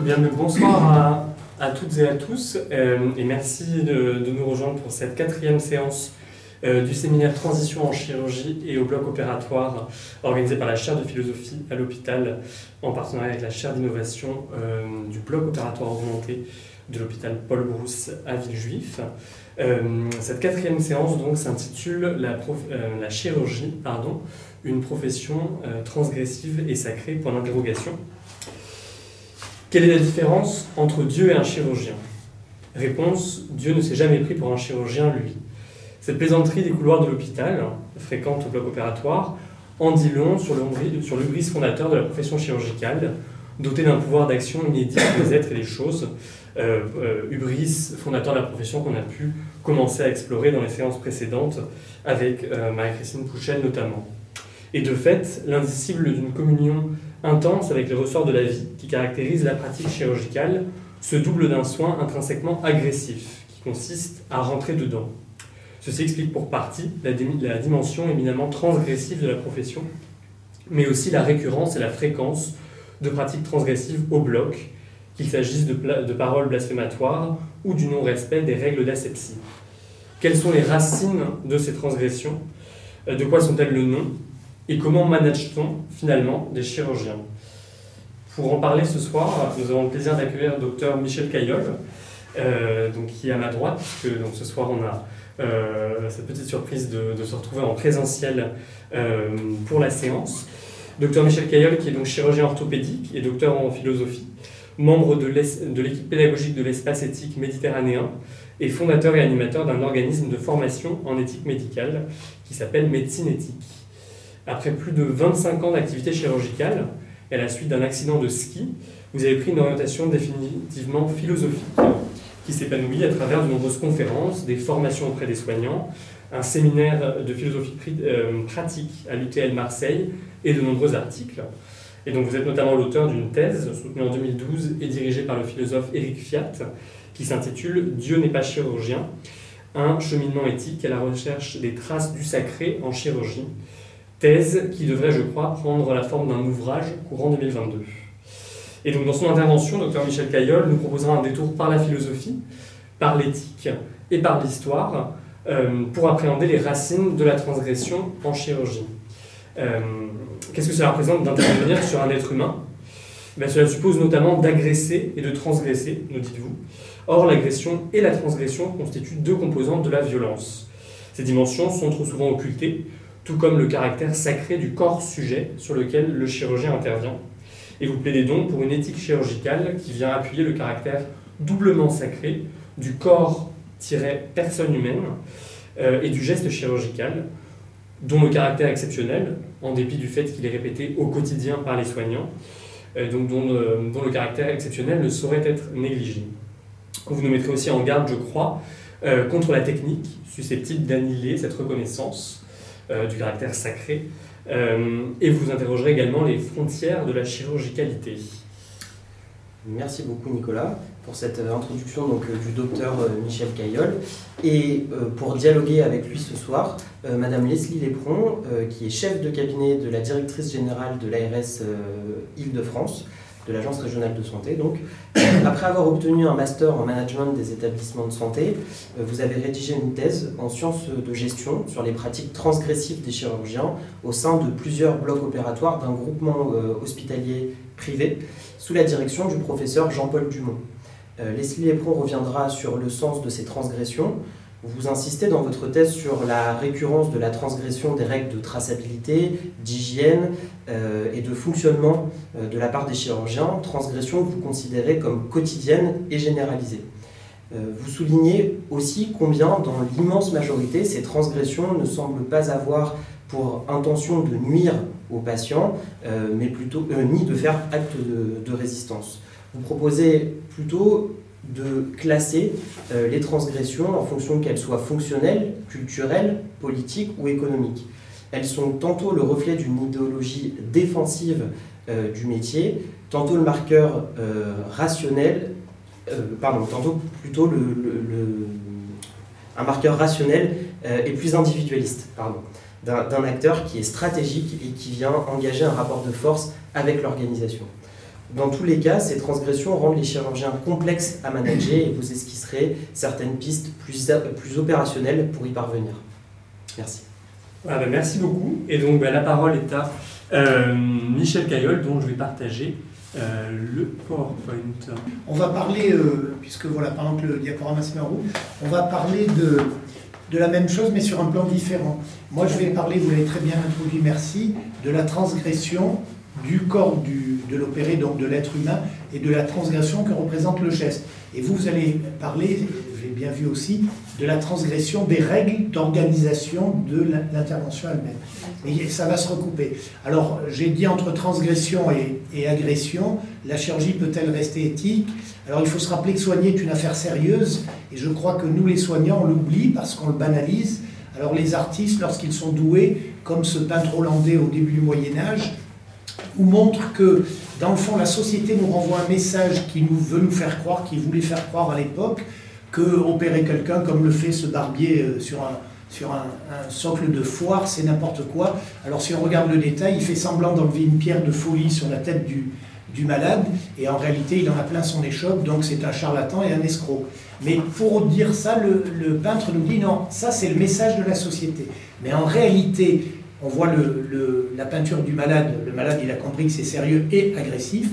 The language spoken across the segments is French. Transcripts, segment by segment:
Bien, bonsoir à, toutes et à tous euh, et merci de, nous rejoindre pour cette quatrième séance euh, du séminaire Transition en chirurgie et au bloc opératoire organisé par la chaire de philosophie à l'hôpital en partenariat avec la chaire d'innovation euh, du bloc opératoire augmenté de l'hôpital Paul Brousse à Villejuif. cette quatrième séance donc s'intitule la, la, chirurgie, pardon, une profession transgressive et sacrée pour l'interrogation. Quelle est la différence entre Dieu et un chirurgien? Réponse Dieu ne s'est jamais pris pour un chirurgien, lui. Cette plaisanterie des couloirs de l'hôpital, fréquente au bloc opératoire, en dit long sur brise fondateur de la profession chirurgicale, doté d'un pouvoir d'action inédit les êtres et les choses. Euh, euh, Hubris, fondateur de la profession qu'on a pu commencer à explorer dans les séances précédentes, avec euh, Marie-Christine Pouchel notamment. Et de fait, l'indicible d'une communion intense avec les ressorts de la vie qui caractérise la pratique chirurgicale se double d'un soin intrinsèquement agressif qui consiste à rentrer dedans. Ceci explique pour partie la, dimension éminemment transgressive de la profession, mais aussi la récurrence et la fréquence de pratiques transgressives au bloc, qu'il s'agisse de, de, paroles blasphématoires ou du non-respect des règles d'asepsie. Quelles sont les racines de ces transgressions? De quoi sont-elles le nom? Et comment manage-t-on finalement des chirurgiens? Pour en parler ce soir, nous avons le plaisir d'accueillir le docteur Michel Caillol, euh, donc, qui est à ma droite, puisque donc, ce soir on a euh, cette petite surprise de, se retrouver en présentiel euh, pour la séance. Docteur Michel Caillol, qui est donc chirurgien orthopédique et docteur en philosophie, membre de l'équipe pédagogique de l'espace éthique méditerranéen et fondateur et animateur d'un organisme de formation en éthique médicale qui s'appelle Médecine Éthique. Après plus de 25 ans d'activité chirurgicale, et à la suite d'un accident de ski, vous avez pris une orientation définitivement philosophique qui s'épanouit à travers de nombreuses conférences, des formations auprès des soignants, un séminaire de philosophie euh, pratique à l'UTL Marseille et de nombreux articles. Et donc vous êtes notamment l'auteur d'une thèse soutenue en 2012 et dirigée par le philosophe Eric Fiat qui s'intitule Dieu n'est pas chirurgien, un cheminement éthique à la recherche des traces du sacré en chirurgie, thèse qui devrait, je crois, prendre la forme d'un ouvrage courant 2022. Et donc dans son intervention, Dr Michel Caillol nous proposera un détour par la philosophie, par l'éthique et par l'histoire euh, pour appréhender les racines de la transgression en chirurgie. Euh, qu'est-ce que cela représente d'intervenir sur un être humain? Ben, Cela suppose notamment d'agresser et de transgresser, nous dites-vous. Or, l'agression et la transgression constituent deux composantes de la violence. Ces dimensions sont trop souvent occultées tout comme le caractère sacré du corps sujet sur lequel le chirurgien intervient. Et vous plaidez donc pour une éthique chirurgicale qui vient appuyer le caractère doublement sacré du corps-personne humaine euh, et du geste chirurgical, dont le caractère exceptionnel, en dépit du fait qu'il est répété au quotidien par les soignants, euh, donc dont, euh, dont, le caractère exceptionnel ne saurait être négligé. Vous nous mettrez aussi en garde, je crois, contre la technique susceptible d'annihiler cette reconnaissance du caractère sacré. Euh, et vous interrogerez également les frontières de la chirurgicalité. Merci beaucoup Nicolas pour cette euh, introduction donc, du docteur Michel Caillol. Et pour dialoguer avec lui ce soir, Madame Leslie Lépron, qui est chef de cabinet de la directrice générale de l'ARS Île-de-France, de l'Agence régionale de santé. Donc, après avoir obtenu un master en management des établissements de santé, euh, vous avez rédigé une thèse en sciences de gestion sur les pratiques transgressives des chirurgiens au sein de plusieurs blocs opératoires d'un groupement euh, hospitalier privé sous la direction du professeur Jean-Paul Dumont. Euh, Leslie Lépron reviendra sur le sens de ces transgressions, vous insistez dans votre thèse sur la récurrence de la transgression des règles de traçabilité, d'hygiène euh, et de fonctionnement euh, de la part des chirurgiens, transgression que vous considérez comme quotidienne et généralisée. Euh, vous soulignez aussi combien, dans l'immense majorité, ces transgressions ne semblent pas avoir pour intention de nuire aux patients, mais plutôt ni de faire acte de résistance. Vous proposez plutôt de classer euh, les transgressions en fonction qu'elles soient fonctionnelles, culturelles, politiques ou économiques. Elles sont tantôt le reflet d'une idéologie défensive euh, du métier, tantôt le marqueur euh, rationnel, pardon, tantôt plutôt un marqueur rationnel et plus individualiste, pardon, d'un acteur qui est stratégique et qui vient engager un rapport de force avec l'organisation. Dans tous les cas, ces transgressions rendent les chirurgiens complexes à manager et vous esquisserez certaines pistes plus, plus opérationnelles pour y parvenir. Merci. Ah ben, merci beaucoup. Et donc ben, la parole est à euh, Michel Caillol, dont je vais partager euh, le PowerPoint. On va parler, euh, puisque voilà, pendant que le diaporama se met en route, on va parler de, de la même chose mais sur un plan différent. Moi je vais parler, vous l'avez très bien introduit, merci, de la transgression du corps de l'opéré, donc de l'être humain, et de la transgression que représente le geste. Et vous, vous allez parler, j'ai bien vu aussi, de la transgression des règles d'organisation de l'intervention elle-même. Et ça va se recouper. Alors, j'ai dit entre transgression et, et agression, la chirurgie peut-elle rester éthique? Alors, il faut se rappeler que soigner est une affaire sérieuse, et je crois que nous, les soignants, on l'oublie parce qu'on le banalise. Alors, les artistes, lorsqu'ils sont doués, comme ce peintre hollandais au début du Moyen Âge, nous montre que, dans le fond, la société nous renvoie un message qui nous veut nous faire croire, qui voulait faire croire à l'époque, que opérer quelqu'un comme le fait ce barbier euh, sur un, sur un, socle de foire, c'est n'importe quoi. Alors si on regarde le détail, il fait semblant d'enlever une pierre de folie sur la tête du, du malade, et en réalité il en a plein son échoppe, donc c'est un charlatan et un escroc. Mais pour dire ça, le, le peintre nous dit non, ça c'est le message de la société. Mais en réalité, on voit la peinture du malade, le malade il a compris que c'est sérieux et agressif.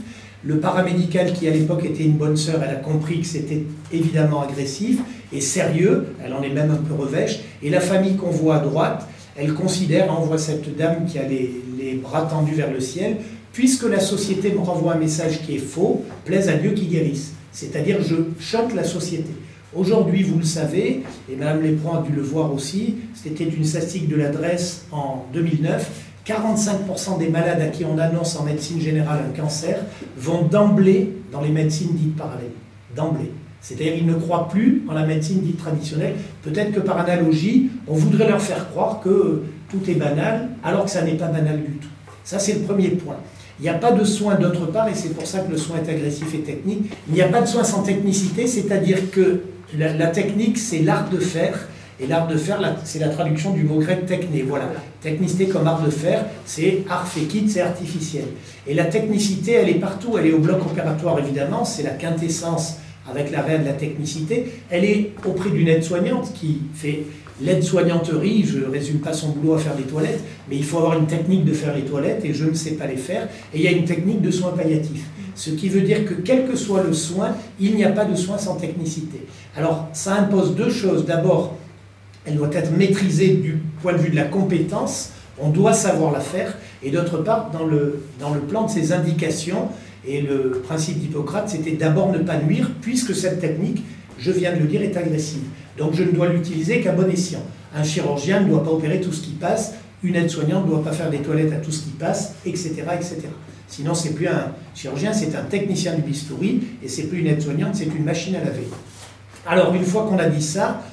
Le paramédical qui à l'époque était une bonne sœur, elle a compris que c'était évidemment agressif et sérieux, elle en est même un peu revêche. Et la famille qu'on voit à droite, elle considère, on voit cette dame qui a les, les bras tendus vers le ciel, puisque la société me renvoie un message qui est faux, plaise à Dieu qui guérisse. C'est-à-dire je choque la société. Aujourd'hui, vous le savez, et Mme Lépron a dû le voir aussi, c'était une statistique de l'adresse en 2009, 45% des malades à qui on annonce en médecine générale un cancer vont d'emblée dans les médecines dites parallèles. D'emblée. C'est-à-dire qu'ils ne croient plus en la médecine dite traditionnelle. Peut-être que par analogie, on voudrait leur faire croire que tout est banal, alors que ça n'est pas banal du tout. Ça, c'est le premier point. Il n'y a pas de soin d'autre part, et c'est pour ça que le soin est agressif et technique. Il n'y a pas de soin sans technicité, c'est-à-dire que la, technique, c'est l'art de faire. Et l'art de faire, c'est la traduction du mot grec techné. Voilà. Technicité comme art de faire, c'est art fékit, c'est artificiel. Et la technicité, elle est partout. Elle est au bloc opératoire, évidemment. C'est la quintessence avec l'arrêt de la technicité. Elle est auprès d'une aide-soignante qui fait l'aide-soignanterie. Je ne résume pas son boulot à faire des toilettes, mais il faut avoir une technique de faire les toilettes et je ne sais pas les faire. Et il y a une technique de soins palliatifs. Ce qui veut dire que quel que soit le soin, il n'y a pas de soin sans technicité. Alors ça impose deux choses. D'abord, elle doit être maîtrisée du point de vue de la compétence, on doit savoir la faire, et d'autre part, dans le, plan de ses indications, et le principe d'Hippocrate, c'était d'abord ne pas nuire, puisque cette technique, je viens de le dire, est agressive. Donc je ne dois l'utiliser qu'à bon escient. Un chirurgien ne doit pas opérer tout ce qui passe, une aide-soignante ne doit pas faire des toilettes à tout ce qui passe, etc. etc. Sinon, c'est plus un chirurgien, c'est un technicien du bistouri, et c'est plus une aide-soignante, c'est une machine à laver. Alors, une fois qu'on a dit ça,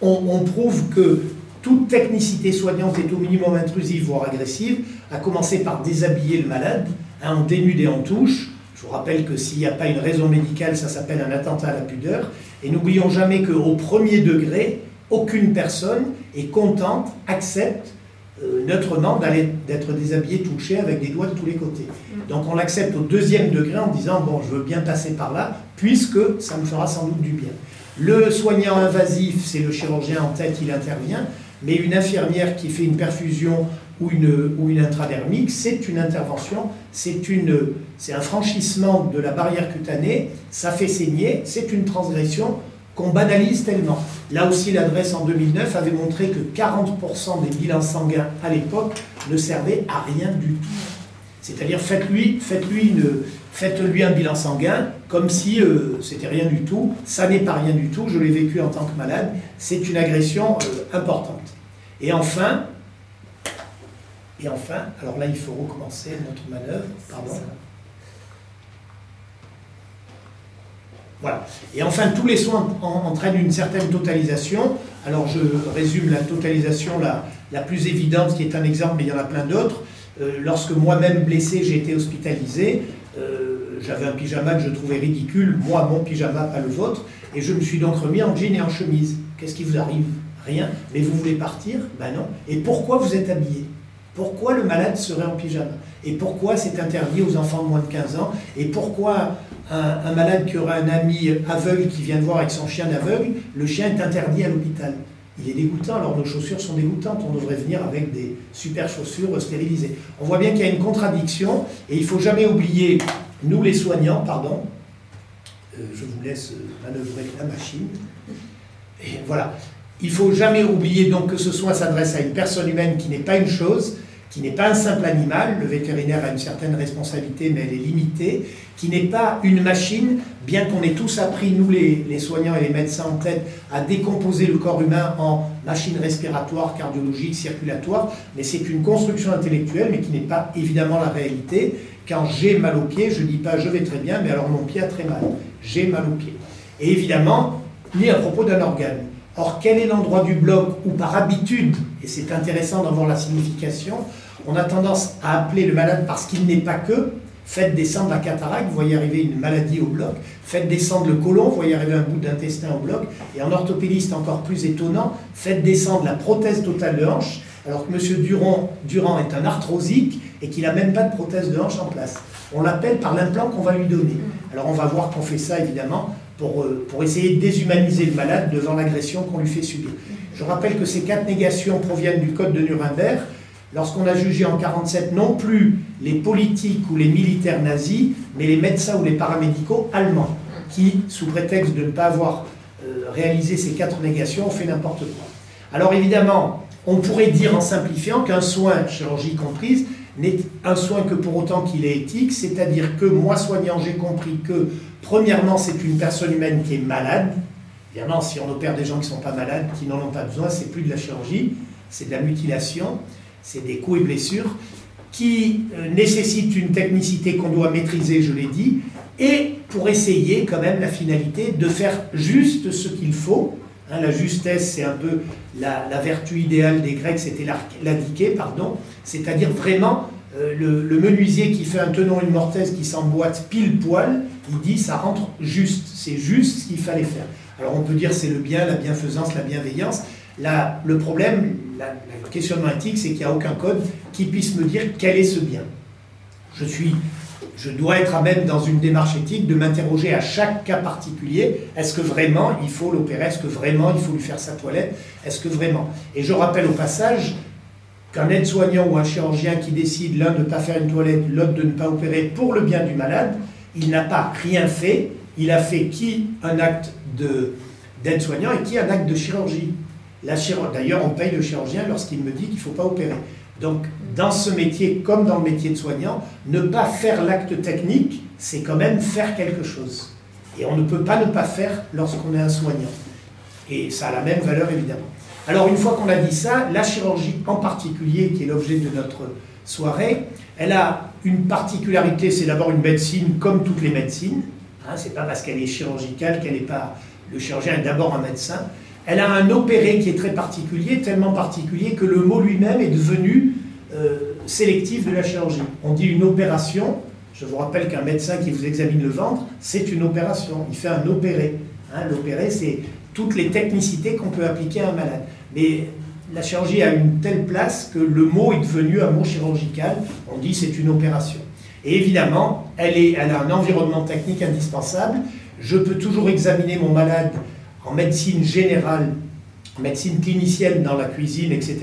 on, prouve que toute technicité soignante est au minimum intrusive, voire agressive, à commencer par déshabiller le malade, hein, en dénude et en touche. Je vous rappelle que s'il n'y a pas une raison médicale, ça s'appelle un attentat à la pudeur. Et n'oublions jamais qu'au premier degré, aucune personne est contente, accepte euh, neutrement d'être déshabillé, touché avec des doigts de tous les côtés. Donc on l'accepte au deuxième degré en disant bon, je veux bien passer par là, puisque ça me fera sans doute du bien. Le soignant invasif, c'est le chirurgien en tête, il intervient, mais une infirmière qui fait une perfusion ou une, ou une intradermique, c'est une intervention, c'est un franchissement de la barrière cutanée, ça fait saigner, c'est une transgression qu'on banalise tellement. Là aussi, l'adresse en 2009 avait montré que 40% des bilans sanguins à l'époque ne servaient à rien du tout. C'est-à-dire, faites-lui faites -lui faites-lui un bilan sanguin comme si euh, c'était rien du tout. Ça n'est pas rien du tout. Je l'ai vécu en tant que malade. C'est une agression euh, importante. Et enfin, et enfin, alors là, il faut recommencer notre manœuvre. Pardon. Voilà. Et enfin, tous les soins entraînent une certaine totalisation. Alors, je résume la totalisation la, plus évidente, qui est un exemple, mais il y en a plein d'autres. Euh, lorsque moi-même blessé, j'ai été hospitalisé, euh, j'avais un pyjama que je trouvais ridicule, moi, mon pyjama, pas le vôtre, et je me suis donc remis en jean et en chemise. Qu'est-ce qui vous arrive? Rien. Mais vous voulez partir? Ben non. Et pourquoi vous êtes habillé? Pourquoi le malade serait en pyjama? Et pourquoi c'est interdit aux enfants de moins de 15 ans? Et pourquoi un, malade qui aura un ami aveugle qui vient de voir avec son chien aveugle, le chien est interdit à l'hôpital. Il est dégoûtant, alors nos chaussures sont dégoûtantes, on devrait venir avec des super chaussures stérilisées. On voit bien qu'il y a une contradiction, et il ne faut jamais oublier, nous les soignants, pardon, euh, je vous laisse manœuvrer la machine, et voilà, il ne faut jamais oublier donc que ce soin s'adresse à une personne humaine qui n'est pas une chose, qui n'est pas un simple animal, le vétérinaire a une certaine responsabilité mais elle est limitée, qui n'est pas une machine, bien qu'on ait tous appris, nous les, soignants et les médecins en tête, à décomposer le corps humain en machines respiratoires, cardiologiques, circulatoires, mais c'est une construction intellectuelle, mais qui n'est pas évidemment la réalité. Quand j'ai mal au pied, je ne dis pas je vais très bien, mais alors mon pied a très mal. J'ai mal au pied. Et évidemment, ni à propos d'un organe. Or, quel est l'endroit du bloc où, par habitude, et c'est intéressant d'en voir la signification, on a tendance à appeler le malade parce qu'il n'est pas que, faites descendre la cataracte, vous voyez arriver une maladie au bloc, faites descendre le côlon, vous voyez arriver un bout d'intestin au bloc, et en orthopédie c'est encore plus étonnant, faites descendre la prothèse totale de hanche, alors que M. Durand, Durand est un arthrosique et qu'il n'a même pas de prothèse de hanche en place. On l'appelle par l'implant qu'on va lui donner. Alors on va voir qu'on fait ça évidemment pour, euh, pour essayer de déshumaniser le malade devant l'agression qu'on lui fait subir. Je rappelle que ces quatre négations proviennent du code de Nuremberg, lorsqu'on a jugé en 1947 non plus les politiques ou les militaires nazis, mais les médecins ou les paramédicaux allemands, qui, sous prétexte de ne pas avoir euh, réalisé ces quatre négations, ont fait n'importe quoi. Alors évidemment, on pourrait dire en simplifiant qu'un soin, chirurgie comprise, n'est un soin que pour autant qu'il est éthique, c'est-à-dire que moi, soignant, j'ai compris que, premièrement, c'est une personne humaine qui est malade. Évidemment, si on opère des gens qui ne sont pas malades, qui n'en ont pas besoin, c'est plus de la chirurgie, c'est de la mutilation, c'est des coups et blessures, qui euh, nécessitent une technicité qu'on doit maîtriser, je l'ai dit, et pour essayer quand même la finalité de faire juste ce qu'il faut. Hein, la justesse, c'est un peu la, vertu idéale des Grecs, c'était l'indiquer, pardon, c'est-à-dire vraiment euh, le, menuisier qui fait un tenon, une mortaise qui s'emboîte pile poil, il dit ça rentre juste, c'est juste ce qu'il fallait faire. Alors on peut dire c'est le bien, la bienfaisance, la bienveillance. Là, le problème, le questionnement éthique, c'est qu'il n'y a aucun code qui puisse me dire quel est ce bien. Je suis, je dois être à même dans une démarche éthique de m'interroger à chaque cas particulier. Est-ce que vraiment il faut l'opérer? Est-ce que vraiment il faut lui faire sa toilette? Est-ce que vraiment? Et je rappelle au passage qu'un aide-soignant ou un chirurgien qui décide l'un de ne pas faire une toilette, l'autre de ne pas opérer pour le bien du malade, il n'a pas rien fait. Il a fait qui un acte d'aide-soignant et qui un acte de chirurgie. D'ailleurs, on paye le chirurgien lorsqu'il me dit qu'il ne faut pas opérer. Donc, dans ce métier, comme dans le métier de soignant, ne pas faire l'acte technique, c'est quand même faire quelque chose. Et on ne peut pas ne pas faire lorsqu'on est un soignant. Et ça a la même valeur, évidemment. Alors, une fois qu'on a dit ça, la chirurgie en particulier, qui est l'objet de notre soirée, elle a une particularité, c'est d'abord une médecine comme toutes les médecines. Hein, c'est pas parce qu'elle est chirurgicale qu'elle n'est pas. Le chirurgien est d'abord un médecin. Elle a un opéré qui est très particulier, tellement particulier que le mot lui-même est devenu euh, sélectif de la chirurgie. On dit une opération. Je vous rappelle qu'un médecin qui vous examine le ventre, c'est une opération. Il fait un opéré. Hein, L'opéré, c'est toutes les technicités qu'on peut appliquer à un malade. Mais la chirurgie a une telle place que le mot est devenu un mot chirurgical. On dit c'est une opération. Et évidemment, elle, est, elle a un environnement technique indispensable. Je peux toujours examiner mon malade en médecine générale, médecine clinicienne dans la cuisine, etc.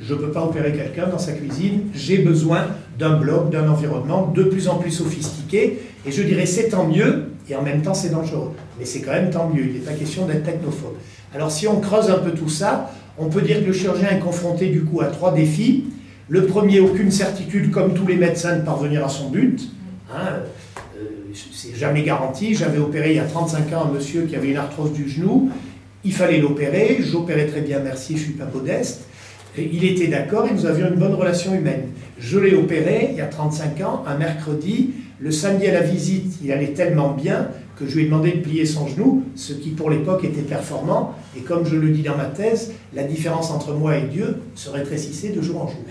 Je ne peux pas opérer quelqu'un dans sa cuisine. J'ai besoin d'un bloc, d'un environnement de plus en plus sophistiqué. Et je dirais c'est tant mieux, et en même temps c'est dangereux. Mais c'est quand même tant mieux. Il n'est pas question d'être technophobe. Alors si on creuse un peu tout ça, on peut dire que le chirurgien est confronté du coup à trois défis. Le premier, aucune certitude, comme tous les médecins, de parvenir à son but. Hein, c'est jamais garanti. J'avais opéré il y a 35 ans un monsieur qui avait une arthrose du genou. Il fallait l'opérer. J'opérais très bien, merci, je suis pas modeste. Il était d'accord et nous avions une bonne relation humaine. Je l'ai opéré il y a 35 ans, un mercredi. Le samedi à la visite, il allait tellement bien que je lui ai demandé de plier son genou, ce qui pour l'époque était performant. Et comme je le dis dans ma thèse, la différence entre moi et Dieu se rétrécissait de jour en jour.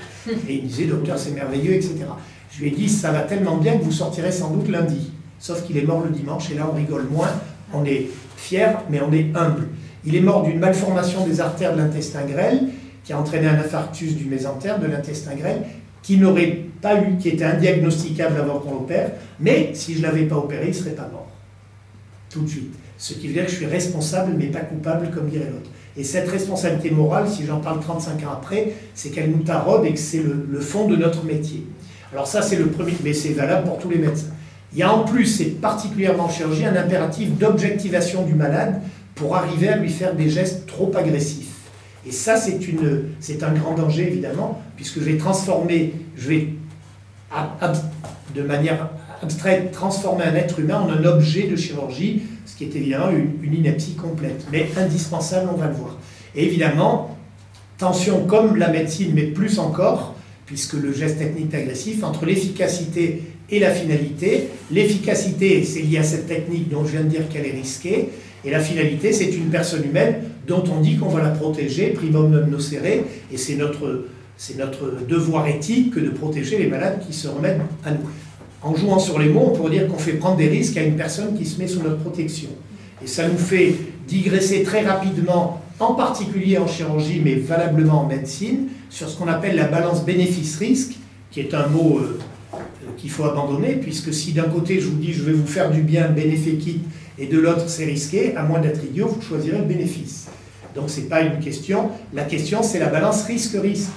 Et il disait, docteur, c'est merveilleux, etc. Je lui ai dit, ça va tellement bien que vous sortirez sans doute lundi. Sauf qu'il est mort le dimanche, et là on rigole moins, on est fier, mais on est humble. Il est mort d'une malformation des artères de l'intestin grêle, qui a entraîné un infarctus du mésentère, de l'intestin grêle, qui n'aurait pas eu, qui était indiagnosticable avant qu'on l'opère, mais si je ne l'avais pas opéré, il ne serait pas mort. Tout de suite. Ce qui veut dire que je suis responsable, mais pas coupable, comme dirait l'autre. Et cette responsabilité morale, si j'en parle 35 ans après, c'est qu'elle nous taraude et que c'est le, fond de notre métier. Alors ça, c'est le premier, mais c'est valable pour tous les médecins. Il y a en plus, et particulièrement en chirurgie, un impératif d'objectivation du malade pour arriver à lui faire des gestes trop agressifs. Et ça, c'est un grand danger, évidemment, puisque je vais transformer, je vais, de manière abstraite, transformer un être humain en un objet de chirurgie, ce qui est évidemment une, ineptie complète, mais indispensable, on va le voir. Et évidemment, tension comme la médecine, mais plus encore, puisque le geste technique est agressif, entre l'efficacité et la finalité. L'efficacité, c'est lié à cette technique dont je viens de dire qu'elle est risquée, et la finalité, c'est une personne humaine dont on dit qu'on va la protéger, primum non nocere, et c'est notre, c'est notre devoir éthique que de protéger les malades qui se remettent à nous. En jouant sur les mots, on pourrait dire qu'on fait prendre des risques à une personne qui se met sous notre protection. Et ça nous fait digresser très rapidement, en particulier en chirurgie, mais valablement en médecine, sur ce qu'on appelle la balance bénéfice-risque, qui est un mot euh, qu'il faut abandonner, puisque si d'un côté je vous dis je vais vous faire du bien, bénéfique, et de l'autre c'est risqué, à moins d'être idiot, vous choisirez le bénéfice. Donc ce n'est pas une question. La question c'est la balance risque-risque.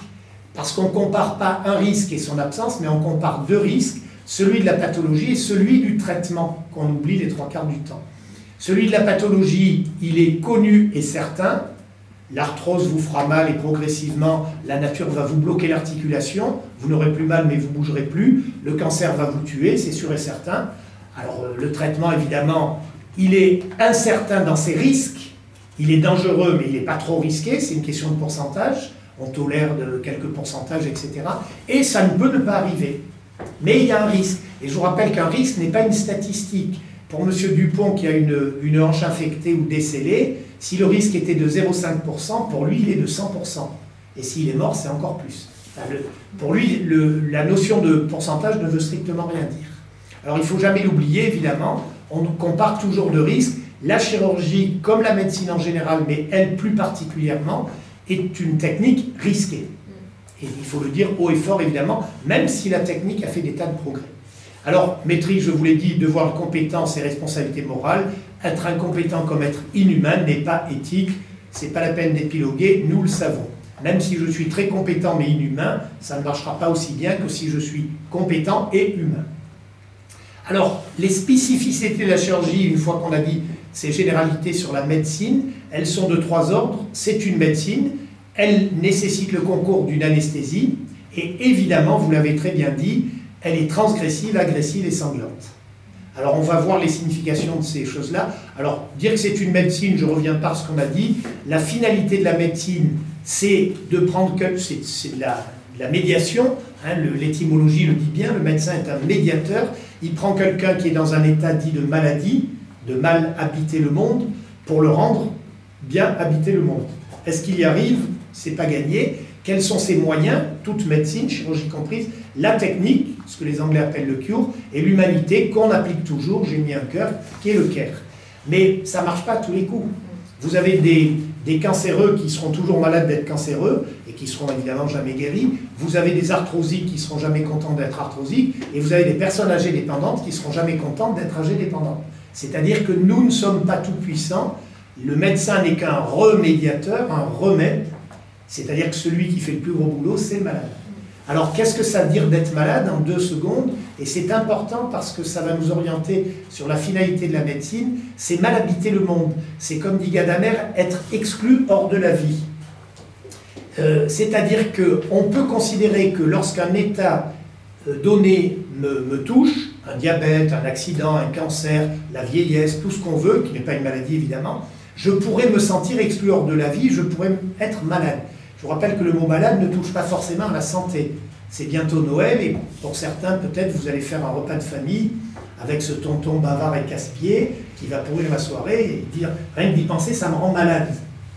Parce qu'on ne compare pas un risque et son absence, mais on compare deux risques, celui de la pathologie et celui du traitement, qu'on oublie les trois quarts du temps. Celui de la pathologie, il est connu et certain. L'arthrose vous fera mal et progressivement, la nature va vous bloquer l'articulation. Vous n'aurez plus mal, mais vous ne bougerez plus. Le cancer va vous tuer, c'est sûr et certain. Alors, euh, le traitement, évidemment, il est incertain dans ses risques. Il est dangereux, mais il n'est pas trop risqué. C'est une question de pourcentage. On tolère de quelques pourcentages, etc. Et ça ne peut ne pas arriver. Mais il y a un risque. Et je vous rappelle qu'un risque n'est pas une statistique. Pour M. Dupont qui a une, une hanche infectée ou décellée, si le risque était de 0,5%, pour lui, il est de 100%. Et s'il est mort, c'est encore plus. pour lui, la notion de pourcentage ne veut strictement rien dire. Alors il ne faut jamais l'oublier, évidemment, on compare toujours de risques. La chirurgie, comme la médecine en général, mais elle plus particulièrement, est une technique risquée. Et il faut le dire haut et fort, évidemment, même si la technique a fait des tas de progrès. Alors, maîtrise, je vous l'ai dit, devoir de compétence et responsabilité morale. Être incompétent comme être inhumain n'est pas éthique. C'est pas la peine d'épiloguer, nous le savons. Même si je suis très compétent mais inhumain, ça ne marchera pas aussi bien que si je suis compétent et humain. Alors, les spécificités de la chirurgie, une fois qu'on a dit ces généralités sur la médecine, elles sont de trois ordres. C'est une médecine, elle nécessite le concours d'une anesthésie, et évidemment, vous l'avez très bien dit, elle est transgressive, agressive et sanglante. Alors on va voir les significations de ces choses-là. Alors dire que c'est une médecine, je reviens par ce qu'on a dit, la finalité de la médecine, c'est de prendre que c'est de la, médiation, hein, l'étymologie le dit bien, le médecin est un médiateur, il prend quelqu'un qui est dans un état dit de maladie, de mal habiter le monde, pour le rendre bien habiter le monde. Est-ce qu'il y arrive? C'est pas gagné. Quels sont ses moyens? Toute médecine, chirurgie comprise, la technique, ce que les Anglais appellent le cure, et l'humanité qu'on applique toujours, j'ai mis un cœur, qui est le care. Mais ça ne marche pas tous les coups. Vous avez des, des cancéreux qui seront toujours malades d'être cancéreux et qui seront évidemment jamais guéris. Vous avez des arthrosiques qui seront jamais contents d'être arthrosiques. Et vous avez des personnes âgées dépendantes qui seront jamais contentes d'être âgées dépendantes. C'est-à-dire que nous ne sommes pas tout puissants. Le médecin n'est qu'un remédiateur, un remède. C'est-à-dire que celui qui fait le plus gros boulot, c'est le malade. Alors qu'est-ce que ça veut dire d'être malade en deux secondes? Et c'est important parce que ça va nous orienter sur la finalité de la médecine. C'est mal habiter le monde. C'est comme dit Gadamer, être exclu hors de la vie. Euh, c'est-à-dire qu'on peut considérer que lorsqu'un état euh, donné me, me, touche, un diabète, un accident, un cancer, la vieillesse, tout ce qu'on veut, qui n'est pas une maladie évidemment, je pourrais me sentir exclu hors de la vie, je pourrais être malade. Je vous rappelle que le mot malade ne touche pas forcément à la santé. C'est bientôt Noël et pour certains, peut-être, vous allez faire un repas de famille avec ce tonton bavard et casse-pied qui va pourrir la soirée et dire rien que d'y penser, ça me rend malade.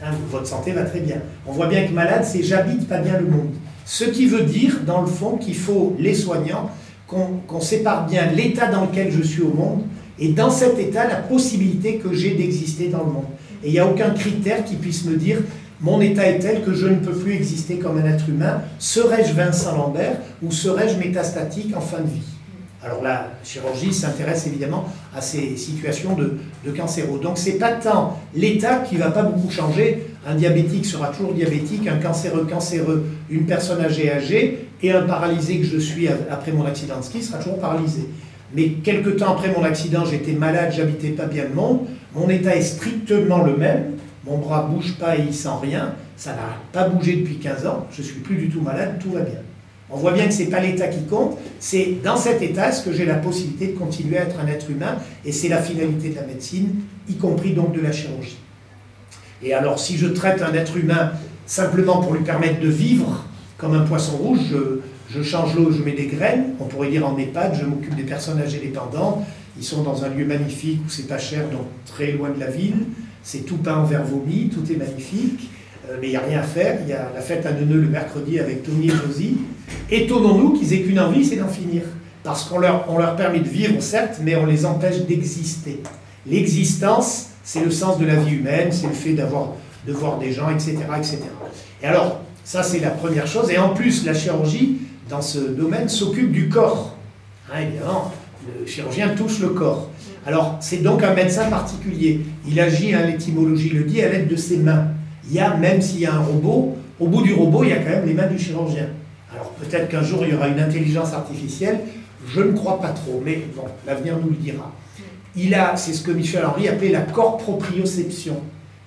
Hein, votre santé va très bien. On voit bien que malade, c'est j'habite pas bien le monde. Ce qui veut dire, dans le fond, qu'il faut, les soignants, qu'on sépare bien l'état dans lequel je suis au monde et dans cet état, la possibilité que j'ai d'exister dans le monde. Et il n'y a aucun critère qui puisse me dire mon état est tel que je ne peux plus exister comme un être humain. Serais-je Vincent Lambert ou serais-je métastatique en fin de vie? Alors la chirurgie s'intéresse évidemment à ces situations de, de cancéro. Donc c'est pas tant l'état qui va pas beaucoup changer. Un diabétique sera toujours diabétique, un cancéreux cancéreux, une personne âgée âgée et un paralysé que je suis après mon accident de ski sera toujours paralysé. Mais quelque temps après mon accident, j'étais malade, j'habitais pas bien le monde. Mon état est strictement le même. Mon bras bouge pas et il sent rien. Ça n'a pas bougé depuis 15 ans. Je suis plus du tout malade, tout va bien. On voit bien que ce n'est pas l'état qui compte, c'est dans cet état ce que j'ai la possibilité de continuer à être un être humain, et c'est la finalité de la médecine, y compris donc de la chirurgie. Et alors, si je traite un être humain simplement pour lui permettre de vivre comme un poisson rouge, je, change l'eau, je mets des graines, on pourrait dire en EHPAD, je m'occupe des personnes âgées dépendantes, ils sont dans un lieu magnifique où c'est pas cher, donc très loin de la ville, c'est tout peint en verre vomi, tout est magnifique. Euh, mais il n'y a rien à faire. Il y a la fête à Neuneu le mercredi avec Tony et Josie. Étonnons-nous qu'ils aient qu'une envie, c'est d'en finir. Parce qu'on leur, on leur permet de vivre, certes, mais on les empêche d'exister. L'existence, c'est le sens de la vie humaine, c'est le fait d'avoir, de voir des gens, etc., etc. Et alors, ça, c'est la première chose. Et en plus, la chirurgie, dans ce domaine, s'occupe du corps. Hein, évidemment, le chirurgien touche le corps. Alors, c'est donc un médecin particulier. Il agit, hein, l'étymologie le dit, à l'aide de ses mains il y a, même s'il y a un robot, au bout du robot, il y a quand même les mains du chirurgien. Alors peut-être qu'un jour, il y aura une intelligence artificielle, je ne crois pas trop, mais bon, l'avenir nous le dira. Il a, c'est ce que Michel Henry appelait la corproprioception.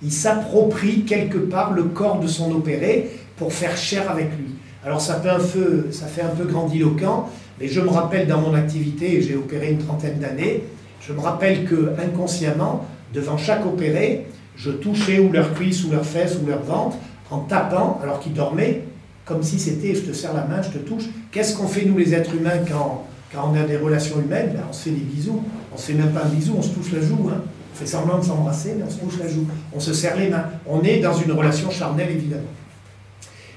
Il s'approprie quelque part le corps de son opéré pour faire chair avec lui. Alors ça fait un peu, ça fait un peu grandiloquent, mais je me rappelle dans mon activité, j'ai opéré une trentaine d'années, je me rappelle que inconsciemment, devant chaque opéré, je touchais ou leurs cuisses, ou leurs fesses, ou leur ventre, en tapant, alors qu'ils dormaient, comme si c'était je te serre la main, je te touche. Qu'est-ce qu'on fait, nous, les êtres humains, quand, quand on a des relations humaines? Ben, On se fait des bisous. On ne se fait même pas un bisou, on se touche la joue. Hein. On fait semblant de s'embrasser, mais on se touche la joue. On se serre les mains. On est dans une relation charnelle, évidemment.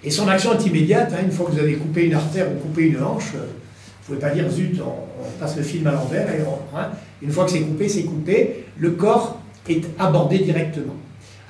Et son action est immédiate. Hein. une fois que vous avez coupé une artère ou coupé une hanche, euh, vous ne pouvez pas dire zut, on, passe le film à l'envers. Hein. Une fois que c'est coupé, c'est coupé. Le corps est abordé directement.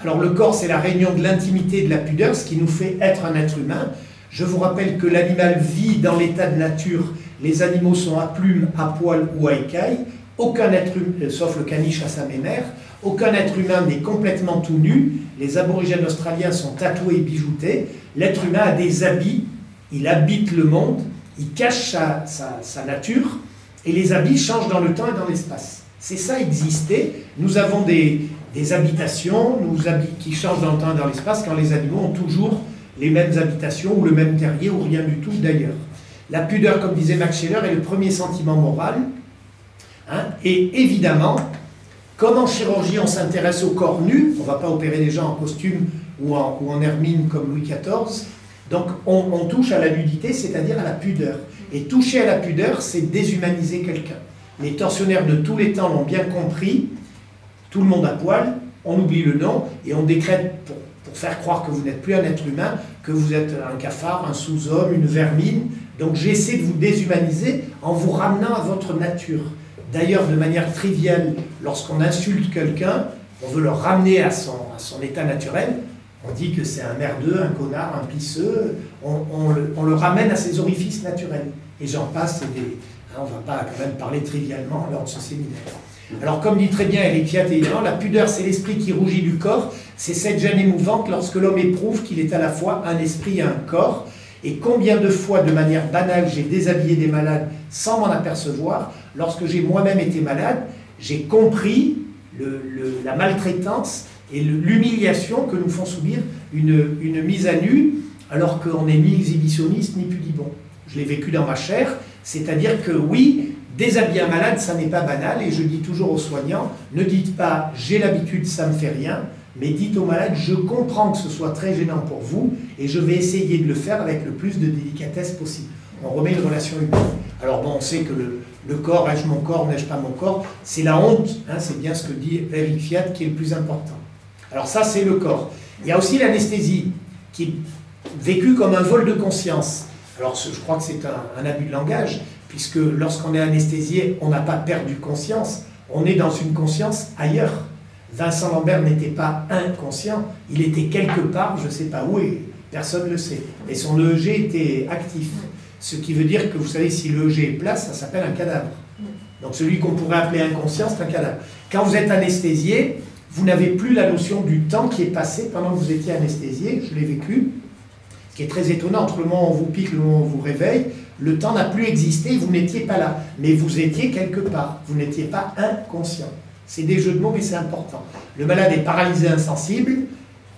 Alors le corps, c'est la réunion de l'intimité et de la pudeur, ce qui nous fait être un être humain. Je vous rappelle que l'animal vit dans l'état de nature. Les animaux sont à plumes, à poils ou à écailles. Aucun être humain, euh, sauf le caniche à sa mémère, aucun être humain n'est complètement tout nu. Les aborigènes australiens sont tatoués et bijoutés. L'être humain a des habits, il habite le monde, il cache sa, sa nature, et les habits changent dans le temps et dans l'espace. C'est ça exister. Nous avons des, habitations qui changent dans le temps et dans l'espace quand les animaux ont toujours les mêmes habitations ou le même terrier ou rien du tout d'ailleurs. La pudeur, comme disait Max Scheller, est le premier sentiment moral. Hein. et évidemment, comme en chirurgie on s'intéresse au corps nu, on ne va pas opérer des gens en costume ou en, hermine comme Louis XIV, donc on, on touche à la nudité, c'est-à-dire à la pudeur. Et toucher à la pudeur, c'est déshumaniser quelqu'un. Les tortionnaires de tous les temps l'ont bien compris. Tout le monde à poil, on oublie le nom et on décrète pour, faire croire que vous n'êtes plus un être humain, que vous êtes un cafard, un sous-homme, une vermine. Donc j'essaie de vous déshumaniser en vous ramenant à votre nature. D'ailleurs, de manière triviale, lorsqu'on insulte quelqu'un, on veut le ramener à son, à son état naturel. On dit que c'est un merdeux, un connard, un pisseux. On, le, ramène à ses orifices naturels. Et j'en passe, des, on ne va pas quand même parler trivialement lors de ce séminaire. Alors, comme dit très bien Eric la pudeur, c'est l'esprit qui rougit du corps. C'est cette gêne émouvante lorsque l'homme éprouve qu'il est à la fois un esprit et un corps. Et combien de fois, de manière banale, j'ai déshabillé des malades sans m'en apercevoir. Lorsque j'ai moi-même été malade, j'ai compris la maltraitance et l'humiliation que nous font subir une, une mise à nu, alors qu'on n'est ni exhibitionniste ni pudibond. Je l'ai vécu dans ma chair, c'est-à-dire que oui, déshabiller un malade, ça n'est pas banal, et je dis toujours aux soignants, ne dites pas j'ai l'habitude, ça ne me fait rien, mais dites aux malades, je comprends que ce soit très gênant pour vous, et je vais essayer de le faire avec le plus de délicatesse possible. On remet une relation humaine. Alors bon, on sait que le, corps, ai-je mon corps, n'ai-je pas mon corps, c'est la honte, hein, c'est bien ce que dit Eric Fiat qui est le plus important. Alors ça, c'est le corps. Il y a aussi l'anesthésie, qui est vécue comme un vol de conscience. Alors je crois que c'est un, abus de langage, puisque lorsqu'on est anesthésié, on n'a pas perdu conscience, on est dans une conscience ailleurs. Vincent Lambert n'était pas inconscient, il était quelque part, je ne sais pas où, et personne ne le sait. Et son EEG était actif. Ce qui veut dire que vous savez, si l'EEG est plat, ça s'appelle un cadavre. Donc celui qu'on pourrait appeler inconscient, c'est un cadavre. Quand vous êtes anesthésié, vous n'avez plus la notion du temps qui est passé pendant que vous étiez anesthésié, je l'ai vécu, ce qui est très étonnant, entre le moment où on vous pique le moment où on vous réveille, le temps n'a plus existé, vous n'étiez pas là, mais vous étiez quelque part, vous n'étiez pas inconscient. C'est des jeux de mots, mais c'est important. Le malade est paralysé insensible,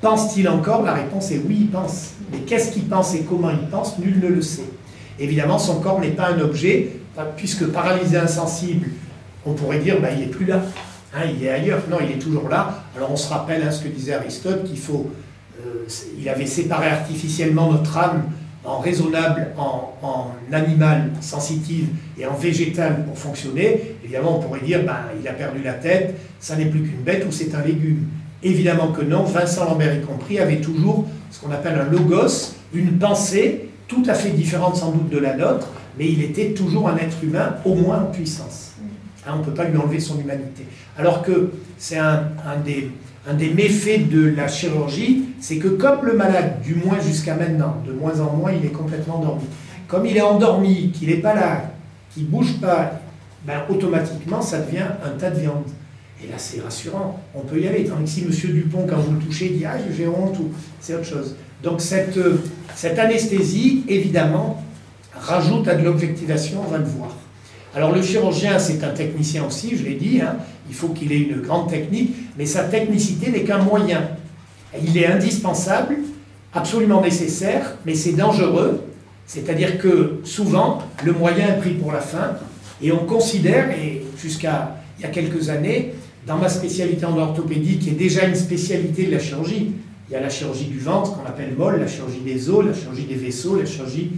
pense-t-il encore? La réponse est oui, il pense. Mais qu'est-ce qu'il pense et comment il pense? Nul ne le sait. Évidemment, son corps n'est pas un objet, puisque paralysé insensible, on pourrait dire, bah, il n'est plus là, hein, il est ailleurs. Non, il est toujours là. Alors on se rappelle hein, ce que disait Aristote, qu'il faut, euh, il avait séparé artificiellement notre âme en raisonnable, en, animal sensitive et en végétal pour fonctionner. Évidemment, on pourrait dire, bah, il a perdu la tête, ça n'est plus qu'une bête ou c'est un légume. Évidemment que non, Vincent Lambert y compris avait toujours ce qu'on appelle un logos, une pensée tout à fait différente sans doute de la nôtre, mais il était toujours un être humain, au moins en puissance. Hein, on ne peut pas lui enlever son humanité. Alors que c'est un, des, méfaits de la chirurgie, c'est que comme le malade, du moins jusqu'à maintenant, de moins en moins, il est complètement endormi. Comme il est endormi, qu'il n'est pas là, qu'il ne bouge pas, ben, automatiquement, ça devient un tas de viande. Et là, c'est rassurant, on peut y aller. Tandis que si M. Dupont, quand vous le touchez, dit Ah, j'ai honte, c'est autre chose. Donc, cette, cette anesthésie, évidemment, rajoute à de l'objectivation, on va le voir. Alors le chirurgien, c'est un technicien aussi, je l'ai dit, hein. il faut qu'il ait une grande technique, mais sa technicité n'est qu'un moyen. Il est indispensable, absolument nécessaire, mais c'est dangereux, c'est-à-dire que souvent, le moyen est pris pour la fin, et on considère, et jusqu'à il y a quelques années, dans ma spécialité en orthopédie, qui est déjà une spécialité de la chirurgie, il y a la chirurgie du ventre qu'on appelle molle, la chirurgie des os, la chirurgie des vaisseaux, la chirurgie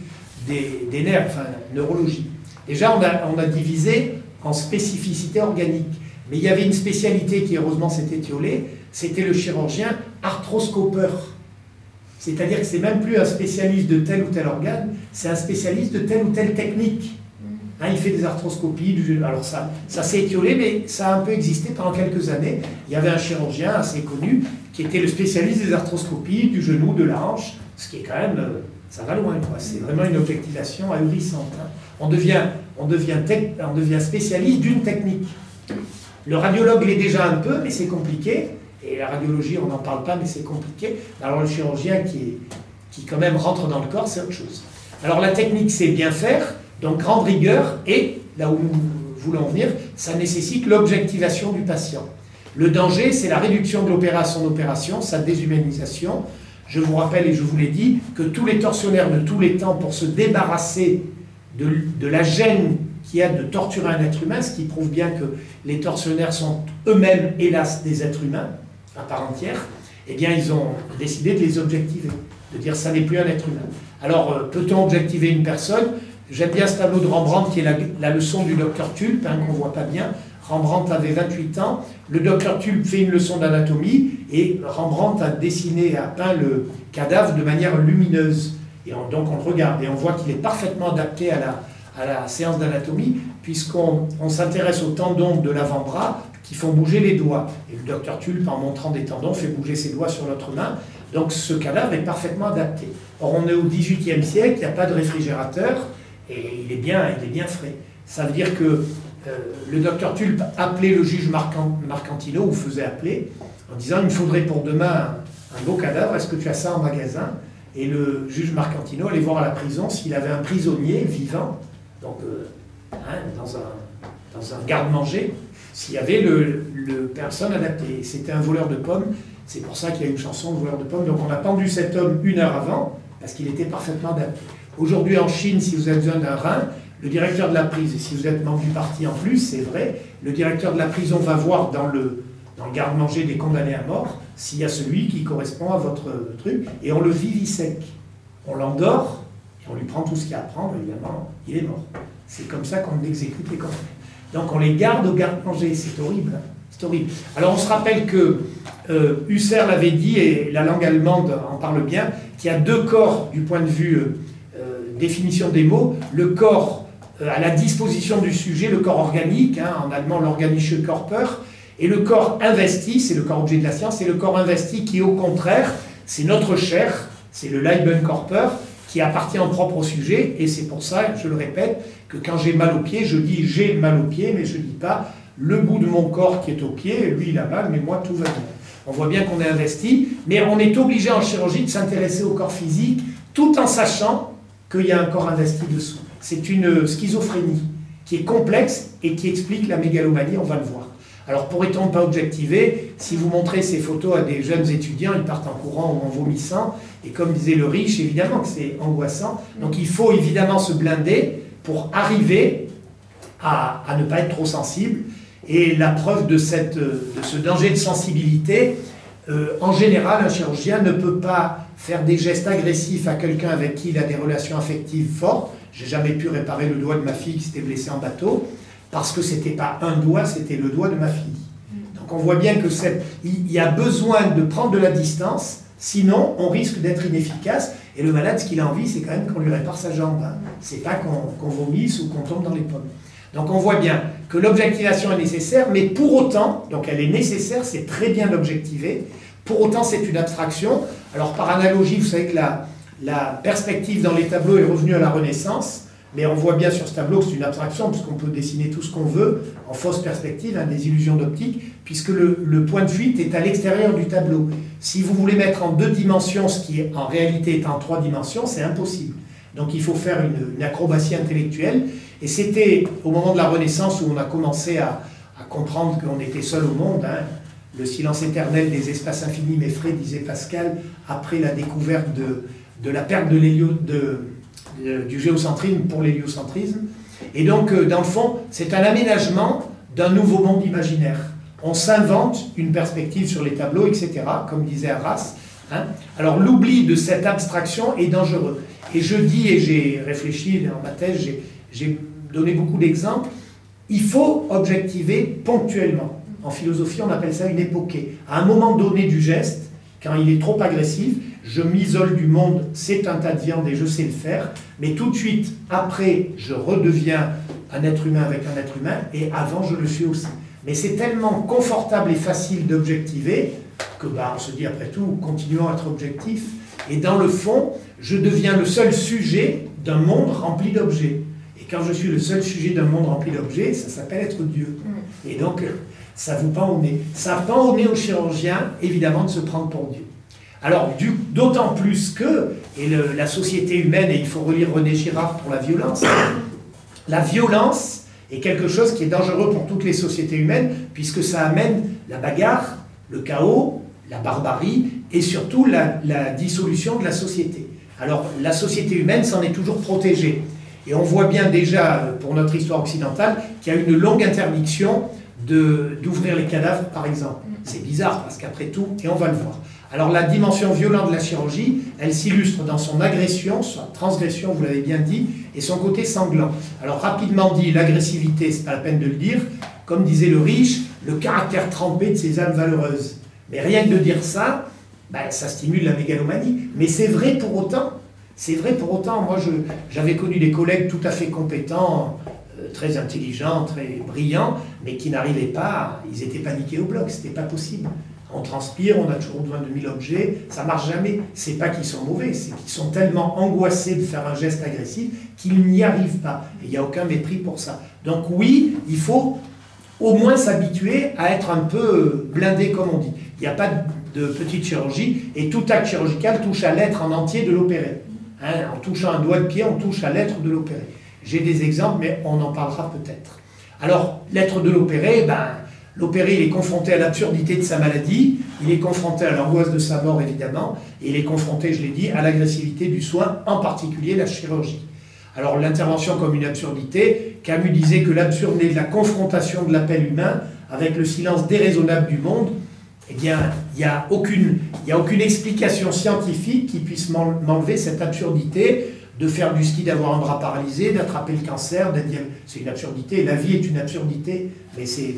des, des nerfs, enfin neurologie. Déjà, on a, divisé en spécificité organique. Mais il y avait une spécialité qui, heureusement, s'était étiolée, c'était le chirurgien arthroscopeur. C'est-à-dire que c'est même plus un spécialiste de tel ou tel organe, c'est un spécialiste de telle ou telle technique. Hein, il fait des arthroscopies, alors ça, ça s'est étiolé, mais ça a un peu existé pendant quelques années. Il y avait un chirurgien assez connu qui était le spécialiste des arthroscopies du genou, de la hanche, ce qui est quand même, euh, ça va loin, C'est vraiment une objectivation ahurissante. Hein. On devient, on devient, on devient spécialiste d'une technique. Le radiologue l'est déjà un peu, mais c'est compliqué. Et la radiologie, on n'en parle pas, mais c'est compliqué. Alors le chirurgien qui, qui quand même rentre dans le corps, c'est autre chose. Alors la technique, c'est bien faire, donc grande rigueur, et là où nous voulons venir, ça nécessite l'objectivation du patient. Le danger, c'est la réduction de l'opération opération, sa déshumanisation. Je vous rappelle, et je vous l'ai dit, que tous les tortionnaires de tous les temps, pour se débarrasser de, la gêne qu'il y a de torturer un être humain, ce qui prouve bien que les tortionnaires sont eux-mêmes, hélas, des êtres humains à part entière, eh bien, ils ont décidé de les objectiver, de dire ça n'est plus un être humain. Alors, euh, peut-on objectiver une personne? J'aime bien ce tableau de Rembrandt qui est la, leçon du docteur Tulpe, hein, qu'on ne voit pas bien. Rembrandt avait 28 ans, le docteur Tulpe fait une leçon d'anatomie et Rembrandt a dessiné, a peint le cadavre de manière lumineuse. Et donc on le regarde et on voit qu'il est parfaitement adapté à la, séance d'anatomie, puisqu'on s'intéresse aux tendons de l'avant-bras qui font bouger les doigts. Et le docteur Tulpe, en montrant des tendons, fait bouger ses doigts sur notre main. Donc ce cadavre est parfaitement adapté. Or, on est au XVIIIe siècle, il n'y a pas de réfrigérateur, et il est bien, il est bien frais. Ça veut dire que le docteur Tulpe appelait le juge Marcantino, ou faisait appeler, en disant il me faudrait pour demain un beau cadavre, est-ce que tu as ça en magasin? Et le juge Marcantino allait voir à la prison s'il avait un prisonnier vivant, donc euh, hein, dans un, garde-manger, s'il y avait le personne adaptée. C'était un voleur de pommes, c'est pour ça qu'il y a une chanson de voleur de pommes. Donc on a pendu cet homme une heure avant, parce qu'il était parfaitement adapté. Aujourd'hui en Chine, si vous avez besoin d'un rein, le directeur de la prison, et si vous êtes membre du parti en plus, c'est vrai, le directeur de la prison va voir dans le, dans le garde-manger des condamnés à mort s'il y a celui qui correspond à votre truc, et on le vivisèque. On l'endort, et on lui prend tout ce qu'il y a à prendre, évidemment, il est mort. C'est comme ça qu'on exécute les condamnés. Donc on les garde au garde-manger, c'est horrible. C'est horrible. Alors on se rappelle que euh, Husserl avait dit, et la langue allemande en parle bien, qu'il y a deux corps du point de vue euh, euh, définition des mots. Le corps à la disposition du sujet, le corps organique, hein, en allemand l'organische Körper, Et le corps investi, c'est le corps objet de la science, c'est le corps investi qui, au contraire, c'est notre chair, c'est le Leibenkörper, qui appartient en propre au sujet, et c'est pour ça, je le répète, que quand j'ai mal au pied, je dis j'ai mal au pied, mais je ne dis pas le bout de mon corps qui est au pied, lui il a mal, mais moi tout va bien. On voit bien qu'on est investi, mais on est obligé en chirurgie de s'intéresser au corps physique, tout en sachant qu'il y a un corps investi dessous. C'est une schizophrénie qui est complexe et qui explique la mégalomanie, on va le voir. Alors pourrait-on pas objectiver Si vous montrez ces photos à des jeunes étudiants, ils partent en courant ou en vomissant. Et comme disait le riche, évidemment que c'est angoissant. Donc il faut évidemment se blinder pour arriver à, ne pas être trop sensible. Et la preuve de, ce danger de sensibilité, euh, en général, un chirurgien ne peut pas faire des gestes agressifs à quelqu'un avec qui il a des relations affectives fortes. J'ai jamais pu réparer le doigt de ma fille qui s'était blessée en bateau parce que ce n'était pas un doigt, c'était le doigt de ma fille. Donc on voit bien que il y a besoin de prendre de la distance, sinon on risque d'être inefficace. Et le malade, ce qu'il a envie, c'est quand même qu'on lui répare sa jambe. Hein. C'est pas qu'on vomisse ou qu'on tombe dans les pommes. Donc on voit bien que l'objectivation est nécessaire, mais pour autant, donc elle est nécessaire, c'est très bien d'objectiver. Pour autant, c'est une abstraction. Alors par analogie, vous savez que la, la perspective dans les tableaux est revenue à la Renaissance. Mais on voit bien sur ce tableau que c'est une abstraction, puisqu'on peut dessiner tout ce qu'on veut en fausse perspective, hein, des illusions d'optique, puisque le, point de fuite est à l'extérieur du tableau. Si vous voulez mettre en deux dimensions ce qui en réalité est en trois dimensions, c'est impossible. Donc il faut faire une, acrobatie intellectuelle. Et c'était au moment de la Renaissance où on a commencé à, comprendre qu'on était seul au monde. Hein. Le silence éternel des espaces infinis m'effraie, disait Pascal, après la découverte de, de la perte de de du géocentrisme pour l'héliocentrisme. Et donc, euh, dans le fond, c'est un aménagement d'un nouveau monde imaginaire. On s'invente une perspective sur les tableaux, etc., comme disait Arras. Hein. Alors, l'oubli de cette abstraction est dangereux. Et je dis, et j'ai réfléchi dans ma thèse, j'ai donné beaucoup d'exemples, il faut objectiver ponctuellement. En philosophie, on appelle ça une époquée. À un moment donné du geste, quand il est trop agressif, je m'isole du monde, c'est un tas de viande et je sais le faire, mais tout de suite, après, je redeviens un être humain avec un être humain, et avant, je le suis aussi. Mais c'est tellement confortable et facile d'objectiver que bah, on se dit après tout, continuons à être objectif. Et dans le fond, je deviens le seul sujet d'un monde rempli d'objets. Et quand je suis le seul sujet d'un monde rempli d'objets, ça s'appelle être Dieu. Mm. Et donc, ça vous pend au nez. Ça pend au nez au chirurgien, évidemment, de se prendre pour Dieu. Alors, d'autant plus que, et la société humaine, et il faut relire René Girard pour la violence, la violence est quelque chose qui est dangereux pour toutes les sociétés humaines, puisque ça amène la bagarre, le chaos, la barbarie, et surtout la, dissolution de la société. Alors, la société humaine s'en est toujours protégée. Et on voit bien déjà, pour notre histoire occidentale, qu'il y a une longue interdiction d'ouvrir les cadavres, par exemple. C'est bizarre, parce qu'après tout, et on va le voir. Alors la dimension violente de la chirurgie, elle s'illustre dans son agression, sa transgression, vous l'avez bien dit, et son côté sanglant. Alors rapidement dit, l'agressivité, c'est pas la peine de le dire, comme disait le riche, le caractère trempé de ces âmes valeureuses. Mais rien que de dire ça, ben, ça stimule la mégalomanie. Mais c'est vrai pour autant. C'est vrai pour autant. Moi, j'avais connu des collègues tout à fait compétents, euh, très intelligents, très brillants, mais qui n'arrivaient pas. Ils étaient paniqués au bloc. C'était pas possible on transpire, on a toujours besoin de 1000 objets, ça marche jamais. C'est pas qu'ils sont mauvais, c'est qu'ils sont tellement angoissés de faire un geste agressif qu'ils n'y arrivent pas. Il n'y a aucun mépris pour ça. Donc oui, il faut au moins s'habituer à être un peu blindé, comme on dit. Il n'y a pas de petite chirurgie, et tout acte chirurgical touche à l'être en entier de l'opéré. Hein, en touchant un doigt de pied, on touche à l'être de l'opéré. J'ai des exemples, mais on en parlera peut-être. Alors, l'être de l'opéré, ben, L'opéré, il est confronté à l'absurdité de sa maladie, il est confronté à l'angoisse de sa mort, évidemment, et il est confronté, je l'ai dit, à l'agressivité du soin, en particulier la chirurgie. Alors l'intervention comme une absurdité, Camus disait que l'absurde est de la confrontation de l'appel humain avec le silence déraisonnable du monde. Eh bien, il n'y a, aucune, a aucune explication scientifique qui puisse m'enlever cette absurdité de faire du ski, d'avoir un bras paralysé, d'attraper le cancer, c'est une absurdité. La vie est une absurdité, mais c'est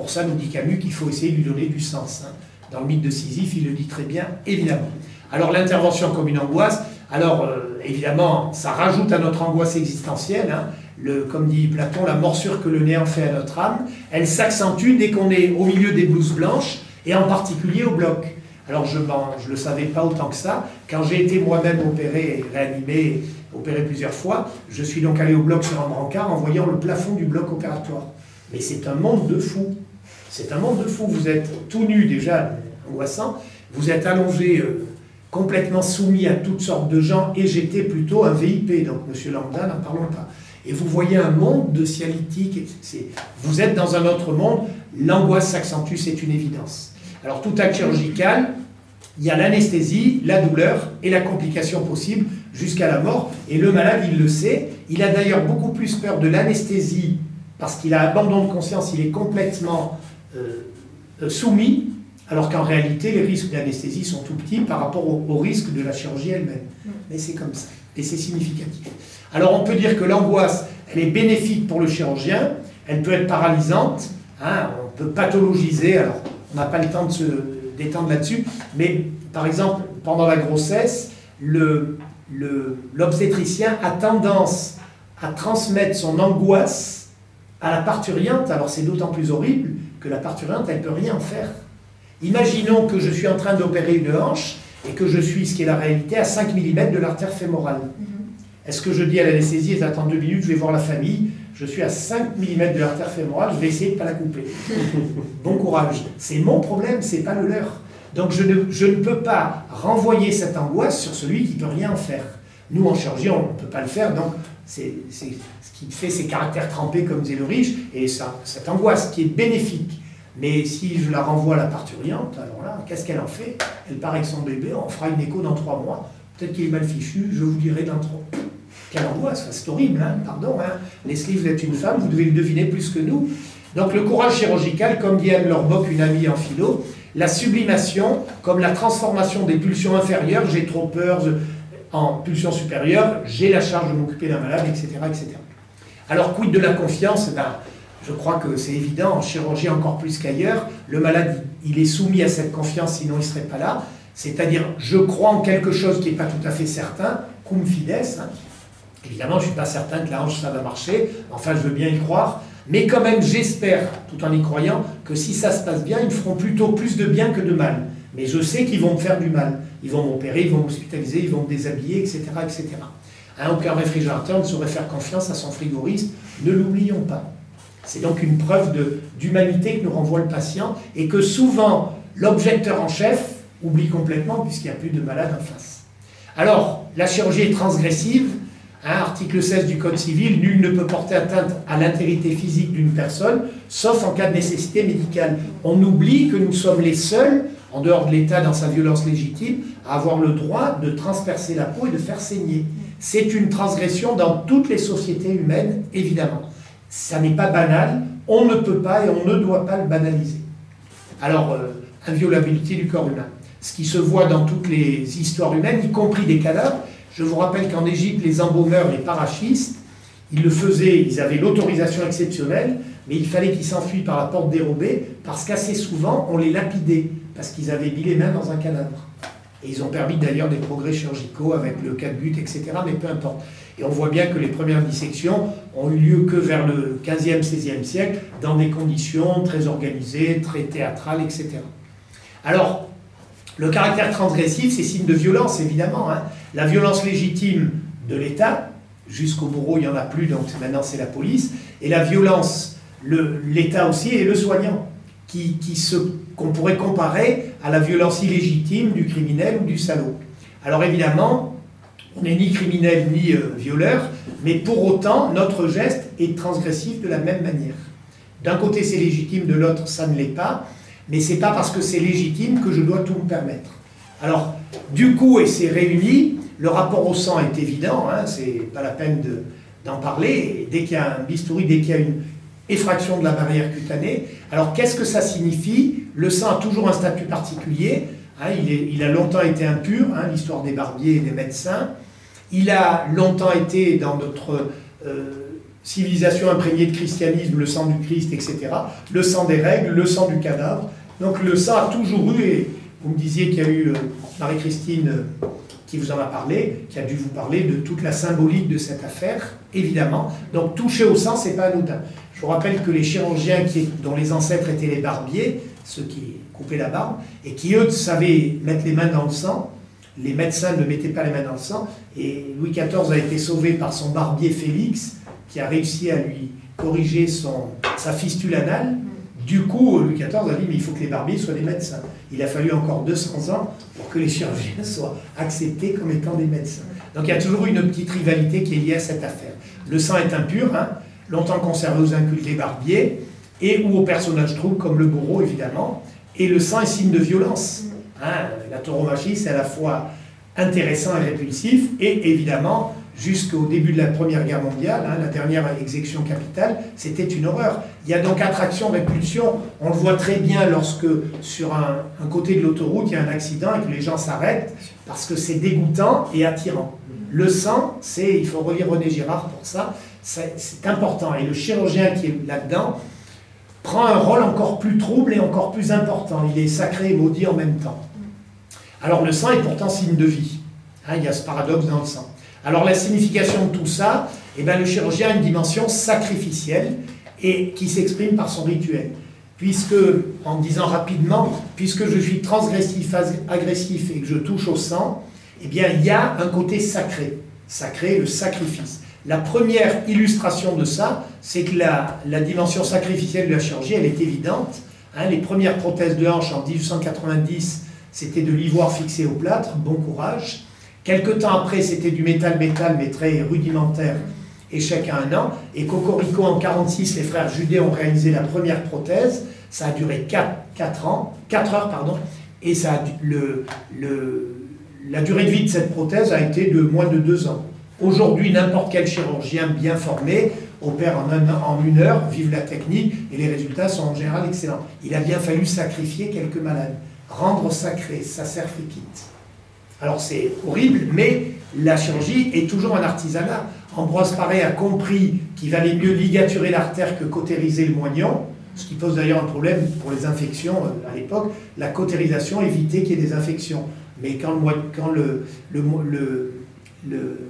pour ça, nous dit Camus qu'il faut essayer de lui donner du sens. Hein. Dans le mythe de Sisyphe, il le dit très bien, évidemment. Alors l'intervention comme une angoisse, alors euh, évidemment, ça rajoute à notre angoisse existentielle. Hein. comme dit Platon, la morsure que le néant fait à notre âme, elle s'accentue dès qu'on est au milieu des blouses blanches, et en particulier au bloc. Alors je ne le savais pas autant que ça. Quand j'ai été moi-même opéré, réanimé, opéré plusieurs fois, je suis donc allé au bloc sur un brancard en voyant le plafond du bloc opératoire. Mais c'est un monde de fou. C'est un monde de fou. Vous êtes tout nu déjà, angoissant. Vous êtes allongé, euh, complètement soumis à toutes sortes de gens, et j'étais plutôt un VIP, donc Monsieur Lambda, n'en parlons pas. Et vous voyez un monde de cialytique. Vous êtes dans un autre monde. L'angoisse s'accentue, c'est une évidence. Alors tout acte chirurgical, il y a l'anesthésie, la douleur et la complication possible jusqu'à la mort. Et le malade, il le sait. Il a d'ailleurs beaucoup plus peur de l'anesthésie parce qu'il a abandon de conscience, il est complètement euh, euh, soumis, alors qu'en réalité, les risques d'anesthésie sont tout petits par rapport au, au risque de la chirurgie elle-même. Mais c'est comme ça, et c'est significatif. Alors on peut dire que l'angoisse, elle est bénéfique pour le chirurgien, elle peut être paralysante, hein, on peut pathologiser, alors on n'a pas le temps de se détendre là-dessus, mais par exemple, pendant la grossesse, l'obstétricien le, a tendance à transmettre son angoisse à la parturiente, alors c'est d'autant plus horrible que la parturiente, elle ne peut rien faire. Imaginons que je suis en train d'opérer une hanche et que je suis, ce qui est la réalité, à 5 mm de l'artère fémorale. Mm-hmm. Est-ce que je dis à l'anesthésie, j'attends deux minutes, je vais voir la famille, je suis à 5 mm de l'artère fémorale, je vais essayer de ne pas la couper. bon courage. C'est mon problème, c'est pas le leur. Donc je ne, je ne, peux pas renvoyer cette angoisse sur celui qui ne peut rien faire. Nous, en chirurgie, on ne peut pas le faire, donc c'est ce qui fait ses caractères trempés, comme disait le riche, et ça, cette angoisse qui est bénéfique. Mais si je la renvoie à la parturiente, alors là, qu'est-ce qu'elle en fait? Elle part avec son bébé, on fera une écho dans trois mois. Peut-être qu'il est mal fichu, je vous dirai dans trois. Quelle angoisse, c'est horrible, hein pardon. Hein Leslie, vous êtes une femme, vous devez le deviner plus que nous. Donc le courage chirurgical, comme dit Anne Lorbock, une amie en philo, la sublimation, comme la transformation des pulsions inférieures, j'ai trop peur, en pulsions supérieures, j'ai la charge de m'occuper d'un malade, etc., etc. Alors, quid de la confiance? Ben, Je crois que c'est évident, en chirurgie encore plus qu'ailleurs, le malade, il est soumis à cette confiance, sinon il ne serait pas là. C'est-à-dire, je crois en quelque chose qui n'est pas tout à fait certain, cum fides, hein, Évidemment, je ne suis pas certain que la hanche, ça va marcher. Enfin, je veux bien y croire. Mais quand même, j'espère, tout en y croyant, que si ça se passe bien, ils me feront plutôt plus de bien que de mal. Mais je sais qu'ils vont me faire du mal. Ils vont m'opérer, ils vont m'hospitaliser, ils vont me déshabiller, etc. Un aucun réfrigérateur ne saurait faire confiance à son frigoriste. Ne l'oublions pas. C'est donc une preuve d'humanité que nous renvoie le patient et que souvent l'objecteur en chef oublie complètement puisqu'il n'y a plus de malade en face. Alors, la chirurgie est transgressive, article 16 du Code civil, nul ne peut porter atteinte à l'intégrité physique d'une personne, sauf en cas de nécessité médicale. On oublie que nous sommes les seuls, en dehors de l'État dans sa violence légitime, à avoir le droit de transpercer la peau et de faire saigner. C'est une transgression dans toutes les sociétés humaines, évidemment. Ça n'est pas banal, on ne peut pas et on ne doit pas le banaliser. Alors, euh, inviolabilité du corps humain. Ce qui se voit dans toutes les histoires humaines, y compris des cadavres, je vous rappelle qu'en Égypte, les embaumeurs, les parachistes, ils le faisaient, ils avaient l'autorisation exceptionnelle, mais il fallait qu'ils s'enfuient par la porte dérobée, parce qu'assez souvent, on les lapidait, parce qu'ils avaient mis les mains dans un cadavre. Et ils ont permis d'ailleurs des progrès chirurgicaux avec le but, etc., mais peu importe. Et on voit bien que les premières dissections ont eu lieu que vers le 15e, 16e siècle, dans des conditions très organisées, très théâtrales, etc. Alors, le caractère transgressif, c'est signe de violence, évidemment. Hein. La violence légitime de l'État, jusqu'au bourreau, il n'y en a plus, donc maintenant c'est la police. Et la violence, l'État aussi, et le soignant, qui, qu'on pourrait comparer à la violence illégitime du criminel ou du salaud. Alors évidemment, on n'est ni criminel ni euh, violeur, mais pour autant, notre geste est transgressif de la même manière. D'un côté, c'est légitime, de l'autre, ça ne l'est pas mais c'est pas parce que c'est légitime que je dois tout me permettre. Alors, du coup, et c'est réuni, le rapport au sang est évident, hein, c'est pas la peine d'en parler. Dès qu'il y a un bistouri, dès qu'il y a une effraction de la barrière cutanée, alors qu'est-ce que ça signifie? Le sang a toujours un statut particulier. Hein, il, a longtemps été impur, hein, l'histoire des barbiers et des médecins. Il a longtemps été dans notre euh, civilisation imprégnée de christianisme, le sang du Christ, etc. Le sang des règles, le sang du cadavre. Donc le sang a toujours eu, et vous me disiez qu'il y a eu euh, Marie-Christine euh, qui vous en a parlé, qui a dû vous parler de toute la symbolique de cette affaire, évidemment. Donc toucher au sang, c'est pas anodin. Je vous rappelle que les chirurgiens dont les ancêtres étaient les barbiers, ceux qui coupaient la barbe, et qui eux savaient mettre les mains dans le sang, les médecins ne mettaient pas les mains dans le sang, et Louis XIV a été sauvé par son barbier Félix, qui a réussi à lui corriger son, sa fistule anale. Du coup, Louis XIV a dit, mais il faut que les barbiers soient des médecins. Il a fallu encore 200 ans pour que les chirurgiens soient acceptés comme étant des médecins. Donc il y a toujours une petite rivalité qui est liée à cette affaire. Le sang est impur, hein, longtemps conservé aux incultés barbiers, et ou aux personnages troubles comme le bourreau, évidemment. Et le sang est signe de violence. Hein. La tauromachie, c'est à la fois intéressant et répulsif, et évidemment, jusqu'au début de la Première Guerre mondiale, hein, la dernière exécution capitale, c'était une horreur. Il y a donc attraction-répulsion. On le voit très bien lorsque, sur un, côté de l'autoroute, il y a un accident et que les gens s'arrêtent, parce que c'est dégoûtant et attirant. Le sang, c'est, il faut relire René Girard pour ça, c'est important. Et le chirurgien qui est là-dedans prend un rôle encore plus trouble et encore plus important. Il est sacré et maudit en même temps. Alors le sang est pourtant signe de vie. Hein, il y a ce paradoxe dans le sang. Alors la signification de tout ça, eh bien, le chirurgien a une dimension sacrificielle et qui s'exprime par son rituel. Puisque, en disant rapidement, puisque je suis transgressif, agressif et que je touche au sang, eh bien, il y a un côté sacré. Sacré, le sacrifice. La première illustration de ça, c'est que la, dimension sacrificielle de la chirurgie, elle est évidente. Hein. les premières prothèses de hanche en 1890, c'était de l'ivoire fixé au plâtre, bon courage. Quelque temps après, c'était du métal-métal, mais très rudimentaire, échec à un an. Et Cocorico, en 1946, les frères Judet ont réalisé la première prothèse. Ça a duré 4, ans, 4 heures, pardon. Et ça le, la durée de vie de cette prothèse a été de moins de 2 ans. Aujourd'hui, n'importe quel chirurgien bien formé opère en, en une heure, vive la technique, et les résultats sont en général excellents. Il a bien fallu sacrifier quelques malades. Rendre sacré, quitte. Alors c'est horrible, mais la chirurgie est toujours un artisanat. Ambroise Paré a compris qu'il valait mieux ligaturer l'artère que cautériser le moignon, ce qui pose d'ailleurs un problème pour les infections euh, à l'époque. La cautérisation évitait qu'il y ait des infections. Mais quand le,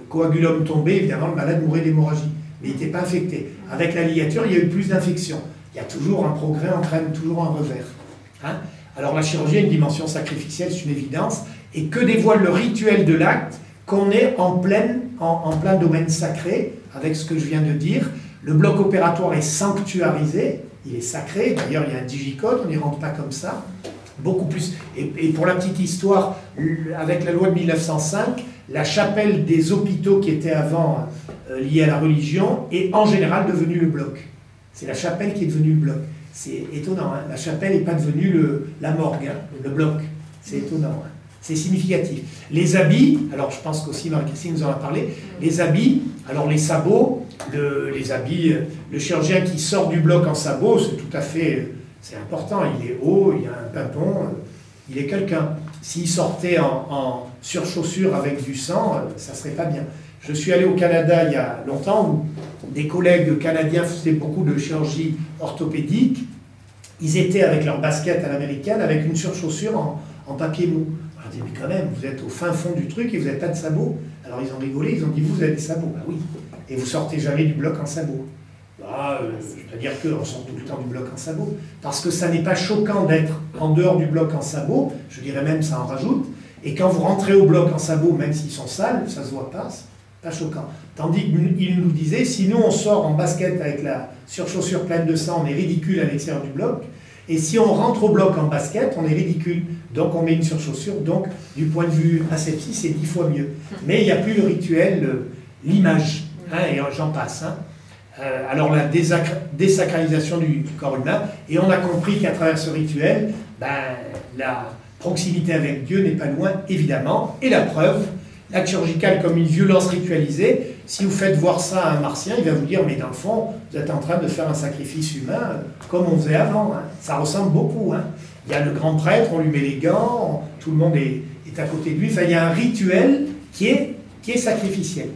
coagulum tombait, évidemment, le malade mourait d'hémorragie. Mais il n'était pas infecté. Avec la ligature, il y a eu plus d'infections. Il y a toujours un progrès, entraîne toujours un revers. Hein Alors la chirurgie a une dimension sacrificielle, c'est une évidence et que dévoile le rituel de l'acte, qu'on est en, pleine, en, plein domaine sacré, avec ce que je viens de dire. Le bloc opératoire est sanctuarisé, il est sacré, d'ailleurs il y a un digicode, on n'y rentre pas comme ça. Beaucoup plus. Et, pour la petite histoire, avec la loi de 1905, la chapelle des hôpitaux qui était avant euh, liée à la religion est en général devenue le bloc. C'est la chapelle qui est devenue le bloc. C'est étonnant, hein. la chapelle n'est pas devenue le, la morgue, hein, le bloc. C'est étonnant. Hein. C'est significatif. Les habits, alors je pense qu'aussi Marie-Christine nous en a parlé, les habits, alors les sabots, le, les habits, le chirurgien qui sort du bloc en sabot, c'est tout à fait, c'est important, il est haut, il a un pimpon, il est quelqu'un. S'il sortait en, surchaussure avec du sang, ça serait pas bien. Je suis allé au Canada il y a longtemps où des collègues canadiens faisaient beaucoup de chirurgie orthopédique. Ils étaient avec leur basket à l'américaine avec une surchaussure en papier mou. On dit, mais quand même, vous êtes au fin fond du truc et vous n'avez pas de sabots. Alors ils ont rigolé, ils ont dit, vous avez des sabots. Bah oui. Et vous sortez jamais du bloc en sabot. Bah, euh, C'est-à-dire qu'on sort tout le temps du bloc en sabot. Parce que ça n'est pas choquant d'être en dehors du bloc en sabot, je dirais même ça en rajoute. Et quand vous rentrez au bloc en sabot, même s'ils sont sales, ça se voit pas, pas choquant. Tandis qu'il nous disait, si nous on sort en basket avec la surchaussure pleine de sang, on est ridicule à l'extérieur du bloc. Et si on rentre au bloc en basket, on est ridicule. Donc on met une surchaussure. Donc du point de vue asepsie, c'est dix fois mieux. Mais il n'y a plus le rituel, l'image. Hein, et j'en passe. Hein. Euh, alors la désacralisation du, corps humain. Et on a compris qu'à travers ce rituel, ben, la proximité avec Dieu n'est pas loin, évidemment. Et la preuve, l'acte chirurgical comme une violence ritualisée, si vous faites voir ça à un martien, il va vous dire, mais dans le fond, vous êtes en train de faire un sacrifice humain comme on faisait avant. Hein. Ça ressemble beaucoup. Hein. Il y a le grand prêtre, on lui met les gants, tout le monde est, à côté de lui. Il y a un rituel qui est, sacrificiel.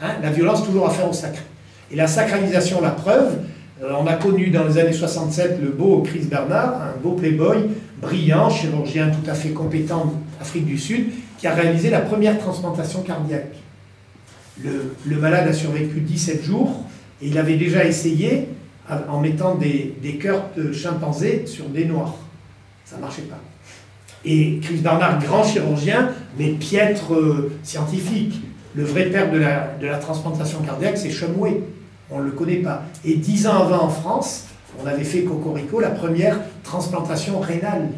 Hein. La violence, toujours à faire au sacré. Et la sacralisation, la preuve, euh, on a connu dans les années 67 le beau Chris Bernard, un beau playboy, brillant, chirurgien tout à fait compétent Afrique du Sud, qui a réalisé la première transplantation cardiaque. Le, malade a survécu 17 jours et il avait déjà essayé en mettant des, des cœurs de chimpanzés sur des noirs. Ça ne marchait pas. Et Chris Barnard, grand chirurgien, mais piètre euh, scientifique. Le vrai père de la, transplantation cardiaque, c'est Shumway. On ne le connaît pas. Et dix ans avant en France, on avait fait Cocorico, la première transplantation rénale.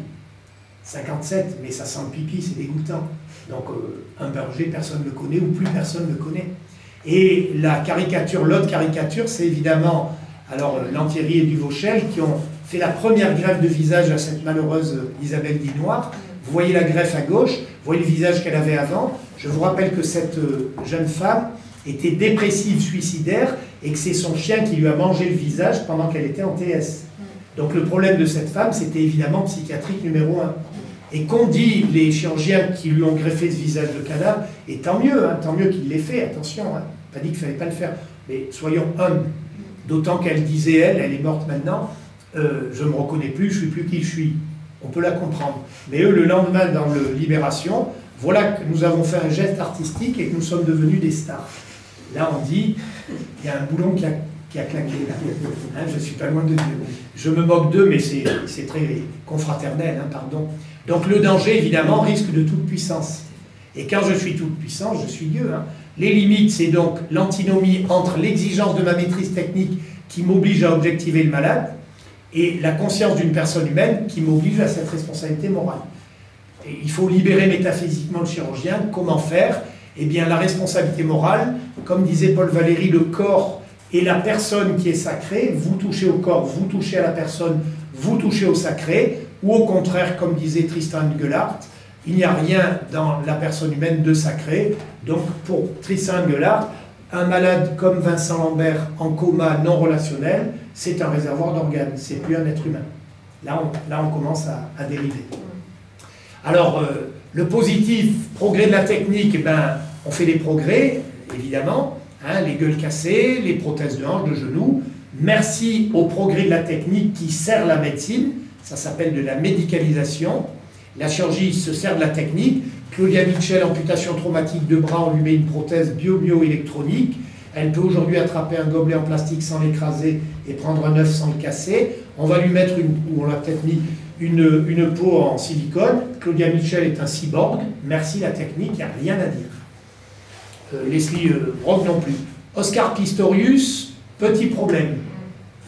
57, mais ça sent le pipi, c'est dégoûtant. Donc euh, un berger, personne ne le connaît, ou plus personne ne le connaît. Et la caricature, l'autre caricature, c'est évidemment alors euh, Lantieri et Duvauchel qui ont fait la première greffe de visage à cette malheureuse Isabelle Dinoir. Vous voyez la greffe à gauche, vous voyez le visage qu'elle avait avant. Je vous rappelle que cette euh, jeune femme était dépressive, suicidaire, et que c'est son chien qui lui a mangé le visage pendant qu'elle était en TS. Donc le problème de cette femme, c'était évidemment psychiatrique numéro un. Et qu'ont dit les chirurgiens qui lui ont greffé ce visage de cadavre, et tant mieux, hein, tant mieux qu'il l'ait fait, attention, hein, pas dit qu'il ne fallait pas le faire, mais soyons hommes. D'autant qu'elle disait, elle, elle est morte maintenant, euh, je ne me reconnais plus, je ne suis plus qui je suis. On peut la comprendre. Mais eux, le lendemain, dans le Libération, voilà que nous avons fait un geste artistique et que nous sommes devenus des stars. Là, on dit, il y a un boulon qui a, claqué là. Hein, je ne suis pas loin de Dieu. Je me moque d'eux, mais c'est très confraternel, hein, pardon. Donc le danger, évidemment, risque de toute puissance. Et quand je suis toute puissance, je suis Dieu. Hein. Les limites, c'est donc l'antinomie entre l'exigence de ma maîtrise technique qui m'oblige à objectiver le malade et la conscience d'une personne humaine qui m'oblige à cette responsabilité morale. Il faut libérer métaphysiquement le chirurgien. Comment faire? Eh bien, la responsabilité morale, comme disait Paul Valéry, le corps et la personne qui est sacrée. Vous touchez au corps, vous touchez à la personne, vous touchez au sacré. Ou au contraire, comme disait Tristan Gullart, il n'y a rien dans la personne humaine de sacré. Donc, pour Tristan Gullart, un malade comme Vincent Lambert en coma non relationnel, c'est un réservoir d'organes, c'est plus un être humain. Là, on, là, on commence à, dériver. Alors, euh, le positif, progrès de la technique, eh ben, on fait des progrès, évidemment, hein, les gueules cassées, les prothèses de hanche, de genoux. Merci au progrès de la technique qui sert la médecine, ça s'appelle de la médicalisation. La chirurgie se sert de la technique. Claudia Mitchell, amputation traumatique de bras, on lui met une prothèse bio-bio-électronique. Elle peut aujourd'hui attraper un gobelet en plastique sans l'écraser et prendre un œuf sans le casser. On va lui mettre une, ou on l'a peut-être mis, une, peau en silicone. Claudia Mitchell est un cyborg. Merci la technique, il n'y a rien à dire. Euh, Leslie euh, Brock non plus. Oscar Pistorius, petit problème.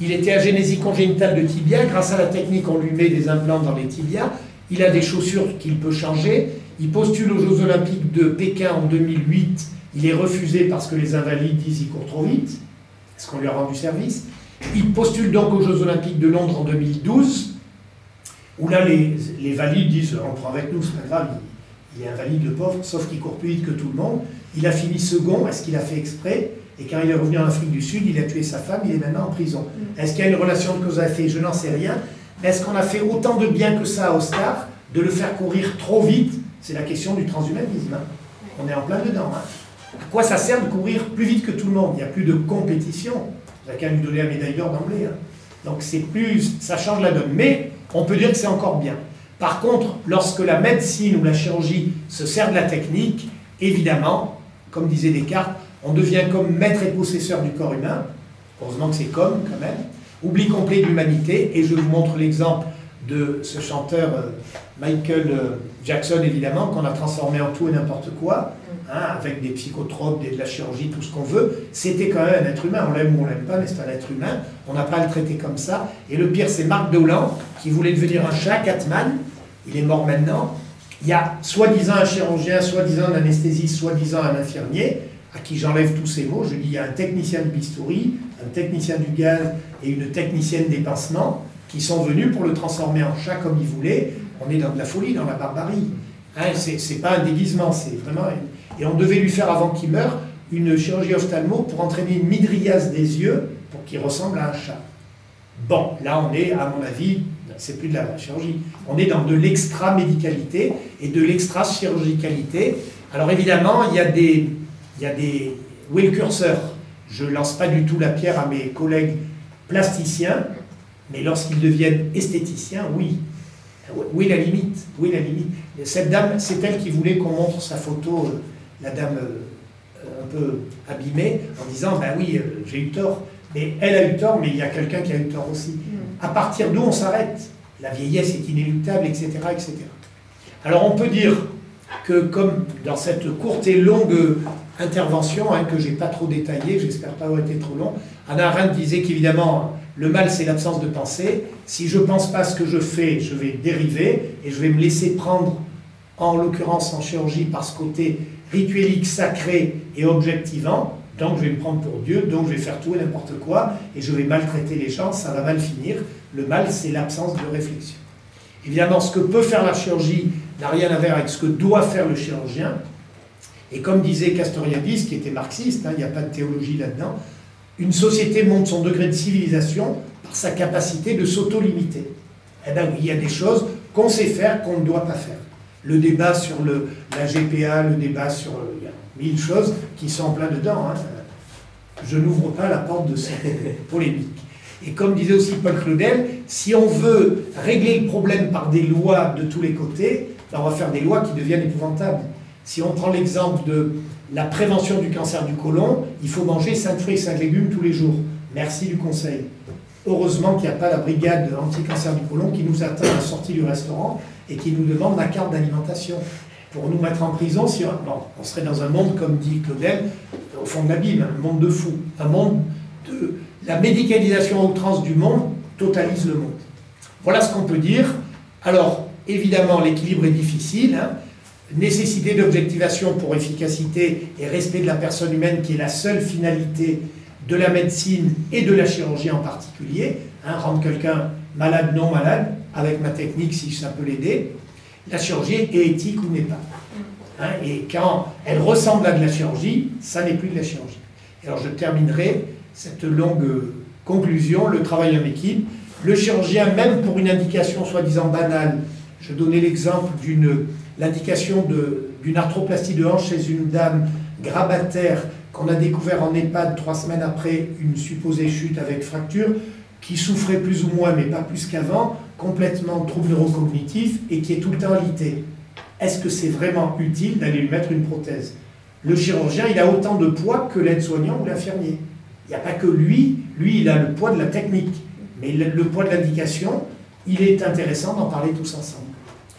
Il était agénésie congénitale de tibia. Grâce à la technique, on lui met des implants dans les tibias. Il a des chaussures qu'il peut changer. Il postule aux Jeux Olympiques de Pékin en 2008. Il est refusé parce que les invalides disent qu'il court trop vite. Est-ce qu'on lui a rendu service Il postule donc aux Jeux Olympiques de Londres en 2012, où là, les, les valides disent on prend avec nous, c'est pas grave, il, est invalide le pauvre, sauf qu'il court plus vite que tout le monde. Il a fini second, est-ce qu'il a fait exprès? Et quand il est revenu en Afrique du Sud, il a tué sa femme, il est maintenant en prison. Mm. Est-ce qu'il y a une relation de cause à effet? Je n'en sais rien. Mais est-ce qu'on a fait autant de bien que ça à Oscar de le faire courir trop vite? C'est la question du transhumanisme. Hein. On est en plein dedans. Hein. À quoi ça sert de courir plus vite que tout le monde? Il n'y a plus de compétition. A qu'à lui donner la médaille d'or d'emblée. Hein. Donc c'est plus, ça change la donne. Mais on peut dire que c'est encore bien. Par contre, lorsque la médecine ou la chirurgie se sert de la technique, évidemment, comme disait Descartes, on devient comme maître et possesseur du corps humain. Heureusement que c'est comme quand même. Oubli complet d'humanité. Et je vous montre l'exemple de ce chanteur euh, Michael euh, Jackson, évidemment, qu'on a transformé en tout et n'importe quoi. Hein, avec des psychotropes, de la chirurgie, tout ce qu'on veut, c'était quand même un être humain. On l'aime ou on l'aime pas, mais c'est un être humain. On n'a pas à le traiter comme ça. Et le pire, c'est Marc Dolan, qui voulait devenir un chat, Catman. Il est mort maintenant. Il y a soi-disant un chirurgien, soi-disant un anesthésiste, soi-disant un infirmier, à qui j'enlève tous ces mots. Je dis il y a un technicien de bistouri, un technicien du gaz et une technicienne des pansements qui sont venus pour le transformer en chat comme ils voulaient. On est dans de la folie, dans la barbarie. Hein, c'est pas un déguisement, c'est vraiment et on devait lui faire, avant qu'il meure, une chirurgie ophtalmo pour entraîner une midriase des yeux pour qu'il ressemble à un chat. Bon, là on est, à mon avis, c'est plus de la chirurgie. On est dans de l'extra-médicalité et de l'extra-chirurgicalité. Alors évidemment, il y a des, il y a des, où est le curseur Je ne lance pas du tout la pierre à mes collègues plasticiens, mais lorsqu'ils deviennent esthéticiens, oui. Oui, la limite. Oui, la limite. Cette dame, c'est elle qui voulait qu'on montre sa photo, euh, la dame euh, un peu abîmée, en disant Ben oui, euh, j'ai eu tort. Mais elle a eu tort, mais il y a quelqu'un qui a eu tort aussi. À partir d'où on s'arrête? La vieillesse est inéluctable, etc., etc. Alors on peut dire que, comme dans cette courte et longue intervention, hein, que j'ai pas trop détaillée, j'espère pas avoir été trop long, Anna Arendt disait qu'évidemment, le mal, c'est l'absence de pensée. Si je ne pense pas ce que je fais, je vais dériver et je vais me laisser prendre, en l'occurrence en chirurgie, par ce côté rituelique, sacré et objectivant. Donc je vais me prendre pour Dieu, donc je vais faire tout et n'importe quoi, et je vais maltraiter les gens, ça va mal finir. Le mal, c'est l'absence de réflexion. Évidemment, ce que peut faire la chirurgie n'a rien à voir avec ce que doit faire le chirurgien. Et comme disait Castoriadis, qui était marxiste, hein, il n'y a pas de théologie là-dedans, une société monte son degré de civilisation par sa capacité de s'auto-limiter. Eh bien il y a des choses qu'on sait faire, qu'on ne doit pas faire. Le débat sur le, la GPA, le débat sur... Il y a mille choses qui sont en plein dedans. Hein. Je n'ouvre pas la porte de cette polémique. Et comme disait aussi Paul Claudel, si on veut régler le problème par des lois de tous les côtés, ben, on va faire des lois qui deviennent épouvantables. Si on prend l'exemple de la prévention du cancer du côlon, il faut manger 5 fruits et 5 légumes tous les jours. Merci du conseil. Heureusement qu'il n'y a pas la brigade anti-cancer du côlon qui nous attend à la sortie du restaurant et qui nous demande la carte d'alimentation. Pour nous mettre en prison, si on, serait dans un monde, comme dit Claudel, au fond de la Bible, un monde de fous, un monde de... La médicalisation outrance du monde totalise le monde. Voilà ce qu'on peut dire. Alors, évidemment, l'équilibre est difficile. Hein nécessité d'objectivation pour efficacité et respect de la personne humaine qui est la seule finalité de la médecine et de la chirurgie en particulier, hein, rendre quelqu'un malade, non malade, avec ma technique si ça peut l'aider. La chirurgie est éthique ou n'est pas. Hein, et quand elle ressemble à de la chirurgie, ça n'est plus de la chirurgie. alors je terminerai cette longue conclusion, le travail en équipe. Le chirurgien, même pour une indication soi-disant banale, je donnais l'exemple d'une l'indication d'une arthroplastie de hanche chez une dame grabataire qu'on a découvert en EHPAD trois semaines après une supposée chute avec fracture, qui souffrait plus ou moins, mais pas plus qu'avant, complètement trouble neurocognitif et qui est tout le temps alité. Est-ce que c'est vraiment utile d'aller lui mettre une prothèse? Le chirurgien, il a autant de poids que l'aide-soignant ou l'infirmier. Il n'y a pas que lui, lui, il a le poids de la technique. Mais le poids de l'indication, il est intéressant d'en parler tous ensemble.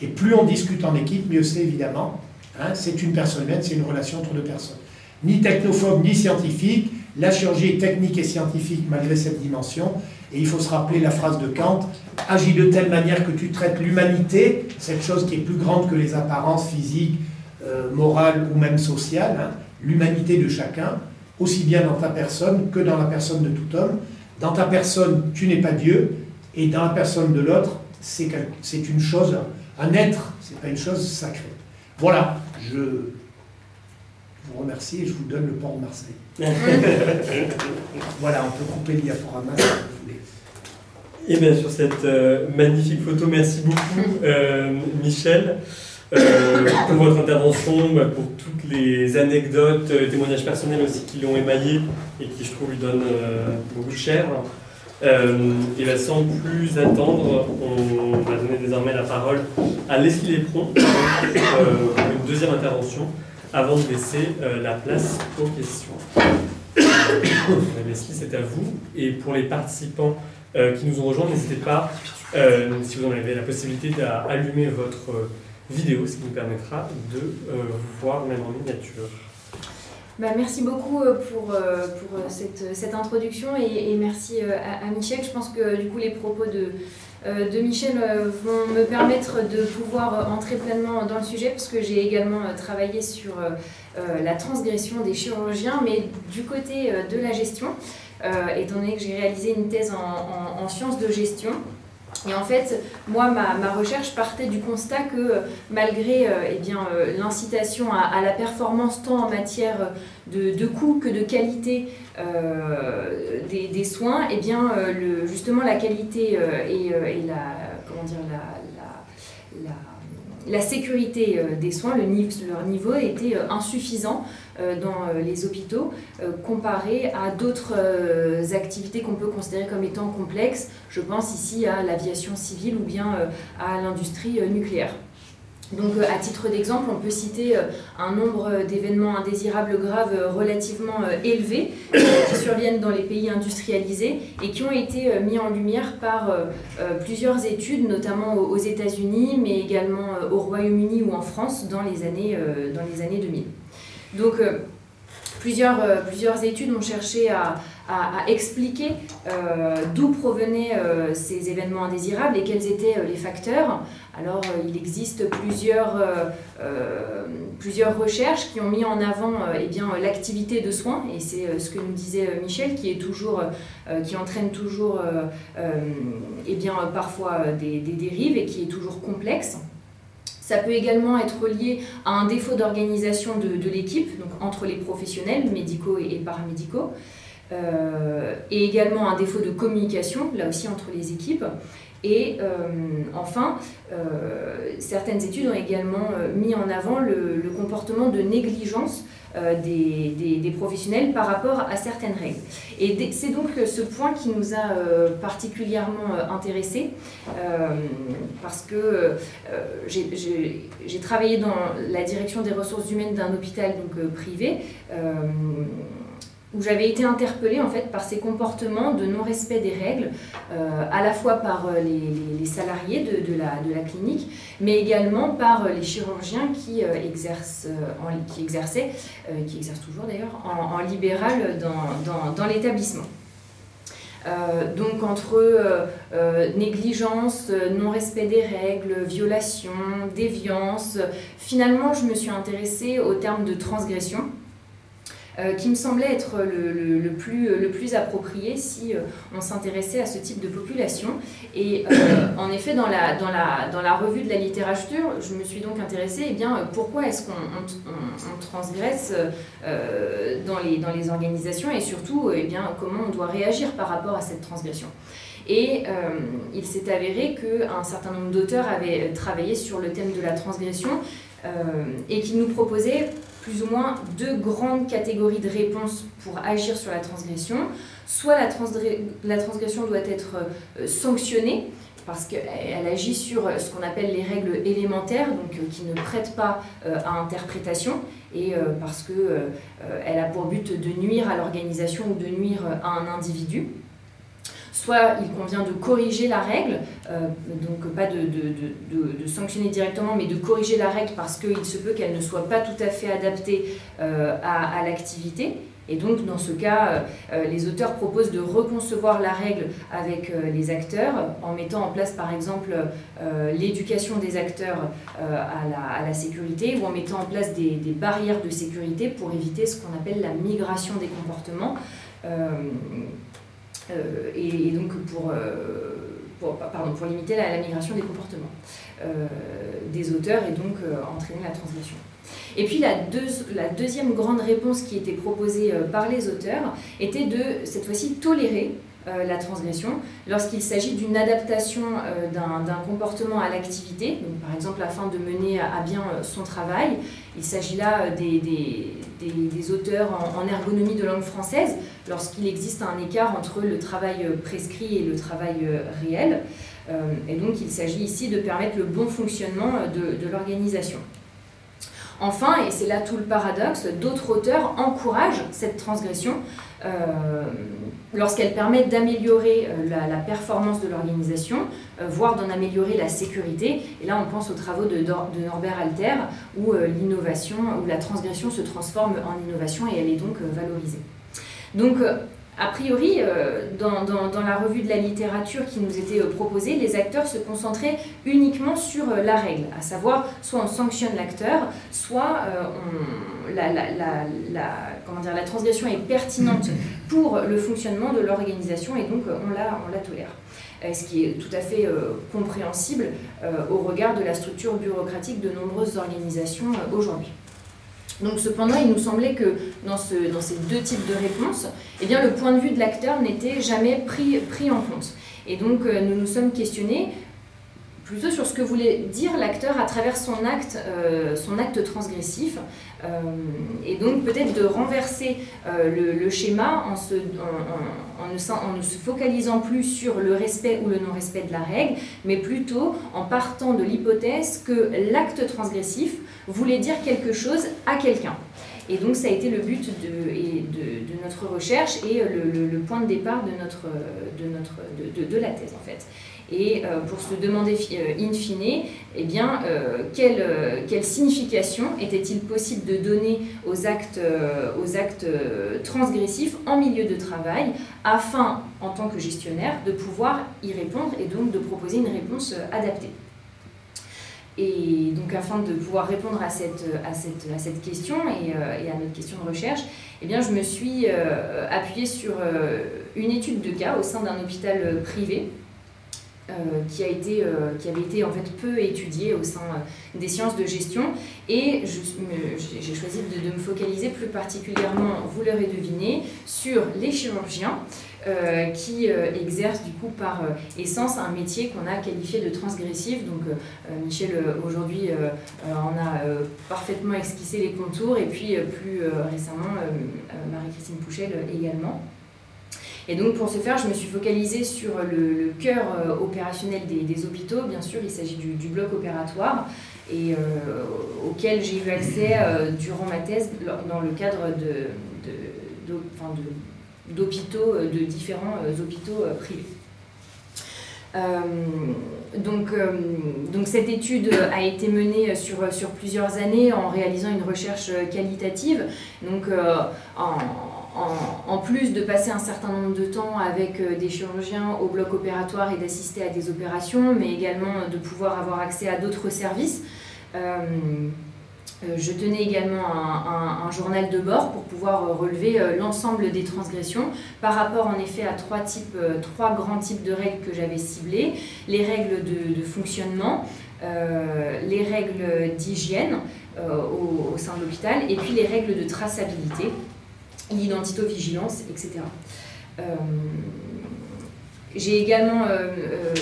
Et plus on discute en équipe, mieux c'est évidemment. Hein, c'est une personne humaine, c'est une relation entre deux personnes. Ni technophobe, ni scientifique. La chirurgie est technique et scientifique malgré cette dimension. Et il faut se rappeler la phrase de Kant agis de telle manière que tu traites l'humanité, cette chose qui est plus grande que les apparences physiques, euh, morales ou même sociales, hein, l'humanité de chacun, aussi bien dans ta personne que dans la personne de tout homme. Dans ta personne, tu n'es pas Dieu, et dans la personne de l'autre, c'est une chose un être, ce n'est pas une chose sacrée. Voilà, je vous remercie et je vous donne le port de Marseille. voilà, on peut couper le diaporama si vous voulez. Et eh bien sur cette euh, magnifique photo, merci beaucoup euh, Michel euh, pour votre intervention, bah, pour toutes les anecdotes, témoignages personnels aussi qui l'ont émaillé et qui je trouve lui donnent beaucoup de chair. Euh, et bien, sans plus attendre, on va donner désormais la parole à Leslie Lépron euh, pour une deuxième intervention avant de laisser euh, la place aux questions. Leslie, c'est à vous. Et pour les participants qui nous ont rejoints, n'hésitez pas, si vous en avez la possibilité, d'allumer votre vidéo, ce qui nous permettra de vous voir même en miniature. Bah, merci beaucoup euh, pour, euh, pour euh, cette, cette introduction et, merci à, Michel. Je pense que du coup les propos de, de Michel vont me permettre de pouvoir entrer pleinement dans le sujet parce que j'ai également travaillé sur la transgression des chirurgiens, mais du côté de la gestion, étant donné que j'ai réalisé une thèse en, en sciences de gestion. Et en fait, moi, ma, recherche partait du constat que euh, malgré euh, eh euh, l'incitation à, la performance tant en matière de, coût que de qualité des, soins, eh bien, justement la qualité et, la, comment dire, la, la sécurité des soins, le leur niveau était insuffisant dans les hôpitaux comparé à d'autres activités qu'on peut considérer comme étant complexes. Je pense ici à l'aviation civile ou bien à l'industrie nucléaire. Donc, euh, à titre d'exemple, on peut citer euh, un nombre d'événements indésirables graves euh, relativement élevés qui surviennent dans les pays industrialisés et qui ont été mis en lumière par plusieurs études, notamment aux États-Unis, mais également au Royaume-Uni ou en France dans les années, dans les années 2000. Donc, plusieurs, plusieurs études ont cherché à, expliquer euh, d'où provenaient euh, ces événements indésirables et quels étaient euh, les facteurs. Alors, il existe plusieurs, plusieurs recherches qui ont mis en avant eh l'activité de soins, et c'est ce que nous disait Michel, qui, est toujours, qui entraîne toujours eh bien, parfois des dérives et qui est toujours complexe. Ça peut également être lié à un défaut d'organisation de, de l'équipe, donc entre les professionnels médicaux et paramédicaux. Euh, et également un défaut de communication, là aussi entre les équipes. Et euh, enfin, euh, certaines études ont également mis en avant le, comportement de négligence des, des, professionnels par rapport à certaines règles. Et c'est donc ce point qui nous a particulièrement intéressés, parce que j'ai travaillé dans la direction des ressources humaines d'un hôpital privé où j'avais été interpellée en fait par ces comportements de non-respect des règles, euh, à la fois par euh, les, salariés de, la, clinique, mais également par euh, les chirurgiens qui, exercent, en, qui exerçaient, qui exercent toujours d'ailleurs, en, libéral dans, dans, l'établissement. donc entre négligence, non-respect des règles, violation, déviance, finalement je me suis intéressée au terme de transgression euh, qui me semblait être le, le, plus, le plus approprié si euh, on s'intéressait à ce type de population. Et euh, en effet, dans la, dans, la, dans la revue de la littérature, je me suis donc intéressée, eh bien, pourquoi est-ce qu'on on, transgresse dans, les, dans les organisations et surtout, eh bien, comment on doit réagir par rapport à cette transgression. Et il s'est avéré qu'un certain nombre d'auteurs avaient travaillé sur le thème de la transgression et qui nous proposaient plus ou moins deux grandes catégories de réponses pour agir sur la transgression. Soit la, transgression doit être euh, sanctionnée, parce qu'elle agit sur ce qu'on appelle les règles élémentaires, donc euh, qui ne prêtent pas euh, à interprétation, et parce qu'elle a pour but de nuire à l'organisation ou de nuire à un individu. Soit il convient de corriger la règle, euh, donc pas de, sanctionner directement, mais de corriger la règle parce qu'il se peut qu'elle ne soit pas tout à fait adaptée euh, à, l'activité. Et donc, dans ce cas, euh, les auteurs proposent de reconcevoir la règle avec les acteurs en mettant en place, par exemple, l'éducation des acteurs à la, sécurité ou en mettant en place des barrières de sécurité pour éviter ce qu'on appelle la migration des comportements. Euh, et, donc pour, euh, pour, pardon, pour limiter la, migration des comportements euh, des auteurs et donc entraîner la transmission. Et puis la, la, deuxième grande réponse qui était proposée par les auteurs était de, cette fois-ci, tolérer la transgression lorsqu'il s'agit d'une adaptation d'un comportement à l'activité, par exemple afin de mener à, bien son travail. Il s'agit là des, des, des, auteurs en, ergonomie de langue française, lorsqu'il existe un écart entre le travail euh, prescrit et le travail euh, réel. Euh, et donc il s'agit ici de permettre le bon fonctionnement de, l'organisation. Enfin, et c'est là tout le paradoxe, d'autres auteurs encouragent cette transgression lorsqu'elle permet d'améliorer la, performance de l'organisation, voire d'en améliorer la sécurité. Et là, on pense aux travaux de, Norbert Alter, où l'innovation, où la transgression se transforme en innovation et elle est donc valorisée. Euh, a priori, euh, dans, la revue de la littérature qui nous était euh, proposée, les acteurs se concentraient uniquement sur la règle, à savoir soit on sanctionne l'acteur, soit la, transgression est pertinente pour le fonctionnement de l'organisation et donc on la tolère. Ce qui est tout à fait compréhensible au regard de la structure bureaucratique de nombreuses organisations aujourd'hui. Donc cependant, il nous semblait que dans, ce, dans ces deux types de réponses, eh bien, le point de vue de l'acteur n'était jamais pris, pris en compte. Et donc euh, nous nous sommes questionnés plutôt sur ce que voulait dire l'acteur à travers son acte, euh, transgressif, euh, et donc peut-être de renverser euh, le, schéma en, ne, se focalisant plus sur le respect ou le non-respect de la règle, mais plutôt en partant de l'hypothèse que l'acte transgressif voulait dire quelque chose à quelqu'un. Et donc ça a été le but de, notre recherche et le, point de départ de, la thèse en fait et euh, pour se demander euh, in fine, eh euh, quelle, quelle, signification était-il possible de donner aux actes, aux actes transgressifs en milieu de travail afin, en tant que gestionnaire, de pouvoir y répondre et donc de proposer une réponse adaptée. Et donc, afin de pouvoir répondre à cette, à cette, à cette question et, et, à notre question de recherche, eh bien, je me suis appuyée sur une étude de cas au sein d'un hôpital privé euh, qui, a été, euh, qui avait été en fait peu étudié au sein euh, des sciences de gestion. Et j'ai choisi de, de, me focaliser plus particulièrement, vous l'aurez deviné, sur les chirurgiens qui exercent du coup par essence un métier qu'on a qualifié de transgressif. Donc Michel aujourd'hui en a parfaitement esquissé les contours et puis plus récemment Marie-Christine Pouchel également. Et donc pour ce faire, je me suis focalisée sur le, cœur euh, opérationnel des, hôpitaux. Bien sûr, il s'agit du, bloc opératoire et euh, auquel j'ai eu accès euh, durant ma thèse dans le cadre de, d'hôpitaux, de, différents hôpitaux privés. donc, donc cette étude a été menée sur, sur plusieurs années en réalisant une recherche qualitative. Donc en, en, plus de passer un certain nombre de temps avec euh, des chirurgiens au bloc opératoire et d'assister à des opérations, mais également de pouvoir avoir accès à d'autres services. Euh, euh, je tenais également un, journal de bord pour pouvoir relever l'ensemble des transgressions par rapport en effet à trois, types, trois grands types de règles que j'avais ciblées. Les règles de, fonctionnement, les règles d'hygiène au, sein de l'hôpital et puis les règles de traçabilité l'identito-vigilance, etc. Euh, j'ai également euh, euh,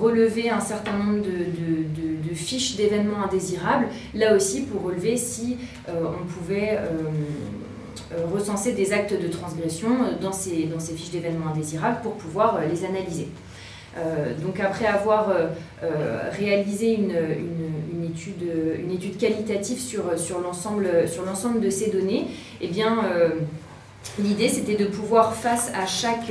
relevé un certain nombre de, fiches d'événements indésirables, là aussi pour relever si on pouvait recenser des actes de transgression dans ces, fiches d'événements indésirables pour pouvoir les analyser. donc après avoir réalisé une, étude, qualitative sur, sur l'ensemble de ces données, eh bien, L'idée, c'était de pouvoir, face à chaque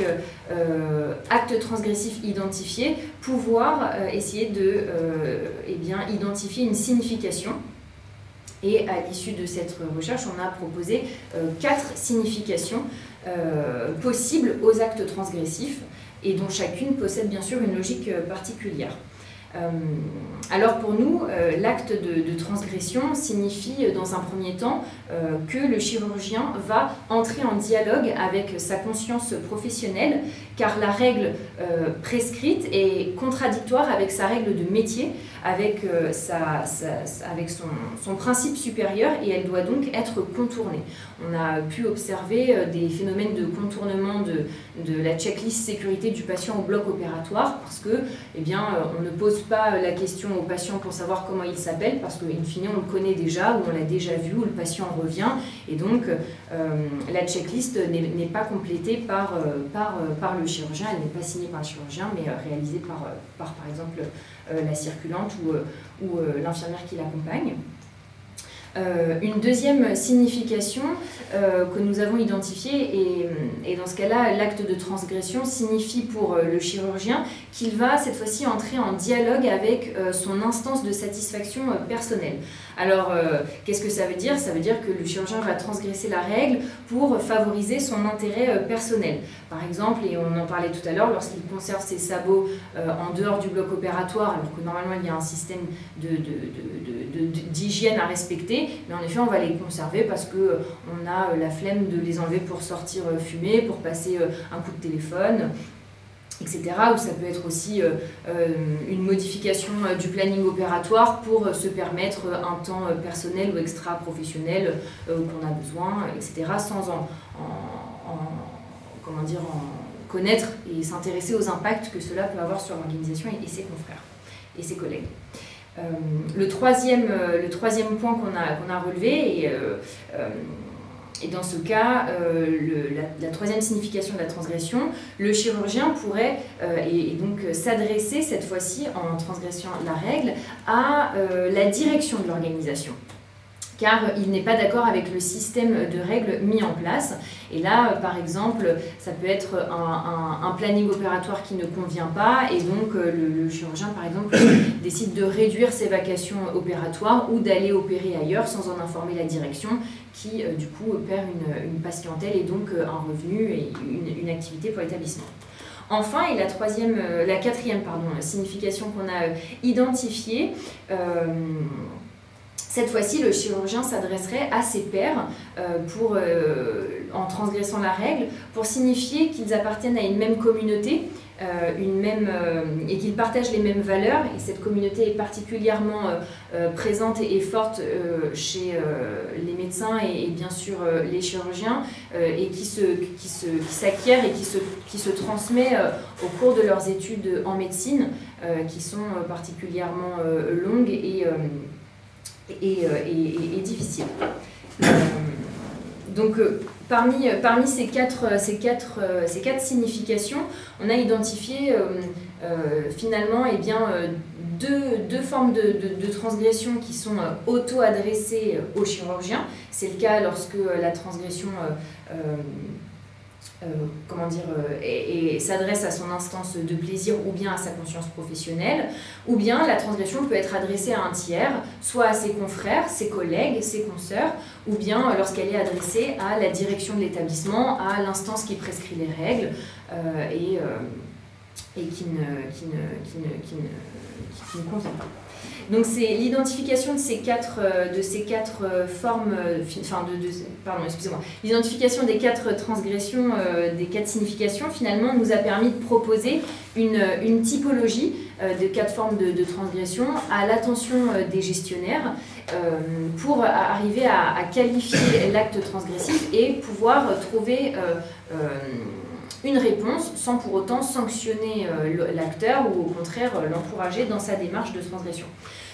euh, acte transgressif identifié, pouvoir euh, essayer de euh, eh identifier une signification. Et à l'issue de cette recherche, on a proposé quatre significations possibles aux actes transgressifs, et dont chacune possède bien sûr une logique particulière. Euh, alors pour nous, euh, l'acte de, transgression signifie dans un premier temps euh, que le chirurgien va entrer en dialogue avec sa conscience professionnelle, car la règle prescrite est contradictoire avec sa règle de métier, avec, avec son, principe supérieur, et elle doit donc être contournée. On a pu observer des phénomènes de contournement de, la checklist sécurité du patient au bloc opératoire, parce que, eh on ne pose pas la question au patient pour savoir comment il s'appelle, parce qu'in fine, on le connaît déjà, ou on l'a déjà vu, ou le patient revient. Et donc, euh, la checklist n'est pas complétée par, euh, par, euh, par chirurgien, elle n'est pas signée par le chirurgien, mais réalisée par, par, par exemple, la circulante ou, l'infirmière qui l'accompagne. Euh, une deuxième signification euh, que nous avons identifiée, et, dans ce cas-là, l'acte de transgression signifie pour euh, le chirurgien qu'il va cette fois-ci entrer en dialogue avec son instance de satisfaction personnelle. Alors, qu'est-ce que ça veut dire? Ça veut dire que le chirurgien va transgresser la règle pour favoriser son intérêt personnel. Par exemple, et on en parlait tout à l'heure, lorsqu'il conserve ses sabots en dehors du bloc opératoire, alors que normalement il y a un système d'hygiène à respecter, mais en effet, on va les conserver parce qu'on euh, a euh, la flemme de les enlever pour sortir euh, fumer, pour passer un coup de téléphone etc. Ou ça peut être aussi une modification du planning opératoire pour se permettre un temps personnel ou extra-professionnel qu'on a besoin, etc. sans en, comment dire, en connaître et s'intéresser aux impacts que cela peut avoir sur l'organisation et ses confrères. et ses collègues. le, troisième, le troisième point qu'on a, qu'on a relevé, et, et dans ce cas, la, troisième signification de la transgression, le chirurgien pourrait et, donc s'adresser cette fois-ci en transgression la règle à la direction de l'organisation car il n'est pas d'accord avec le système de règles mis en place. Et là, par exemple, ça peut être un, planning opératoire qui ne convient pas, et donc euh, le, chirurgien, par exemple, décide de réduire ses vacations opératoires ou d'aller opérer ailleurs sans en informer la direction, qui euh, du coup perd une, patientèle et donc euh, un revenu et une, activité pour l'établissement. Enfin, et la, troisième, la quatrième pardon, signification qu'on a identifiée, cette fois-ci, le chirurgien s'adresserait à ses pairs euh, pour, euh, en transgressant la règle pour signifier qu'ils appartiennent à une même communauté euh, une même, et qu'ils partagent les mêmes valeurs. Et cette communauté est particulièrement présente et, forte chez les médecins et, bien sûr les chirurgiens et qui s'acquiert qui et qui se, qui se transmet au cours de leurs études en médecine qui sont particulièrement longues et euh, et, difficile. Euh, donc, euh, parmi, parmi ces, quatre, ces, quatre, ces quatre significations, on a identifié finalement eh bien, deux, deux, formes de, de, transgression qui sont auto-adressées au chirurgien. C'est le cas lorsque la transgression euh, comment dire, euh, et, s'adresse à son instance de plaisir ou bien à sa conscience professionnelle, ou bien la transgression peut être adressée à un tiers, soit à ses confrères, ses collègues, ses consoeurs, ou bien euh, lorsqu'elle est adressée à la direction de l'établissement, à l'instance qui prescrit les règles et, et qui ne, qui ne, qui ne, qui ne, qui ne pas. Donc c'est l'identification de ces quatre, euh, de ces quatre euh, formes, euh, enfin de, pardon, excusez-moi, l'identification des quatre transgressions, des quatre significations, finalement, nous a permis de proposer une, typologie de quatre formes de, transgression à l'attention des gestionnaires pour arriver à qualifier l'acte transgressif et pouvoir trouver une réponse sans pour autant sanctionner euh, l'acteur ou au contraire euh, l'encourager dans sa démarche de transgression.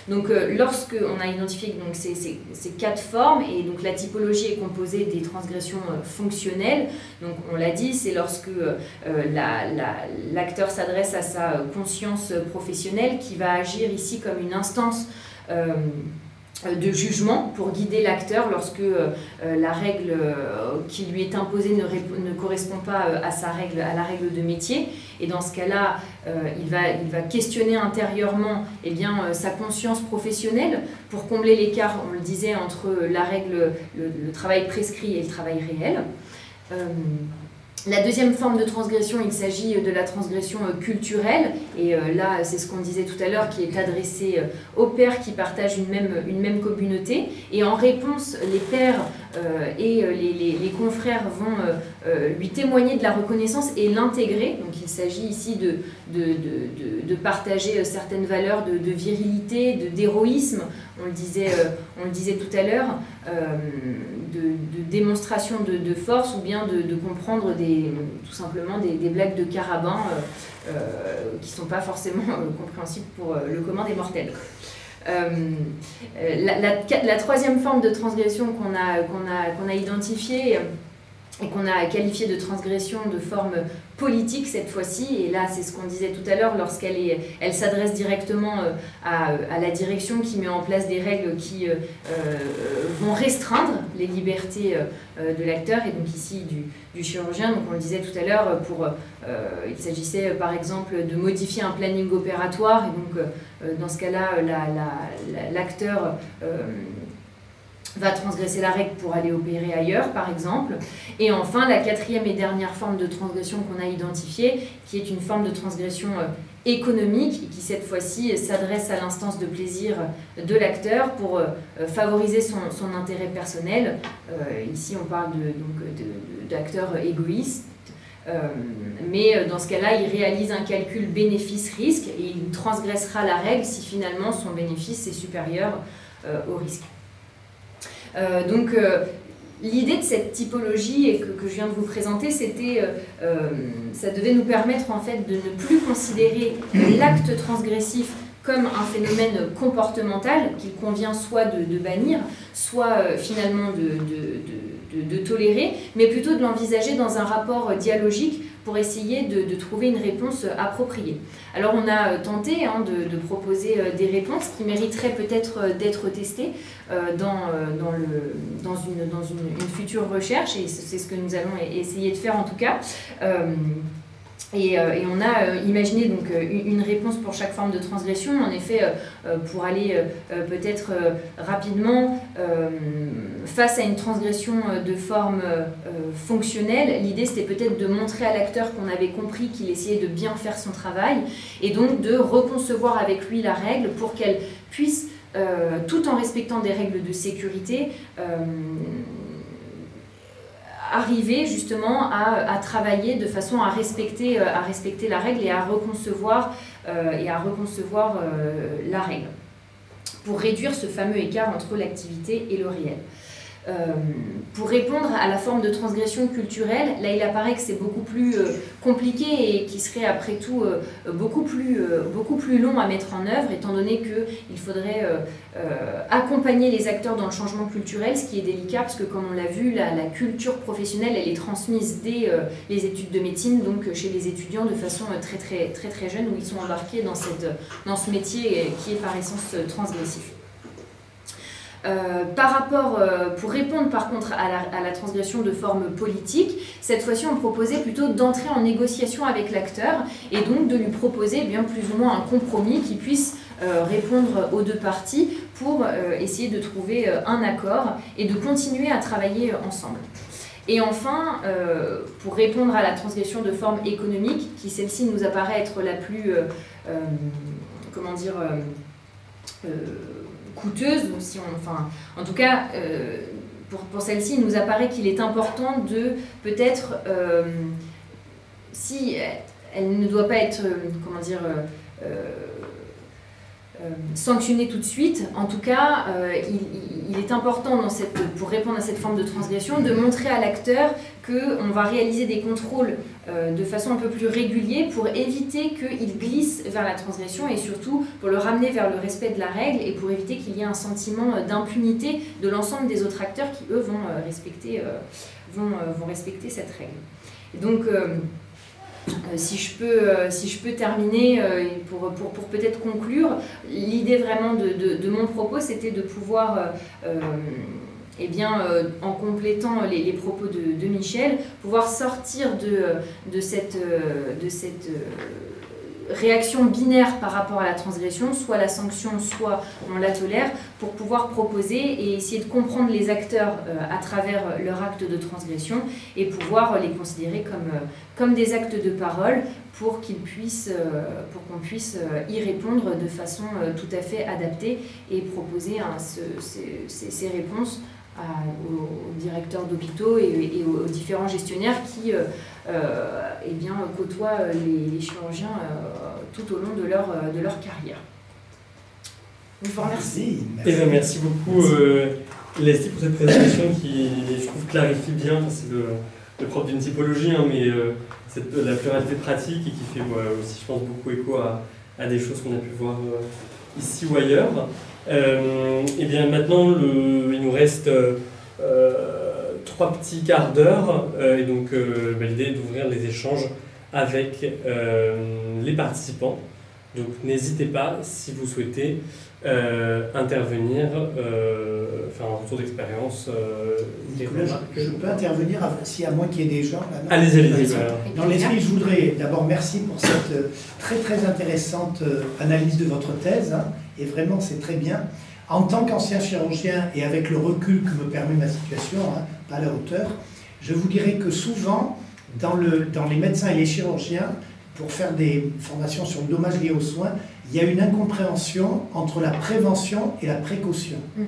Donc euh, lorsque on a identifié donc, ces, ces, quatre formes, et donc la typologie est composée des transgressions fonctionnelles, donc on l'a dit, c'est lorsque l'acteur s'adresse à sa conscience professionnelle qui va agir ici comme une instance de jugement pour guider l'acteur lorsque euh, euh, la règle qui lui est imposée ne, ne, correspond pas à, sa règle, à la règle de métier. Et dans ce cas-là, il, va, il va questionner intérieurement eh bien, sa conscience professionnelle pour combler l'écart, on le disait, entre la règle, le, travail prescrit et le travail réel. La deuxième forme de transgression, il s'agit de la transgression euh, culturelle, et euh, là, c'est ce qu'on disait tout à l'heure, qui est adressée euh, aux pères qui partagent une même, une même communauté. Et en réponse, les pères et les, les, confrères vont lui témoigner de la reconnaissance et l'intégrer. Donc il s'agit ici de, de, partager certaines valeurs de, virilité, d'héroïsme, on, le disait, on le disait tout à l'heure, de, démonstration de, force ou bien de, comprendre des, tout simplement des, blagues de carabin euh, euh, qui ne sont pas forcément euh, compréhensibles pour le commun des mortels. La, troisième forme de transgression qu'on a identifiée et qu'on a qualifié de transgression de forme politique cette fois-ci. Et là, c'est ce qu'on disait tout à l'heure, lorsqu'elle elle s'adresse directement euh, à, à, la direction qui met en place des règles qui euh, euh, vont restreindre les libertés de l'acteur, et donc ici du, du, chirurgien. Donc on le disait tout à l'heure, il s'agissait par exemple de modifier un planning opératoire, et donc dans ce cas-là, l'acteur... La, va transgresser la règle pour aller opérer ailleurs, par exemple. Et enfin, la quatrième et dernière forme de transgression qu'on a identifiée, qui est une forme de transgression euh, économique qui cette fois-ci s'adresse à l'instance de plaisir de l'acteur pour euh, favoriser son, intérêt personnel. Euh, ici, on parle d'acteurs égoïstes. mais dans ce cas-là, il réalise un calcul bénéfice-risque et il transgressera la règle si finalement son bénéfice est supérieur au risque. Euh, donc, euh, L'idée de cette typologie que, je viens de vous présenter, c'était, euh, ça devait nous permettre en fait de ne plus considérer l'acte transgressif comme un phénomène comportemental qu'il convient soit de, bannir, soit finalement de, tolérer, mais plutôt de l'envisager dans un rapport dialogique pour essayer de, trouver une réponse appropriée. Alors on a tenté hein, de, proposer des réponses qui mériteraient peut-être d'être testées dans, dans, une, dans une, future recherche, et c'est ce que nous allons essayer de faire en tout cas. Euh, et, on a euh, imaginé donc euh, une réponse pour chaque forme de transgression. En effet, pour aller peut-être rapidement face à une transgression de forme fonctionnelle, l'idée c'était peut-être de montrer à l'acteur qu'on avait compris qu'il essayait de bien faire son travail et donc de reconcevoir avec lui la règle pour qu'elle puisse, tout en respectant des règles de sécurité, arriver justement à, travailler de façon à respecter, euh, à respecter la règle et à reconcevoir, euh, euh, la règle pour réduire ce fameux écart entre l'activité et le réel. Euh, pour répondre à la forme de transgression culturelle, là il apparaît que c'est beaucoup plus euh, compliqué et qui serait après tout euh, beaucoup, plus, beaucoup plus long à mettre en œuvre, étant donné qu'il faudrait accompagner les acteurs dans le changement culturel, ce qui est délicat parce que comme on l'a vu, la, la, culture professionnelle elle est transmise dès les études de médecine, donc chez les étudiants de façon très très très très jeune où ils sont embarqués dans, cette, dans ce métier qui est par essence transgressif. Euh, par rapport, euh, pour répondre par contre à la, transgression de forme politique, cette fois-ci on proposait plutôt d'entrer en négociation avec l'acteur et donc de lui proposer bien plus ou moins un compromis qui puisse euh, répondre aux deux parties pour essayer de trouver un accord et de continuer à travailler ensemble. Et enfin, pour répondre à la transgression de forme économique, qui celle-ci nous apparaît être la plus, comment dire, coûteuse, si on, enfin, en tout cas, euh, pour, celle-ci, il nous apparaît qu'il est important de peut-être, euh, si elle ne doit pas être, euh, comment dire, sanctionnée tout de suite, en tout cas, il, est important dans cette, pour répondre à cette forme de transgression de montrer à l'acteur qu'on va réaliser des contrôles de façon un peu plus régulière pour éviter qu'il glisse vers la transgression et surtout pour le ramener vers le respect de la règle et pour éviter qu'il y ait un sentiment d'impunité de l'ensemble des autres acteurs qui, eux, vont, euh, respecter, euh, vont, vont respecter cette règle. Donc, si, je peux, si je peux terminer, pour, pour, pour peut-être conclure, l'idée vraiment de, de, mon propos, c'était de pouvoir eh bien, euh, en complétant les, propos de, Michel, pouvoir sortir de, de cette, euh, de cette euh, réaction binaire par rapport à la transgression, soit la sanction, soit on la tolère, pour pouvoir proposer et essayer de comprendre les acteurs à travers leur acte de transgression et pouvoir les considérer comme, comme des actes de parole pour qu'on puisse y répondre de façon tout à fait adaptée et proposer ces, ces réponses aux, directeurs d'hôpitaux et, aux différents gestionnaires qui euh, euh, eh bien, côtoient les, chirurgiens euh, tout au long de leur, de leur carrière. Je vous remercie. Merci, eh merci beaucoup Leslie pour cette présentation qui, je trouve, clarifie bien, c'est le, le propre d'une typologie, hein, mais cette, la pluralité pratique et qui fait aussi, je pense, beaucoup écho à, à des choses qu'on a pu voir ici ou ailleurs. Euh, et bien maintenant, il nous reste euh, trois petits quarts d'heure, euh, et donc l'idée est d'ouvrir les échanges avec les participants. Donc n'hésitez pas, si vous souhaitez, intervenir, faire un retour d'expérience. je, peux intervenir si à moins qu'il y ait des gens. Allez-y, allez-y. Dans l'esprit, je voudrais d'abord merci pour cette très très intéressante analyse de votre thèse. Hein et vraiment c'est très bien. En tant qu'ancien chirurgien et avec le recul que me permet ma situation, hein, pas à la hauteur, je vous dirais que souvent, dans, le, dans les médecins et les chirurgiens, pour faire des formations sur le dommage lié aux soins, il y a une incompréhension entre la prévention et la précaution. Mm-hmm.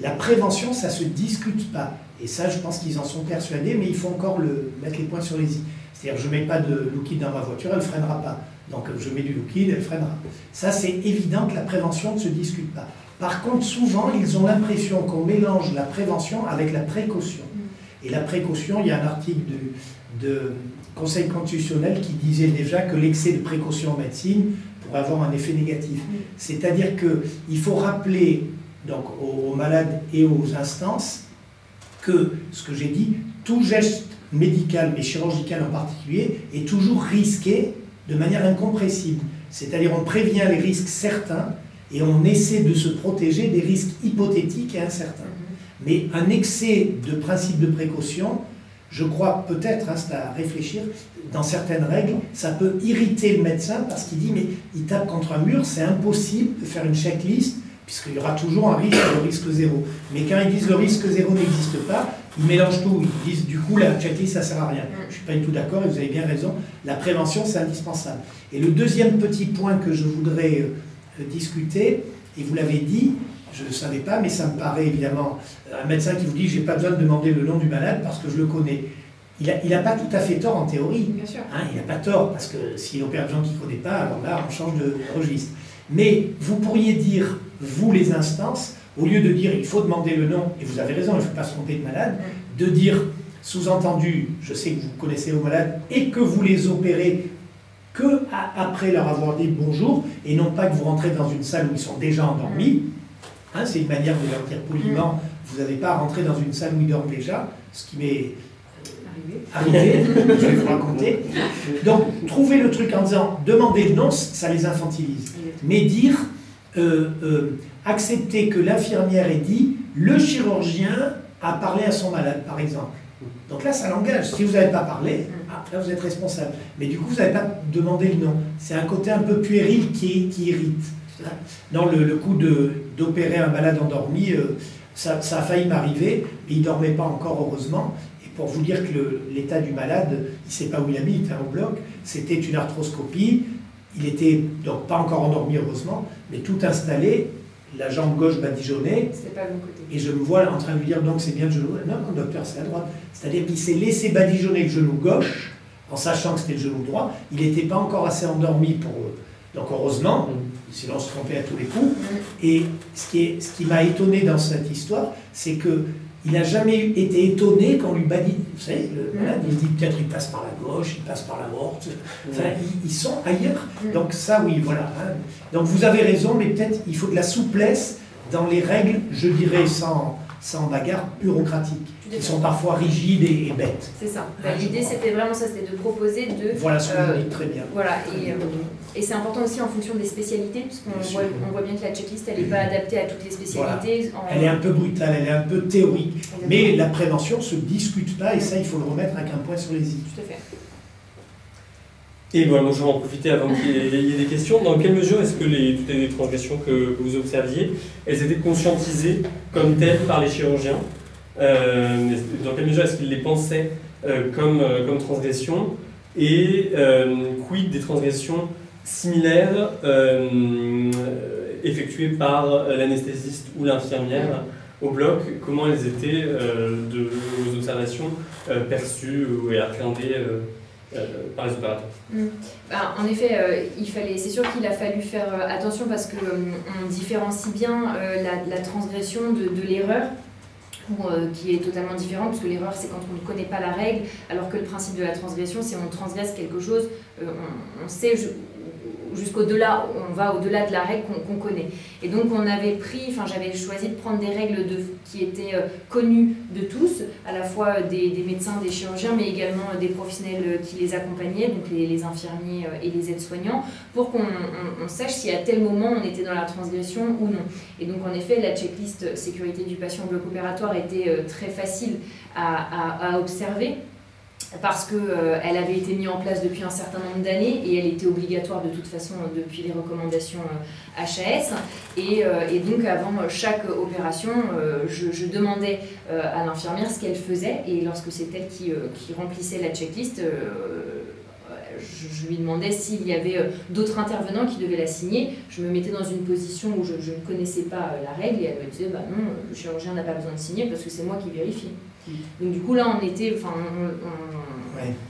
La prévention, ça ne se discute pas. Et ça, je pense qu'ils en sont persuadés, mais il faut encore le, mettre les points sur les i. C'est-à-dire, je ne mets pas de liquide dans ma voiture, elle ne freinera pas. Donc je mets du liquide, elle freinera. Ça, c'est évident que la prévention ne se discute pas. Par contre, souvent, ils ont l'impression qu'on mélange la prévention avec la précaution. Et la précaution, il y a un article du de Conseil constitutionnel qui disait déjà que l'excès de précaution en médecine avoir un effet négatif. C'est-à-dire qu'il faut rappeler donc, aux malades et aux instances que, ce que j'ai dit, tout geste médical, mais chirurgical en particulier, est toujours risqué de manière incompressible. C'est-à-dire on prévient les risques certains et on essaie de se protéger des risques hypothétiques et incertains. Mhm. Mais un excès de principe de précaution, je crois peut-être, hein, c'est à réfléchir, dans certaines règles, ça peut irriter le médecin parce qu'il dit mais il tape contre un mur, c'est impossible de faire une checklist puisqu'il y aura toujours un risque, le risque zéro. Mais quand ils disent le risque zéro n'existe pas, ils mélangent tout. Ils disent du coup la checklist ça sert à rien. Je ne suis pas du tout d'accord et vous avez bien raison. La prévention c'est indispensable. Et le deuxième petit point que je voudrais euh, discuter, et vous l'avez dit, je ne le savais pas, mais ça me paraît évidemment un médecin qui vous dit j'ai pas besoin de demander le nom du malade parce que je le connais. Il n'a il a pas tout à fait tort en théorie. Bien sûr. Hein, il n'a pas tort parce que s'il opère des gens qu'il ne connaît pas, alors là on change de registre. Mais vous pourriez dire, vous les instances, au lieu de dire il faut demander le nom, et vous avez raison, il ne faut pas se tromper de malade, de dire sous-entendu, je sais que vous connaissez vos malades et que vous les opérez que après leur avoir dit bonjour, et non pas que vous rentrez dans une salle où ils sont déjà endormis. Hein, c'est une manière de leur dire poliment, vous n'avez pas à rentrer dans une salle où ils dorment déjà, ce qui m'est arrivé, je vais vous raconter. Donc, trouver le truc en disant demander le nom, ça les infantilise. Mais dire, euh, euh, accepter que l'infirmière ait dit le chirurgien a parlé à son malade, par exemple. Donc là, ça l'engage. Si vous n'avez pas parlé, ah, là, vous êtes responsable. Mais du coup, vous n'avez pas demandé le nom. C'est un côté un peu puéril qui, qui irrite. Non, le, coup d'opérer un malade endormi, euh, ça, ça, a failli m'arriver, mais il ne dormait pas encore, heureusement pour vous dire que l'état du malade, il ne sait pas où il habite, il était au bloc, c'était une arthroscopie, il était donc pas encore endormi heureusement, mais tout installé, la jambe gauche badigeonnée. Pas bon côté. Et je me vois en train de lui dire donc c'est bien le genou. Non, non, docteur, c'est à droite. C'est-à-dire qu'il s'est laissé badigeonner le genou gauche en sachant que c'était le genou droit. Il n'était pas encore assez endormi pour. Donc heureusement, sinon on se trompait à tous les coups. Mm. Et ce qui, ce qui m'a étonné dans cette histoire, c'est que il n'a jamais été étonné quand lui badit. Vous savez, le malade, il dit peut-être il passe par la gauche, il passe par la morte. Enfin, ils, sont ailleurs. Donc, ça, oui, voilà. Hein. Donc, vous avez raison, mais peut-être il faut de la souplesse dans les règles, je dirais, sans, sans bagarre bureaucratique qui sont parfois rigides et, bêtes. C'est ça. Bah, l'idée, c'était vraiment ça, c'était de proposer de... Voilà ce que vous euh, dites très bien. Voilà, et, euh, et c'est important aussi en fonction des spécialités, puisqu'on voit, on voit bien que la checklist, elle n'est pas adaptée à toutes les spécialités. Elle est un peu brutale, elle est un peu théorique, mais la prévention ne se discute pas, et ça, il faut le remettre avec un point sur les i. Tout à fait. Et voilà, moi je vais en profiter avant qu'il y ait des questions. Dans quelle mesure est-ce que les, toutes les transgressions que, vous observiez, elles étaient conscientisées comme telles par les chirurgiens euh, dans quelle mesure est-ce qu'il les pensait euh, comme, euh, comme transgression et quid des transgressions similaires effectuées par l'anesthésiste ou l'infirmière au bloc, comment elles étaient de vos observations perçues ou appréhendées par les opérateurs? Mm. bah, En effet, c'est sûr qu'il a fallu faire attention parce qu'on différencie bien la, transgression de, l'erreur euh, qui est totalement différent, parce que l'erreur c'est quand on ne connaît pas la règle, alors que le principe de la transgression c'est on transgresse quelque chose, euh, on, sait jusqu'au-delà, on va au-delà de la règle qu'on connaît. Et donc on avait pris, enfin j'avais choisi de prendre des règles de, qui étaient euh, connues de tous, à la fois des, médecins, des chirurgiens, mais également des professionnels qui les accompagnaient, donc les, infirmiers et les aides-soignants, pour qu'on sache si à tel moment on était dans la transgression ou non. Et donc en effet, la checklist sécurité du patient bloc opératoire était euh, très facile à observer parce qu'elle euh, avait été mise en place depuis un certain nombre d'années et elle était obligatoire de toute façon depuis les recommandations HAS. Euh, et, euh, donc avant chaque opération, je, demandais à l'infirmière ce qu'elle faisait et lorsque c'est elle qui, qui, remplissait la checklist, je, lui demandais s'il y avait d'autres intervenants qui devaient la signer. Je me mettais dans une position où je, ne connaissais pas la règle et elle me disait bah non, le chirurgien n'a pas besoin de signer parce que c'est moi qui vérifie. Donc du coup là on était, enfin,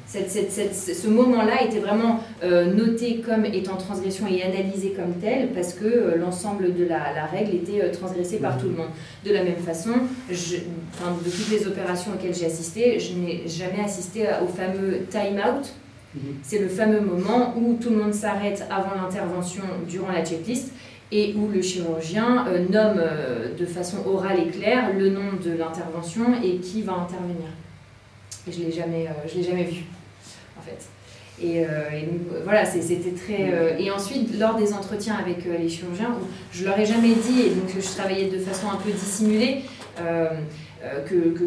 ce moment-là était vraiment euh, noté comme étant transgression et analysé comme tel parce que euh, l'ensemble de la, règle était transgressé par tout le monde. De la même façon, je, de toutes les opérations auxquelles j'ai assisté, je n'ai jamais assisté au fameux time-out. Mhm. C'est le fameux moment où tout le monde s'arrête avant l'intervention durant la checklist et où le chirurgien euh, nomme euh, de façon orale et claire le nom de l'intervention et qui va intervenir. Et je ne l'ai jamais, euh, jamais vu, en fait. Et, voilà, c'était très. et ensuite, lors des entretiens avec les chirurgiens, je leur ai jamais dit, et donc je travaillais de façon un peu dissimulée, que, que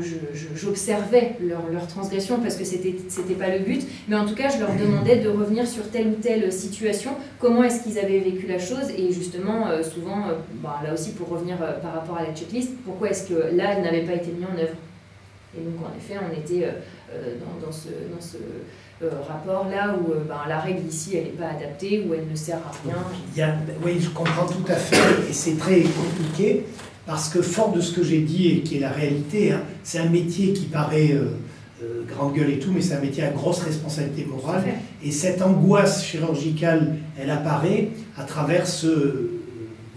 j'observais leur, leur, transgression parce que c'était c'était pas le but, mais en tout cas je leur demandais de revenir sur telle ou telle situation, comment est-ce qu'ils avaient vécu la chose? Et justement euh, souvent, euh, bah, là aussi pour revenir par rapport à la checklist, pourquoi est-ce que là elle n'avait pas été mis en œuvre? Et donc en effet on était dans, ce, rapport là où ben, la règle ici elle n'est pas adaptée, où elle ne sert à rien. Il y a, oui, je comprends tout à fait et c'est très compliqué. Parce que fort de ce que j'ai dit et qui est la réalité, hein, c'est un métier qui paraît euh, euh, grande gueule et tout, mais c'est un métier à grosse responsabilité morale. Et cette angoisse chirurgicale, elle apparaît à travers ce euh,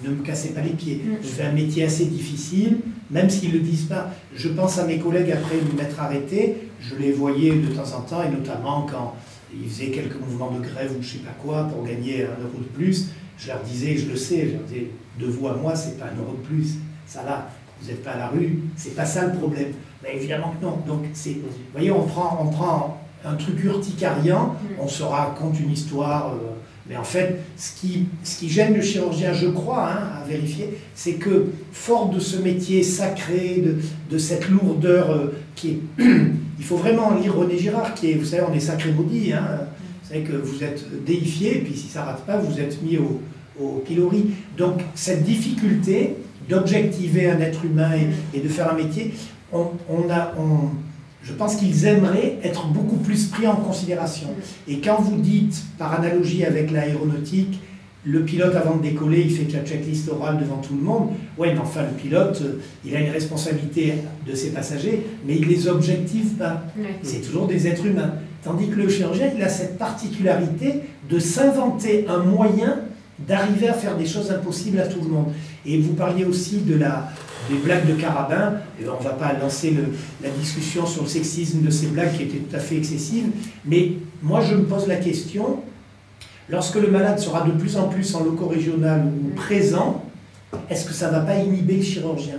ne me cassez pas les pieds. Mm. Je fais un métier assez difficile, même s'ils ne le disent pas. Je pense à mes collègues après m'être arrêté, je les voyais de temps en temps, et notamment quand ils faisaient quelques mouvements de grève ou je sais pas quoi pour gagner un euro de plus. Je leur disais, je le sais, je leur disais, de vous à moi, c'est pas un euro de plus ça là, vous n'êtes pas à la rue, c'est pas ça le problème. Mais évidemment que non. Donc, c'est, vous voyez, on prend, on prend un truc urticarian, mm. on se raconte une histoire, euh, mais en fait, ce qui, ce qui gêne le chirurgien, je crois, hein, à vérifier, c'est que, fort de ce métier sacré, de, de cette lourdeur euh, qui est. il faut vraiment lire René Girard, qui est, vous savez, on est sacré maudit, hein, vous savez que vous êtes déifié, puis si ça rate pas, vous êtes mis au, au pilori. Donc, cette difficulté, d'objectiver un être humain et, de faire un métier, on, a, on, je pense qu'ils aimeraient être beaucoup plus pris en considération. Et quand vous dites, par analogie avec l'aéronautique, le pilote avant de décoller, il fait la checklist orale devant tout le monde. Ouais, mais enfin, le pilote, il a une responsabilité de ses passagers, mais il les objective pas. C'est toujours des êtres humains. Tandis que le chirurgien, il a cette particularité de s'inventer un moyen d'arriver à faire des choses impossibles à tout le monde. Et vous parliez aussi de la, des blagues de Carabin. Et on ne va pas lancer la discussion sur le sexisme de ces blagues qui étaient tout à fait excessives. Mais moi, je me pose la question, lorsque le malade sera de plus en plus en locaux régional ou présent, est-ce que ça ne va pas inhiber le chirurgien?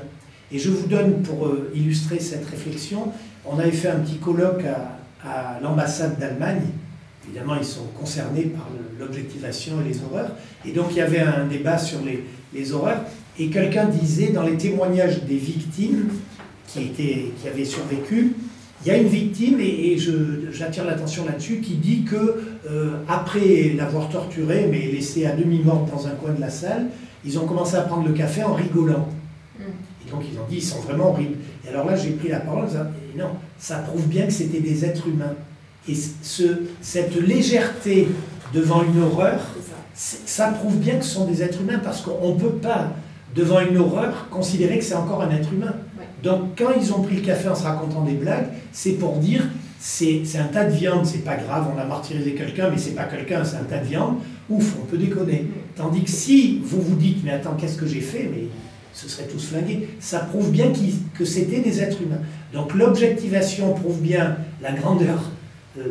Et je vous donne, pour euh, illustrer cette réflexion, on avait fait un petit colloque à, à l'ambassade d'Allemagne. Évidemment, ils sont concernés par l'objectivation et les horreurs. Et donc, il y avait un débat sur les, les horreurs. Et quelqu'un disait, dans les témoignages des victimes qui, étaient, qui avaient survécu, il y a une victime, et, j'attire l'attention là-dessus, qui dit que euh, après l'avoir torturé, mais laissé à demi-morte dans un coin de la salle, ils ont commencé à prendre le café en rigolant. Mm. Et donc ils ont dit, ils sont vraiment horribles. Et alors là, j'ai pris la parole, et non, ça prouve bien que c'était des êtres humains. Et ce, cette légèreté devant une horreur, ça prouve bien que ce sont des êtres humains parce qu'on ne peut pas, devant une horreur, considérer que c'est encore un être humain. Donc quand ils ont pris le café en se racontant des blagues, c'est pour dire c'est un tas de viande, c'est pas grave, on a martyrisé quelqu'un, mais c'est pas quelqu'un, c'est un tas de viande. Ouf, on peut déconner. Tandis que si vous vous dites, mais attends, qu'est-ce que j'ai fait? Mais ce serait tous flingués. Ça prouve bien que c'était des êtres humains. Donc l'objectivation prouve bien la grandeur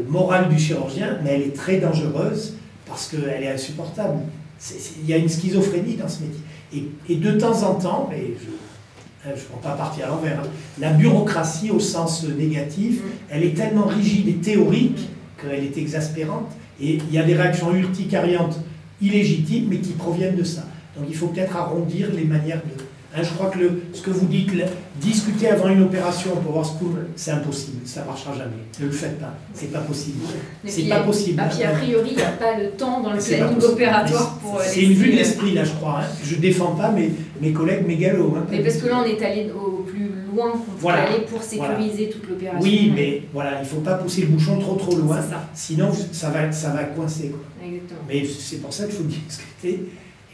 morale du chirurgien, mais elle est très dangereuse parce qu'elle est insupportable. Il y a une schizophrénie dans ce métier. Et, de temps en temps, et je ne prends pas partir à l'envers, hein, la bureaucratie au sens négatif, mm. elle est tellement rigide et théorique qu'elle est exaspérante. Et il y a des réactions urticariantes illégitimes, mais qui proviennent de ça. Donc il faut peut-être arrondir les manières de, Hein, je crois que le, ce que vous dites, discuter avant une opération pour voir ce que c'est impossible, ça ne marchera jamais. Ne le faites pas, c'est pas possible. C'est pas possible. Ah, puis a priori, il n'y a pas le temps dans le planning opératoire pour. C'est une vue de l'esprit là, je crois. Hein. Je ne défends pas mes, mes collègues mégalos. Hein. Mais parce que là, on est allé au plus loin qu'on voilà. aller pour sécuriser toute l'opération. Oui, mais voilà, il ne faut pas pousser le bouchon trop trop loin. Ça. Sinon, ça va, ça va coincer. Quoi. Exactement. Mais c'est pour ça qu'il faut discuter.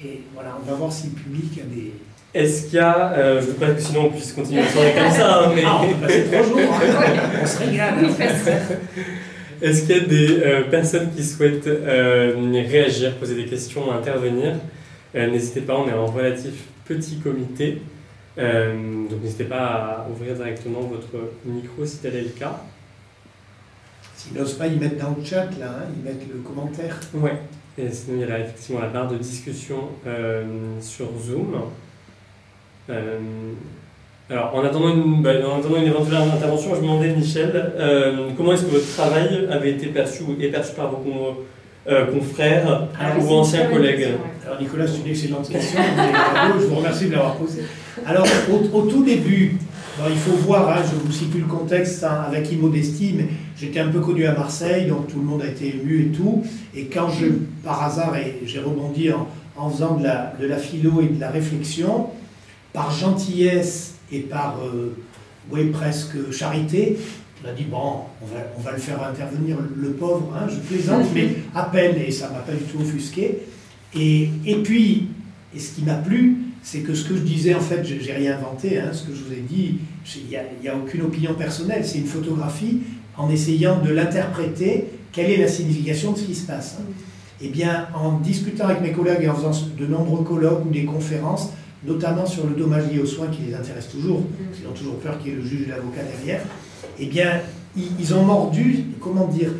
Et voilà, on va voir si le public a des est-ce qu'il y a, euh, je ne veux pas que sinon on puisse continuer la soirée comme ça, hein, mais... Ah, on peut passer trois jours, hein. on se régale. Est-ce qu'il y a des euh, personnes qui souhaitent euh, réagir, poser des questions, intervenir? Euh, N'hésitez pas, on est en relatif petit comité. donc n'hésitez pas à ouvrir directement votre micro si tel est le cas. S'ils n'osent pas, ils mettent dans le chat, là, hein, ils mettent le commentaire. Ouais, et sinon il y a effectivement la barre de discussion sur Zoom. Alors, en attendant, une, bah, en attendant une éventuelle intervention, je me demandais, Michel, euh, comment est-ce que votre travail avait été perçu ou est perçu par vos euh, confrères ah, ou anciens collègues Alors, Nicolas, c'est une excellente question. je vous remercie de l'avoir posée. Alors, au, tout début, il faut voir, hein, je vous situe le contexte hein, avec immodestie, mais j'étais un peu connu à Marseille, donc tout le monde a été ému et tout. Et quand je, par hasard, j'ai rebondi en, en faisant de la, de la philo et de la réflexion, par gentillesse et par euh, oui, presque charité, on a dit bon, on va, on va le faire intervenir, le pauvre, hein, je plaisante, mais à peine, et ça ne m'a pas du tout offusqué. Et, et puis, et ce qui m'a plu, c'est que ce que je disais, en fait, j'ai rien inventé, hein, ce que je vous ai dit, il n'y a, a, aucune opinion personnelle, c'est une photographie en essayant de l'interpréter, quelle est la signification de ce qui se passe. Hein. Eh bien, en discutant avec mes collègues et en faisant de nombreux colloques ou des conférences, notamment sur le dommage lié aux soins qui les intéresse toujours, mm. ils ont toujours peur qu'il y ait le juge et l'avocat derrière, eh bien, ils, ont mordu, comment dire,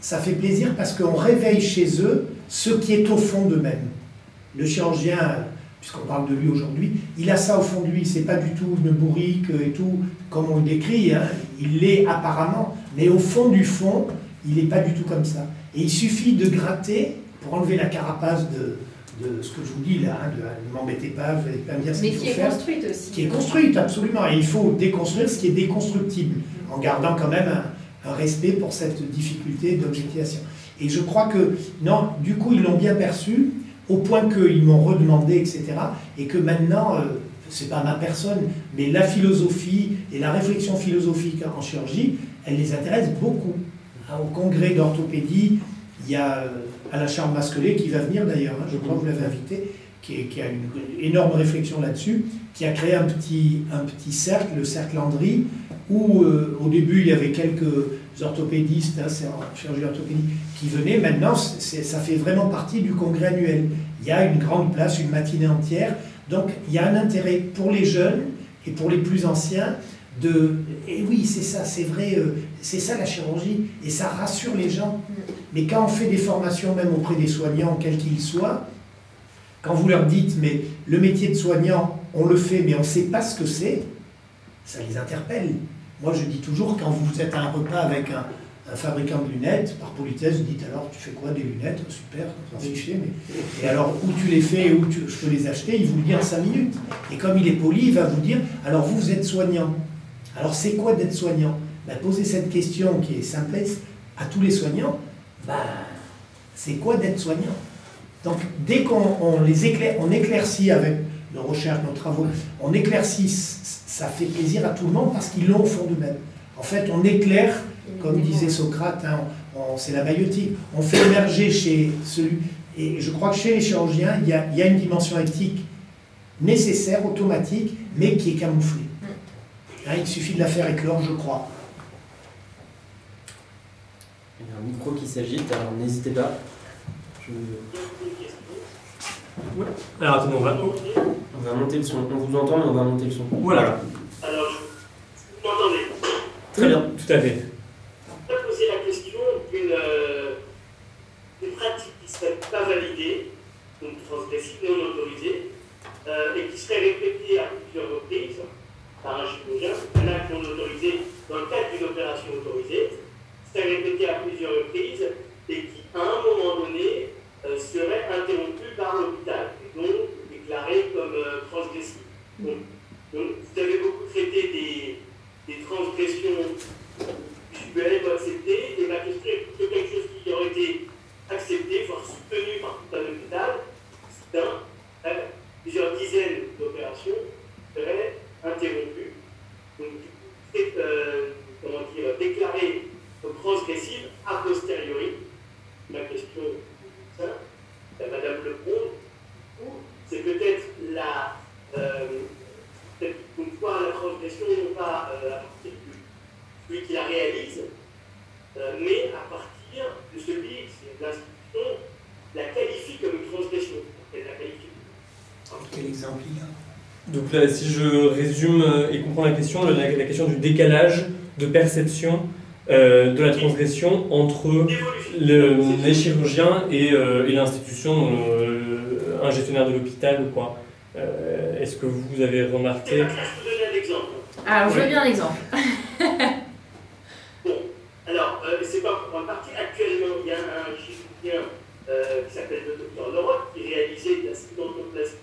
ça fait plaisir parce qu'on réveille chez eux ce qui est au fond d'eux-mêmes. Le chirurgien, puisqu'on parle de lui aujourd'hui, il a ça au fond de lui, c'est pas du tout une bourrique et tout, comme on le décrit, hein. il l'est apparemment, mais au fond du fond, il n'est pas du tout comme ça. Et il suffit de gratter pour enlever la carapace de, de ce que je vous dis là, hein, de ne m'embêtez pas, vous n'allez pas me dire ce qu'il faut faire. Mais qui est construite aussi. Qui est construite, absolument. Et il faut déconstruire ce qui est déconstructible, en gardant quand même un, respect pour cette difficulté d'objectivation. Et je crois que, non, du coup, ils l'ont bien perçu, au point qu'ils m'ont redemandé, etc. Et que maintenant, euh, c'est pas ma personne, mais la philosophie et la réflexion philosophique en chirurgie, elle les intéresse beaucoup. Hein, au congrès d'orthopédie, il y a euh, Alain Charles Masquelet qui va venir d'ailleurs, hein, je crois que vous l'avez invité, qui, a une énorme réflexion là-dessus, qui a créé un petit, un petit cercle, le cercle Landry, où euh, au début il y avait quelques orthopédistes, hein, c'est chirurgie orthopédique, qui venaient. Maintenant, ça fait vraiment partie du congrès annuel. Il y a une grande place, une matinée entière. Donc il y a un intérêt pour les jeunes et pour les plus anciens de... Et oui, c'est ça, c'est vrai, euh, c'est ça la chirurgie, et ça rassure les gens. Mais quand on fait des formations, même auprès des soignants, quels qu'ils soient, quand vous leur dites, mais le métier de soignant, on le fait, mais on ne sait pas ce que c'est, ça les interpelle. Moi, je dis toujours, quand vous êtes à un repas avec un, fabricant de lunettes, par politesse, vous dites alors, tu fais quoi des lunettes? Super, ça fait mais. Et alors, où tu les fais, où tu, je peux les acheter Il vous le dit en 5 minutes. Et comme il est poli, il va vous dire alors, vous, vous êtes soignant. Alors, c'est quoi d'être soignant? Ben, Posez cette question qui est simpleste à tous les soignants ben, c'est quoi d'être soignant? Donc, dès qu'on les éclaire, on éclaircit avec nos recherches, nos travaux, on éclaircit, ça fait plaisir à tout le monde parce qu'ils l'ont au fond d'eux-mêmes. En fait, on éclaire, comme disait Socrate, hein, c'est la maïotique, on fait émerger chez celui. Et je crois que chez les chirurgiens, il y a, une dimension éthique nécessaire, automatique, mais qui est camouflée. Hein, il suffit de la faire éclore, je crois. Un micro qui s'agite, alors n'hésitez pas. Alors attendez, on va... On va monter le son. On vous entend, mais on va monter le son. Voilà. Alors, vous m'entendez? Très bien, tout à fait. On peut poser la question d'une euh, pratique qui ne serait pas validée, donc transgressive, non autorisée, euh, et qui serait répétée à plusieurs reprises par un chirurgien, un acte non autorisé dans le cadre d'une opération autorisée, répété à plusieurs reprises et qui, à un moment donné, euh, serait interrompu par l'hôpital et donc déclaré comme euh, transgressif. Donc, vous avez beaucoup traité des, des transgressions usuelles ou acceptées, et ma question est que quelque chose qui aurait été accepté, voire soutenu par tout un hôpital, c'est euh, plusieurs dizaines d'opérations seraient interrompues. Donc, c'est, comment dire, déclaré transgressive a posteriori. Ma question est ça, Madame Lepron, ou c'est peut-être la. Euh, peut-être une fois la transgression, non pas euh, à partir de celui qui la réalise, euh, mais à partir Donc là, si je résume euh, et comprends la question, la, la question du décalage de perception euh, de la transgression entre le, les chirurgiens et, euh, et l'institution, euh, un gestionnaire de l'hôpital ou quoi. Euh, Est-ce que vous avez remarqué? Je vais vous donner un exemple. Alors, je veux bien l'exemple. Bon, alors, euh, c'est pas pour en partie. Actuellement, il y a un chirurgien euh, qui s'appelle le docteur Leroy qui réalisait de la cimentoplastie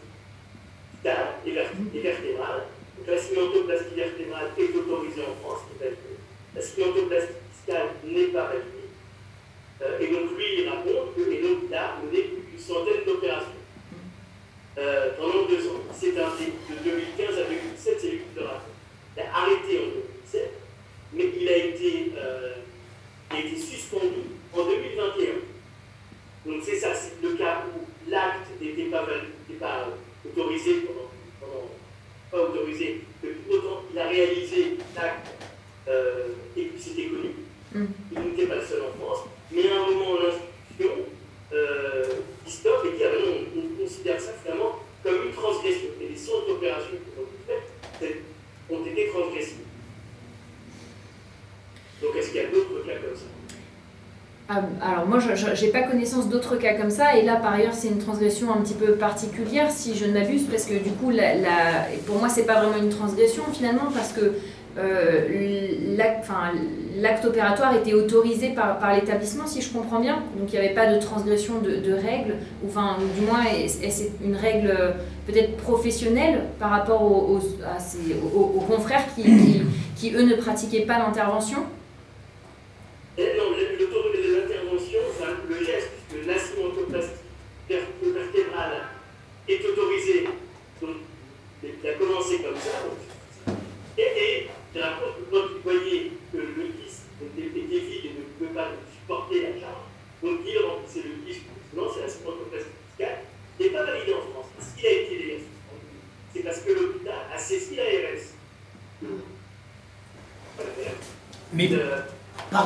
dentale et vert- et vertébrale. Donc, la cimentoplastie vertébrale est autorisée en France, tout à fait. La cimentoplastie fiscale n'est pas validée. Euh, et donc, lui, il raconte que, et donc, il a mené plus d'une centaine d'opérations. Euh, pendant deux ans. C'est un des- de 2015 à 2017, c'est lui qui le raconte. Il a arrêté en 2017 mais il a été, euh, il a été suspendu en 2021. Donc c'est ça, c'est le cas où l'acte n'était pas, vali- n'était pas euh, autorisé pendant, pendant- pas autorisé, que pour autant il a réalisé l'acte euh, et que c'était connu. Mm. Il n'était pas le seul en France, mais à un moment l'institution euh, dit stop et dit ah ben non, on, on considère ça finalement comme une transgression. Et les 100 opérations qui ont été faites c'est- ont été transgressives. Donc est-ce qu'il y a d'autres cas comme ça Ah, Alors moi, je n'ai pas connaissance d'autres cas comme et là par ailleurs c'est une transgression un petit peu particulière si je ne m'abuse, parce que du coup, pour moi c'est pas vraiment une transgression finalement, parce que euh, l'acte opératoire était autorisé par, l'établissement, si je comprends bien, donc il n'y avait pas de transgression de, règles, ou du moins c'est une règle euh, peut-être professionnelle par rapport aux, confrères qui, qui, eux ne pratiquaient pas l'intervention. Eh Non, le- l'autorité de l'intervention, enfin, le geste, puisque la cimentoplastie ver- vertébrale est autorisée, donc il a commencé comme ça, donc, et, et je raconte que quand vous voyez que le disque était, était vide et ne pouvait pas supporter la charge, donc il remplissait le disque, sinon c'est la cimentoplastie fiscale, qui n'est pas validée en France. Parce qu'il a été d'ailleurs suspendu, c'est parce que l'hôpital a saisi l'ARS. Mais Euh,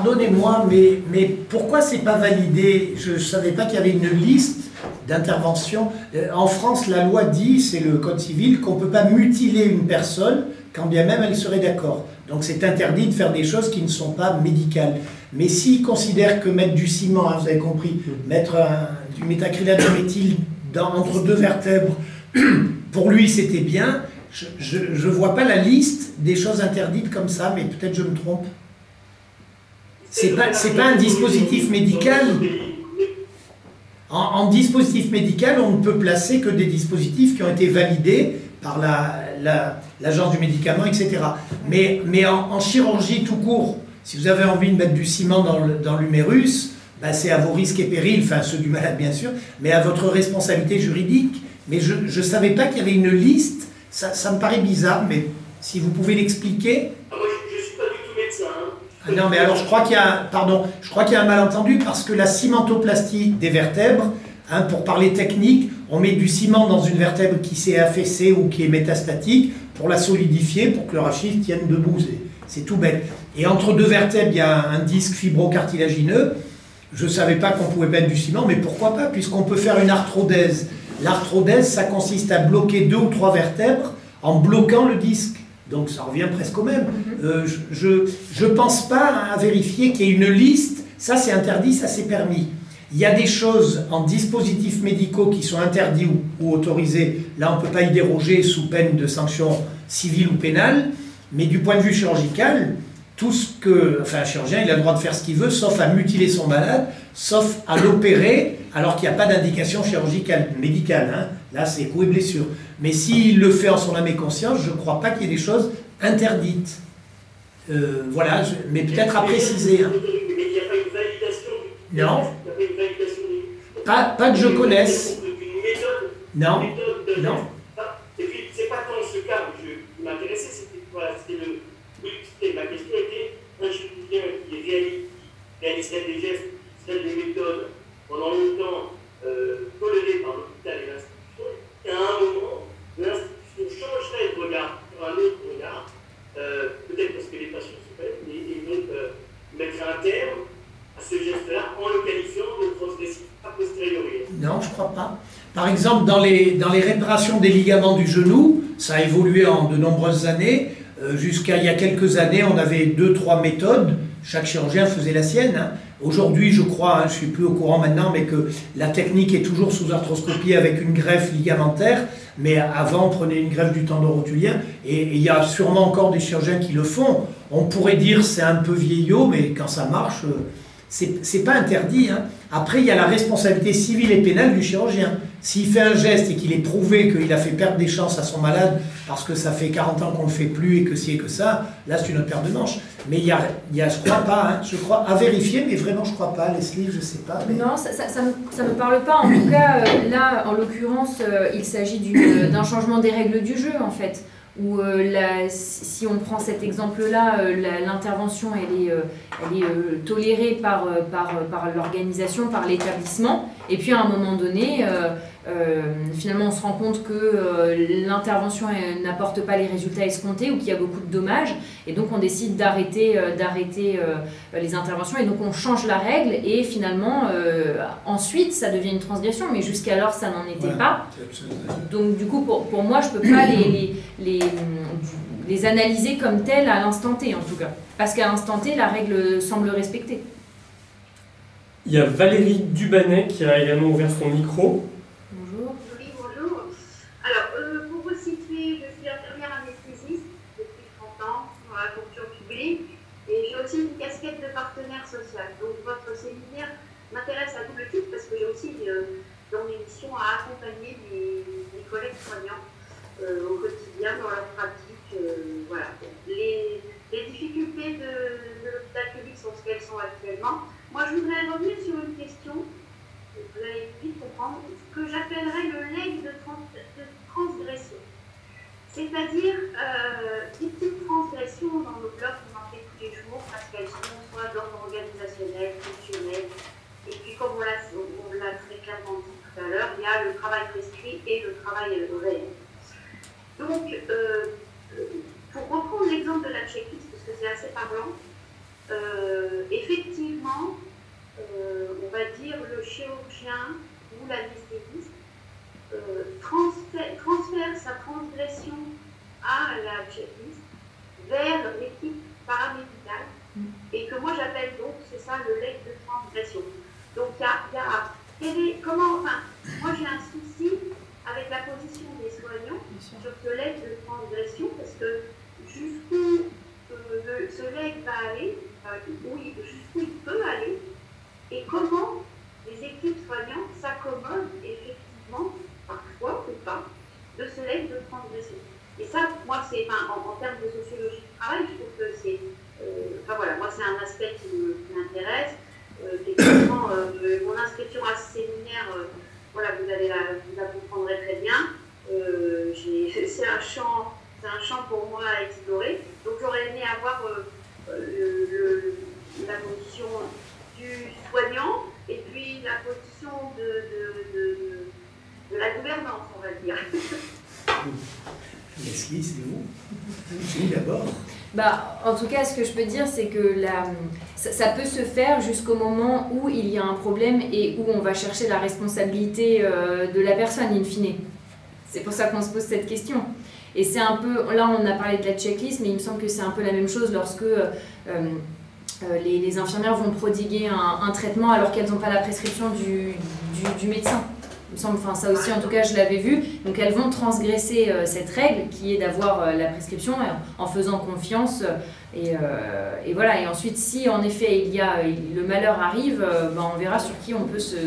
pardonnez-moi, mais, mais pourquoi c'est pas validé? Je ne savais pas qu'il y avait une liste d'interventions. Euh, En France, la loi dit, c'est le code civil, qu'on ne peut pas mutiler une personne quand bien même elle serait d'accord. Donc c'est interdit de faire des choses qui ne sont pas médicales. Mais s'ils considèrent que mettre du ciment, hein, vous avez compris, mettre du métacrylate de méthyle entre deux vertèbres, pour lui c'était bien, je ne vois pas la liste des choses interdites comme ça, mais peut-être je me trompe. C'est pas- pas un dispositif médical. En, dispositif médical, on ne peut placer que des dispositifs qui ont été validés par la- la- l'agence du médicament, etc. Mais, en, chirurgie tout court, si vous avez envie de mettre du ciment dans l'humérus, bah, c'est à vos risques et périls, enfin ceux du malade bien sûr, mais à votre responsabilité juridique. Mais je ne savais pas qu'il y avait une liste, ça me paraît bizarre, mais si vous pouvez l'expliquer. Ah, moi, je ne suis pas du tout médecin. hein. Ah Non, mais alors je crois qu'il y a, un- malentendu parce que la cimentoplastie des vertèbres, hein, pour parler technique, on met du ciment dans une vertèbre qui s'est affaissée ou qui est métastatique pour la solidifier, pour que le rachis tienne debout. C'est tout bête. Et entre deux vertèbres, il y a un disque fibrocartilagineux. Je ne savais pas qu'on pouvait mettre du ciment, mais pourquoi pas, puisqu'on peut faire une arthrodèse. L'arthrodèse, ça consiste à bloquer deux ou trois vertèbres en bloquant le disque. Donc ça revient presque au même. Euh, je je ne pense pas à vérifier qu'il y ait une liste. Ça, c'est interdit, ça, c'est permis. Il y a des choses en dispositifs médicaux qui sont interdits ou, ou autorisés. Là, on ne peut pas y déroger sous peine de sanctions civiles ou pénales. Mais du point de vue chirurgical, tout ce que. Enfin, un chirurgien, il a le droit de faire ce qu'il veut, sauf à mutiler son malade, sauf à l'opérer, alors qu'il n'y a pas d'indication chirurgicale, médicale. hein. Là, c'est coup et blessure. Mais s'il le fait en son âme et conscience, je ne crois pas qu'il y ait des choses interdites. Euh, voilà, mais peut-être à préciser. Mais il n'y a pas une validation du Non. Pas que je connaisse. Non. Non. Et puis, c'est pas tant ce cas où je qui m'intéressait, c'était le. Ma question était un chirurgien qui, réalise, qui réaliserait des gestes, des méthodes pendant longtemps euh, par l'hôpital et l'institution, et à un moment, l'institution changerait de regard sur un autre regard, euh, peut-être parce que les patients se pètent, et, et donc euh, mettre un terme à ce geste-là en le qualifiant de transgressif a posteriori. Non, je crois pas. Par exemple, dans les, dans les réparations des ligaments du genou, Ça a évolué en de nombreuses années. Euh, jusqu'à il y a quelques années, on avait deux, trois méthodes. Chaque chirurgien faisait la sienne. hein. Aujourd'hui, je crois, hein, je suis plus au courant maintenant, mais que la technique est toujours sous arthroscopie avec une greffe ligamentaire. Mais avant, prenait une greffe du tendon rotulien. Et il y a sûrement encore des chirurgiens qui le font. On pourrait dire c'est un peu vieillot, mais quand ça marche, euh, c'est c'est pas interdit. hein. Après, il y a la responsabilité civile et pénale du chirurgien. S'il fait un geste et qu'il est prouvé qu'il a fait perdre des chances à son malade parce que ça fait 40 ans qu'on ne le fait plus et que ci et que ça, là c'est une autre paire de manches. Mais il y a, y a je crois pas, hein, je crois, à vérifier, mais vraiment je crois pas, Leslie, je sais pas. Non, ça, ça, ça me, ça me parle pas. En tout cas, euh, là, en l'occurrence, euh, il s'agit d'une- d'un changement des règles du jeu, en fait. Où euh, si on prend cet exemple-là, euh, l'intervention, elle est, euh, elle est euh, tolérée par, euh, par, euh, par l'organisation, par l'établissement. Et puis à un moment donné, euh, euh, finalement, on se rend compte que euh, l'intervention n'apporte pas les résultats escomptés ou qu'il y a beaucoup de dommages. Et donc, on décide d'arrêter d'arrêter les interventions. Et donc on change la règle. Et finalement ensuite ça devient une transgression. Mais jusqu'alors ça n'en était Voilà. pas. Donc du coup pour, pour moi je peux pas les, les, les, les analyser comme telles à l'instant T en tout cas. Parce qu'à l'instant T la règle semble respectée Il y a Valérie Dubanet qui a également ouvert son micro. bonjour Oui, bonjour. Alors, euh, pour vous situer, je suis infirmière anesthésiste depuis 30 ans dans la fonction publique et j'ai aussi une casquette de partenaire social. Donc, votre séminaire m'intéresse à double titre parce que j'ai aussi euh, dans mes missions à accompagner mes, mes collègues soignants euh, au quotidien dans leur pratique. euh, voilà. Les, les difficultés de, de l'hôpital public sont ce qu'elles sont actuellement. Moi, je voudrais revenir sur une question vous allez vite comprendre, que j'appellerais le legs de, trans- de transgression. C'est-à-dire euh, des petites transgressions dans nos blocs qu'on en fait tous les jours parce qu'elles sont soit d'ordre organisationnel, fonctionnel, et puis comme on l'a on très clairement dit tout à l'heure, il y a le travail prescrit et le travail euh, réel. Donc, euh, pour reprendre l'exemple de la checklist, parce que c'est assez parlant, euh, effectivement, euh, on va dire, le chirurgien ou l'anesthésiste euh, transfère, transfère sa transgression à la checklist vers l'équipe paramédicale. Et que moi j'appelle donc, c'est ça, le leg de transgression. Donc il y a, y a- est- comment, enfin, moi j'ai un souci avec la position des soignants sur ce leg de transgression parce que jusqu'où euh, ce leg va aller, où jusqu'où il peut aller, et comment les équipes soignantes s'accommodent effectivement, parfois ou pas, de ce leg de transgression. Et ça, moi, c'est, en, termes de sociologie du travail, je trouve que c'est, euh, enfin voilà, moi, c'est un aspect qui m'intéresse. Euh, effectivement, euh, mon inscription à ce séminaire, voilà, vous allez la, vous la comprendrez très bien. C'est un champ, c'est un champ pour moi à explorer. Donc, j'aurais aimé avoir le- le- la position du soignant et puis la position de, de, de, de la gouvernance, on va dire. Leslie, c'est vous Oui, d'abord? Bah, en tout cas, ce que je peux dire, c'est que la, ça, ça peut se faire jusqu'au moment où il y a un problème et où on va chercher la responsabilité euh, de la personne, in fine. C'est pour ça qu'on se pose cette question. Et c'est un peu, là on a parlé de la checklist, mais il me semble que c'est un peu la même chose lorsque euh, euh, les, infirmières vont prodiguer un, traitement alors qu'elles n'ont pas la prescription du, médecin. Il me semble, enfin ça aussi en tout cas je l'avais vu. Donc elles vont transgresser euh, cette règle qui est d'avoir la prescription en faisant confiance. et, voilà, et ensuite si en effet il y a, le malheur arrive, ben, on verra sur qui on peut se,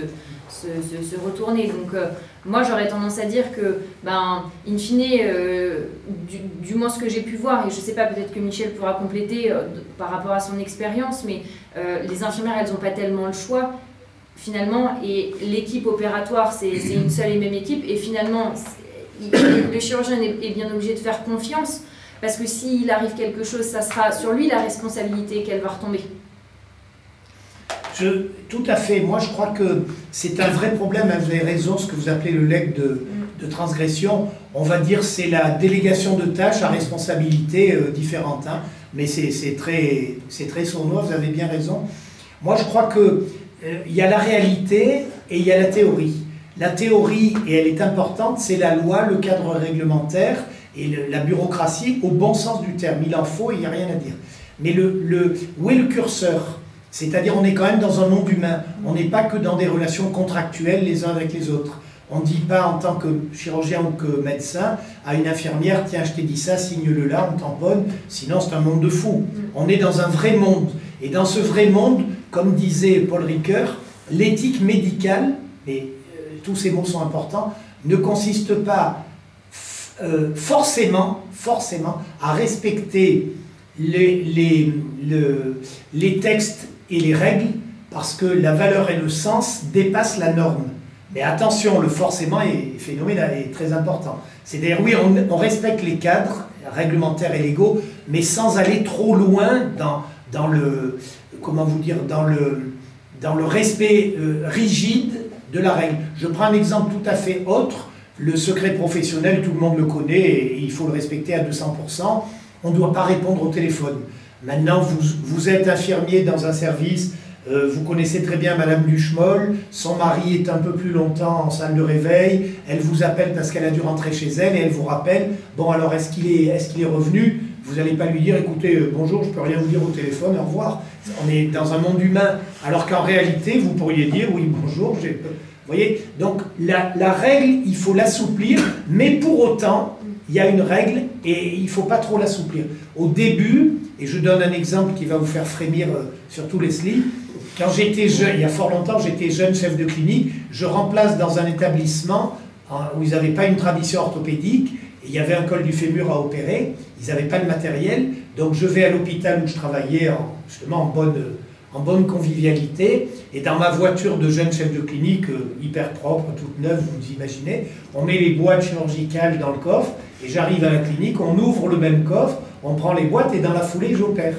se, retourner. Donc moi j'aurais tendance à dire que, ben, in fine, euh, du, moins ce que j'ai pu voir, et je sais pas, peut-être que Michel pourra compléter euh, par rapport à son expérience, mais euh, les infirmières elles n'ont pas tellement le choix finalement, et l'équipe opératoire, c'est une seule et même équipe, et finalement, le chirurgien est bien obligé de faire confiance, parce que s'il arrive quelque chose, ça sera sur lui la responsabilité qu'elle va retomber. Tout à fait. Moi, je crois que c'est un vrai problème. hein. Vous avez raison, ce que vous appelez le leg de, transgression. On va dire c'est la délégation de tâches à responsabilité euh, différente. hein. Mais c'est très, sournois, vous avez bien raison. Moi, je crois que euh, y a la réalité et il y a la théorie. La théorie, et elle est importante, c'est la loi, le cadre réglementaire, Et la bureaucratie, au bon sens du terme, il en faut, il n'y a rien à dire. Mais le, le, où est le curseur? C'est-à-dire on est quand même dans un monde humain. On n'est pas que dans des relations contractuelles les uns avec les autres. On ne dit pas en tant que chirurgien ou que médecin à une infirmière, tiens, je t'ai dit ça, signe-le là, on tamponne, sinon c'est un monde de fous. On est dans un vrai monde. Et dans ce vrai monde, comme disait Paul Ricoeur, l'éthique médicale, et euh, tous ces mots sont importants, ne consiste pas euh, forcément, forcément à respecter les, textes et les règles parce que la valeur et le sens dépassent la norme. Mais attention, le forcément est phénoménal et très important. C'est-à-dire, oui, on, respecte les cadres réglementaires et légaux, mais sans aller trop loin dans, dans le, comment vous dire, dans le, dans le respect euh, rigide de la règle. Je prends un exemple tout à fait autre. Le secret professionnel, tout le monde le connaît et il faut le respecter à 200%. On ne doit pas répondre au téléphone. Maintenant, vous, êtes infirmier dans un service, euh, vous connaissez très bien Madame Luchemol, son mari est un peu plus longtemps en salle de réveil, elle vous appelle parce qu'elle a dû rentrer chez elle et elle vous rappelle, bon alors est-ce qu'il est, est, est revenu? Vous n'allez pas lui dire, écoutez, euh, bonjour, je peux rien vous dire au téléphone, au revoir. On est dans un monde humain, alors qu'en réalité, vous pourriez dire, oui, bonjour, j'ai... Vous voyez. Donc la, la règle, il faut l'assouplir, mais pour autant, il y a une règle et il ne faut pas trop l'assouplir. Au début, et je donne un exemple qui va vous faire frémir, euh, surtout Leslie, quand j'étais jeune, il y a fort longtemps, j'étais jeune chef de clinique, je remplace dans un établissement où ils n'avaient pas une tradition orthopédique, et il y avait un col du fémur à opérer, ils n'avaient pas de matériel, donc je vais à l'hôpital où je travaillais en, justement en bonne, en bonne convivialité, et dans ma voiture de jeune chef de clinique, euh, hyper propre, toute neuve, vous imaginez, on met les boîtes chirurgicales dans le coffre, et j'arrive à la clinique, on ouvre le même coffre, on prend les boîtes, et dans la foulée, j'opère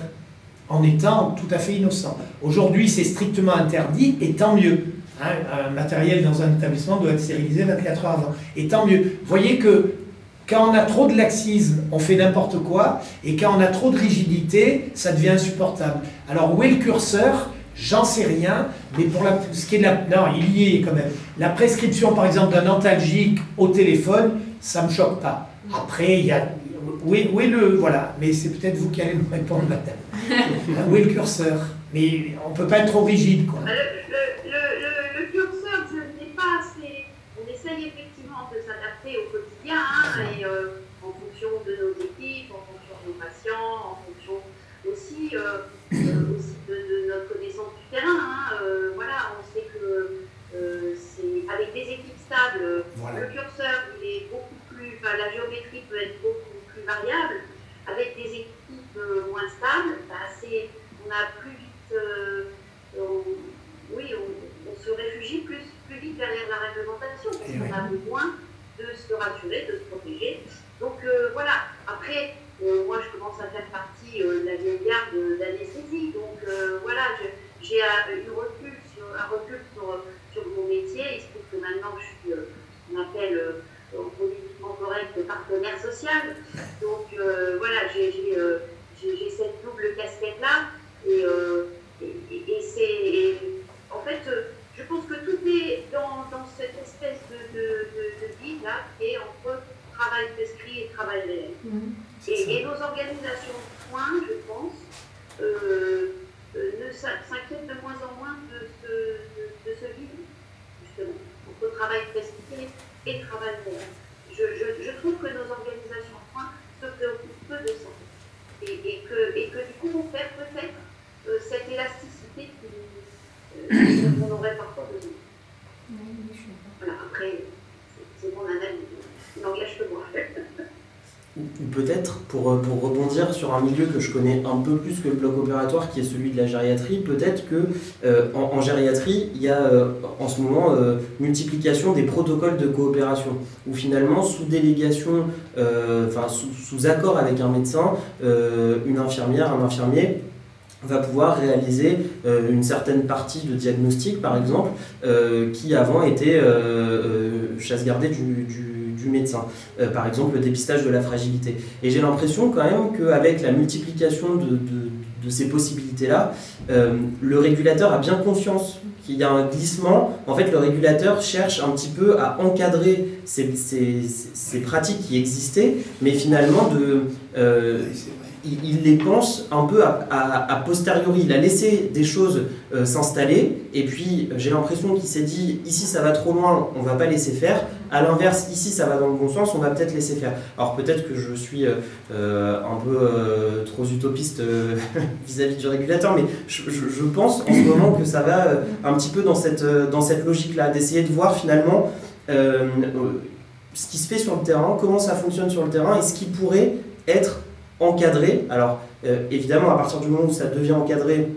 en étant tout à fait innocent. Aujourd'hui, c'est strictement interdit, et tant mieux. Hein, un matériel dans un établissement doit être stérilisé 24 heures avant. Et tant mieux. Vous voyez que quand on a trop de laxisme, on fait n'importe quoi, et quand on a trop de rigidité, ça devient insupportable. Alors où est le curseur? J'en sais rien, mais pour la, ce qui est de la... Non, il y est quand même. La prescription, par exemple, d'un antalgique au téléphone, ça ne me choque pas. Après, il y a où est, le. Voilà, mais c'est peut-être vous qui allez nous répondre, madame. où est le curseur? Mais on ne peut pas être trop rigide, quoi. Le, le, curseur, je ne sais pas assez. On essaye effectivement de s'adapter au quotidien, hein, et, euh, en fonction de nos équipes, en fonction de nos patients, en fonction aussi, euh, euh, aussi de, notre connaissance du terrain. Hein, voilà, on sait que c'est avec des équipes stables, le curseur, il est beaucoup plus. Enfin, la géométrie peut être beaucoup variable, avec des équipes euh, moins stables, bah, on a plus vite, euh, oui, on, se réfugie plus, plus vite derrière la réglementation, parce eh qu'on a besoin de se rassurer, de se protéger. Donc euh, voilà, après, moi je commence à faire partie de la vieille garde d'anesthésie, donc voilà, j'ai un, recul sur, un recul sur, sur, mon métier, il se trouve que maintenant je suis, ce qu'on appelle politiquement correct partenaire social. Donc euh, voilà, euh, j'ai cette double casquette-là. Et, euh, et, c'est. En fait, je pense que tout est dans, dans cette espèce de, de, de, vide-là qui est entre travail prescrit et travail réel. Mhm. et, nos organisations de soins, je pense, ne s'inquiètent de moins en moins de ce, de, ce vide, justement, entre travail prescrit et travail réel je, je, trouve que nos organisations en point se préoccupent peu de ça. Et, et, que, et que du coup, on perd peut-être euh, cette élasticité euh, dont on aurait parfois besoin. Voilà, après, c'est mon analyse. Il n'engage que moi. ou peut-être, pour, euh, pour rebondir sur un milieu que je connais un peu plus que le bloc opératoire, qui est celui de la gériatrie, peut-être que euh, en, gériatrie, il y a euh, en ce moment multiplication des protocoles de coopération, où finalement, sous délégation, enfin sous, accord avec un médecin, une infirmière, un infirmier, va pouvoir réaliser une certaine partie de diagnostic, par exemple, qui avant était chasse gardée du du médecin, euh, par exemple le dépistage de la fragilité. Et j'ai l'impression quand même qu'avec la multiplication de, ces possibilités-là, euh, le régulateur a bien conscience qu'il y a un glissement. En fait, le régulateur cherche un petit peu à encadrer ces, pratiques qui existaient, mais finalement de, euh. Il, les pense un peu à, posteriori. Il a laissé des choses euh, s'installer, et puis euh, j'ai l'impression qu'il s'est dit ici ça va trop loin, on va pas laisser faire. À l'inverse, ici ça va dans le bon sens, on va peut-être laisser faire. Alors peut-être que je suis euh, un peu trop utopiste vis-à-vis du régulateur, mais je, pense en ce moment que ça va un petit peu dans cette, dans cette logique-là, d'essayer de voir finalement ce qui se fait sur le terrain, comment ça fonctionne sur le terrain, et ce qui pourrait être encadré. Alors euh, évidemment, à partir du moment où ça devient encadré,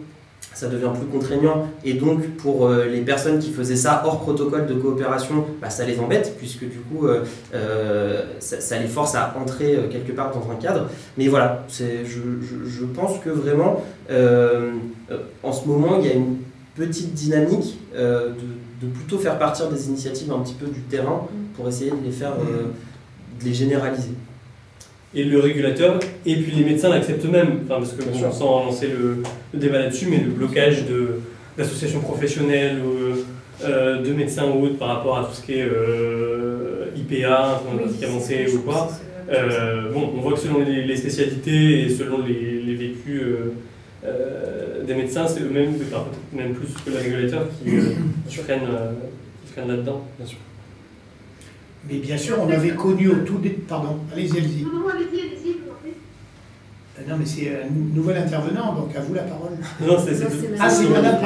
ça devient plus contraignant et donc pour euh, les personnes qui faisaient ça hors protocole de coopération, bah, ça les embête puisque du coup euh, ça, les force à entrer quelque part dans un cadre. Mais voilà, je, pense que vraiment en ce moment il y a une petite dynamique de, plutôt faire partir des initiatives un petit peu du terrain pour essayer de les faire, de les généraliser. Et le régulateur et puis les médecins l'acceptent eux-mêmes, enfin, parce que bon, sans lancer le, le débat là-dessus, mais le blocage de d'associations professionnelles, euh, euh, de médecins ou autres par rapport à tout ce qui est euh, IPA, enfin, Oui, avancée c'est- ou quoi. Euh, bon, on voit que selon les, les spécialités et selon les, les vécus euh, euh, des médecins, c'est eux-mêmes, enfin, peut-être même plus que le régulateur, qui, euh, qui freinent, euh, qui freinent là-dedans, bien sûr. Mais bien sûr, on avait connu au tout début. Pardon, allez-y, allez-y. Non, non, allez-y, allez-y. Euh, Non, mais c'est un nouvel intervenant, donc à vous la parole. Non, c'est, Ah, c'est madame.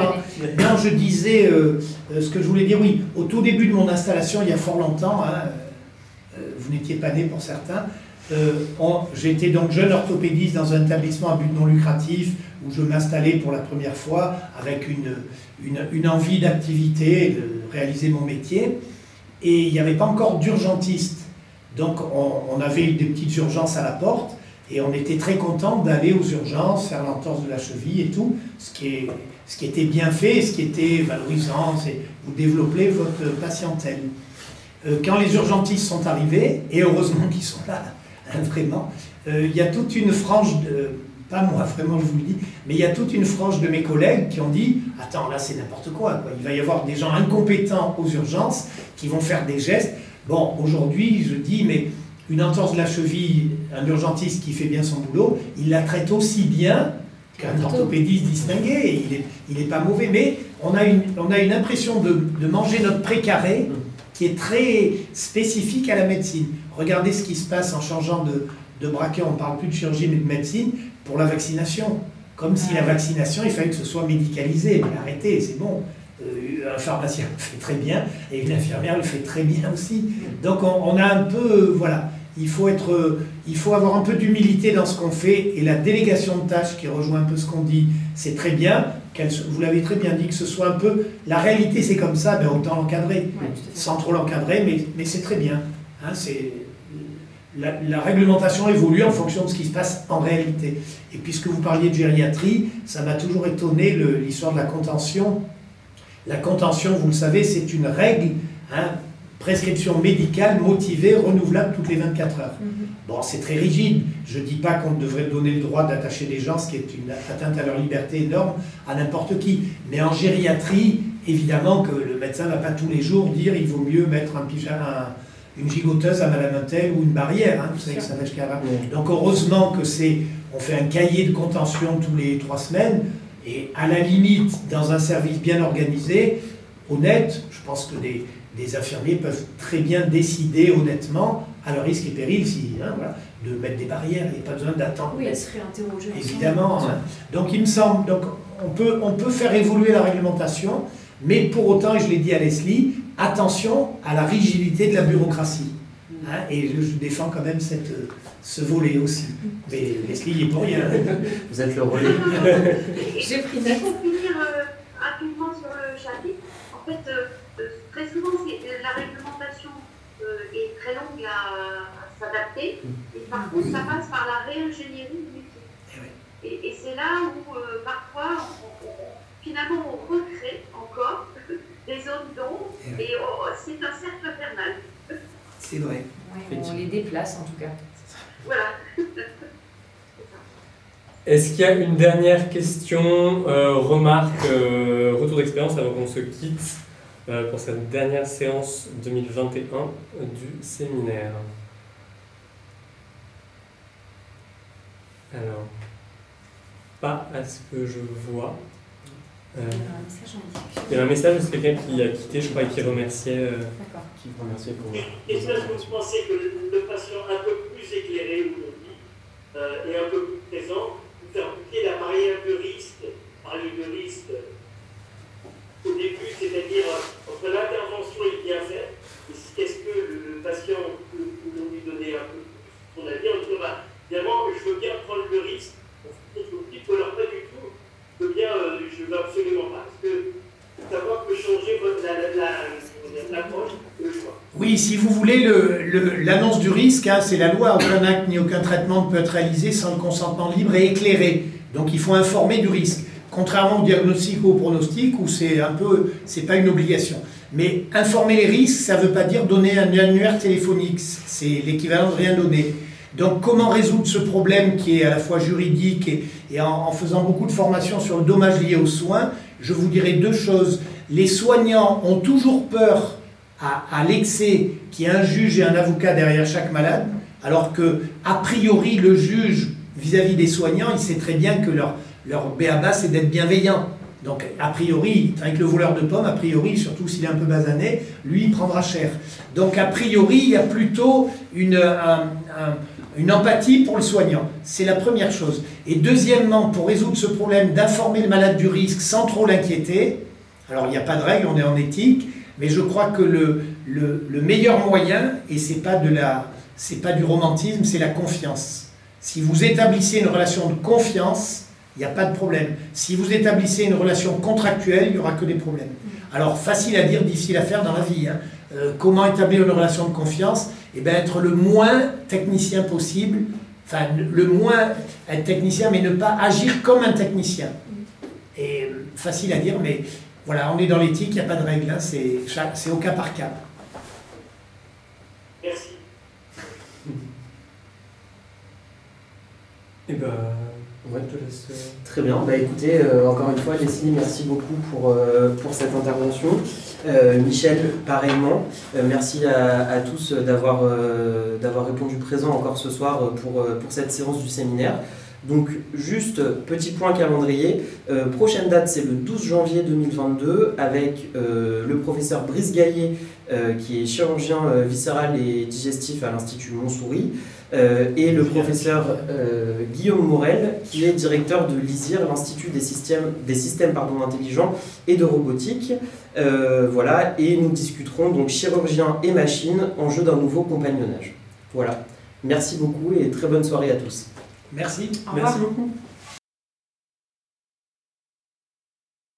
Non, je disais euh, euh, ce que je voulais dire, oui, au tout début de mon installation, il y a fort longtemps, hein, euh, vous n'étiez pas né pour certains, euh, j'étais donc jeune orthopédiste dans un établissement à but non lucratif où je m'installais pour la première fois avec une, une, une envie d'activité, de réaliser mon métier. Et il n'y avait pas encore d'urgentiste. Donc on, on avait des petites urgences à la porte et on était très content d'aller aux urgences, faire l'entorse de la cheville et tout, ce qui, est, ce qui était bien fait ce qui était valorisant, c'est vous développez votre patientèle. Euh, quand les urgentistes sont arrivés, et heureusement qu'ils sont là, hein, vraiment, euh, il y a toute une frange de, pas moi vraiment je vous le dis, mais il y a toute une frange de mes collègues qui ont dit Attends, là c'est n'importe quoi, quoi. Il va y avoir des gens incompétents aux urgences qui vont faire des gestes. Bon, aujourd'hui, je dis Mais une entorse de la cheville, un urgentiste qui fait bien son boulot, il la traite aussi bien qu'un orthopédiste distingué. Il n'est il est pas mauvais, mais on a une, on a une impression de, de manger notre précaré qui est très spécifique à la médecine. Regardez ce qui se passe en changeant de, de braquet, on ne parle plus de chirurgie mais de médecine, pour la vaccination. Comme si la vaccination, il fallait que ce soit médicalisé. Mais arrêtez, c'est bon. Euh, un pharmacien le fait très bien et une infirmière le fait très bien aussi. Donc on, on a un peu, euh, voilà, il faut, être, euh, il faut avoir un peu d'humilité dans ce qu'on fait et la délégation de tâches qui rejoint un peu ce qu'on dit, c'est très bien. Vous l'avez très bien dit, que ce soit un peu, la réalité c'est comme ça, ben autant l'encadrer Ouais, sans trop l'encadrer, mais, mais c'est très bien. Hein, c'est, la, la réglementation évolue en fonction de ce qui se passe en réalité. Et puisque vous parliez de gériatrie, ça m'a toujours étonné l'histoire de la contention. La contention, vous le savez, c'est une règle, hein, prescription médicale motivée, renouvelable toutes les 24 heures. Mhm. Bon, c'est très rigide. Je ne dis pas qu'on devrait donner le droit d'attacher les gens, ce qui est une atteinte à leur liberté énorme, à n'importe qui. Mais en gériatrie, évidemment que le médecin ne va pas tous les jours dire il vaut mieux mettre un pyjama, un- une gigoteuse à Madame Untel ou une barrière. hein, vous savez que ça va jusqu'à là. Donc heureusement que c'est, on fait un cahier de contention tous les trois semaines. Et à la limite, dans un service bien organisé, honnête, je pense que des, des infirmiers peuvent très bien décider honnêtement, à leur risque et péril, si, hein, voilà, de mettre des barrières. Il n'y a pas besoin d'attendre. Oui, elle se réinterroger ensemble. Évidemment. hein. Donc il me semble, donc on peut, on peut faire évoluer la réglementation, mais pour autant, et je l'ai dit à Leslie, attention à la rigidité de la bureaucratie. Hein, et je, je défends quand même cette, euh, ce volet aussi. Mais Leslie il est pour rien. Vous êtes le relais. J'ai pris note. pour finir euh, rapidement sur le chapitre, en fait, euh, euh, très souvent, euh, la réglementation euh, est très longue à, à s'adapter, et par contre, ça passe par la réingénierie du métier. Eh. Et, et c'est là où, euh, parfois, on- on- finalement, on recrée encore des zones d'ombre. Et oh, c'est un cercle infernal. C'est vrai. Ouais, on les déplace en tout cas. Voilà. Est-ce qu'il y a une dernière question, euh, remarque, euh, retour d'expérience avant qu'on se quitte euh, pour cette dernière séance 2021 du séminaire? Alors, pas à ce que je vois. Euh, il y a un message de quelqu'un qui a quitté, je crois, et qui remerciait. euh, D'accord. Qui remercie pour Est-ce que vous pensez que le, patient un peu plus éclairé aujourd'hui euh, et un peu plus présent peut faire boucler la barrière de risque, parler de risque au début, c'est-à-dire euh, entre l'intervention et le bien fait, et si- qu'est-ce que le, patient peut, peut lui donner un peu son avis en disant, bah, évidemment, je veux bien prendre le risque, vous dis, alors pas du Oui, si vous voulez, le- le- l'annonce du risque, hein, c'est la loi. Aucun acte ni aucun traitement ne peut être réalisé sans le consentement libre et éclairé. Donc il faut informer du risque. Contrairement au diagnostic ou au pronostic, où c'est un peu, c'est pas une obligation. Mais informer les risques, ça ne veut pas dire donner un annuaire téléphonique. C'est l'équivalent de rien donner. Donc comment résoudre ce problème qui est à la fois juridique et, en, faisant beaucoup de formations sur le dommage lié aux soins, je vous dirais deux choses. Les soignants ont toujours peur à, à l'excès qu'il y ait un juge et un avocat derrière chaque malade, alors que, a priori, le juge, vis-à-vis des soignants, il sait très bien que leur, leur béaba, c'est d'être bienveillant. Donc, a priori, avec le voleur de pommes, a priori, surtout s'il est un peu basané, lui, il prendra cher. Donc, a priori, il y a plutôt une, un- un- une empathie pour le soignant. C'est la première chose. Et deuxièmement, pour résoudre ce problème d'informer le malade du risque sans trop l'inquiéter, alors il n'y a pas de règle, on est en éthique, mais je crois que le, le, le meilleur moyen, et pas de la, c'est pas du romantisme, c'est la confiance. Si vous établissez une relation de confiance, il n'y a pas de problème. Si vous établissez une relation contractuelle, il n'y aura que des problèmes. Alors facile à dire, difficile à faire dans la vie. hein. Euh, comment établir une relation de confiance? Eh bien être le moins technicien possible, enfin le moins être technicien, mais ne pas agir comme un technicien. Et euh, facile à dire, mais voilà, on est dans l'éthique, il n'y a pas de règle, hein, c'est au cas par cas. Merci. Et ben, Ouais. je te laisse. Très bien. Bah écoutez, euh, encore une fois, Leslie, merci beaucoup pour, euh, pour cette intervention. Euh, Michel, pareillement. Euh, merci à, tous d'avoir euh, d'avoir répondu présent encore ce soir pour cette séance du séminaire. Donc, juste petit point calendrier. Euh, prochaine date, c'est le 12 janvier 2022 avec euh, le professeur Brice Gaillet, euh, qui est chirurgien euh, viscéral et digestif à l'Institut Montsouris, euh, et le professeur euh, Guillaume Morel, qui est directeur de l'ISIR, l'Institut des systèmes, des systèmes pardon, intelligents et de robotique. Euh, voilà, et nous discuterons donc chirurgien et machine, enjeu d'un nouveau compagnonnage. Voilà. Merci beaucoup et très bonne soirée à tous. Merci. Au. Merci beaucoup.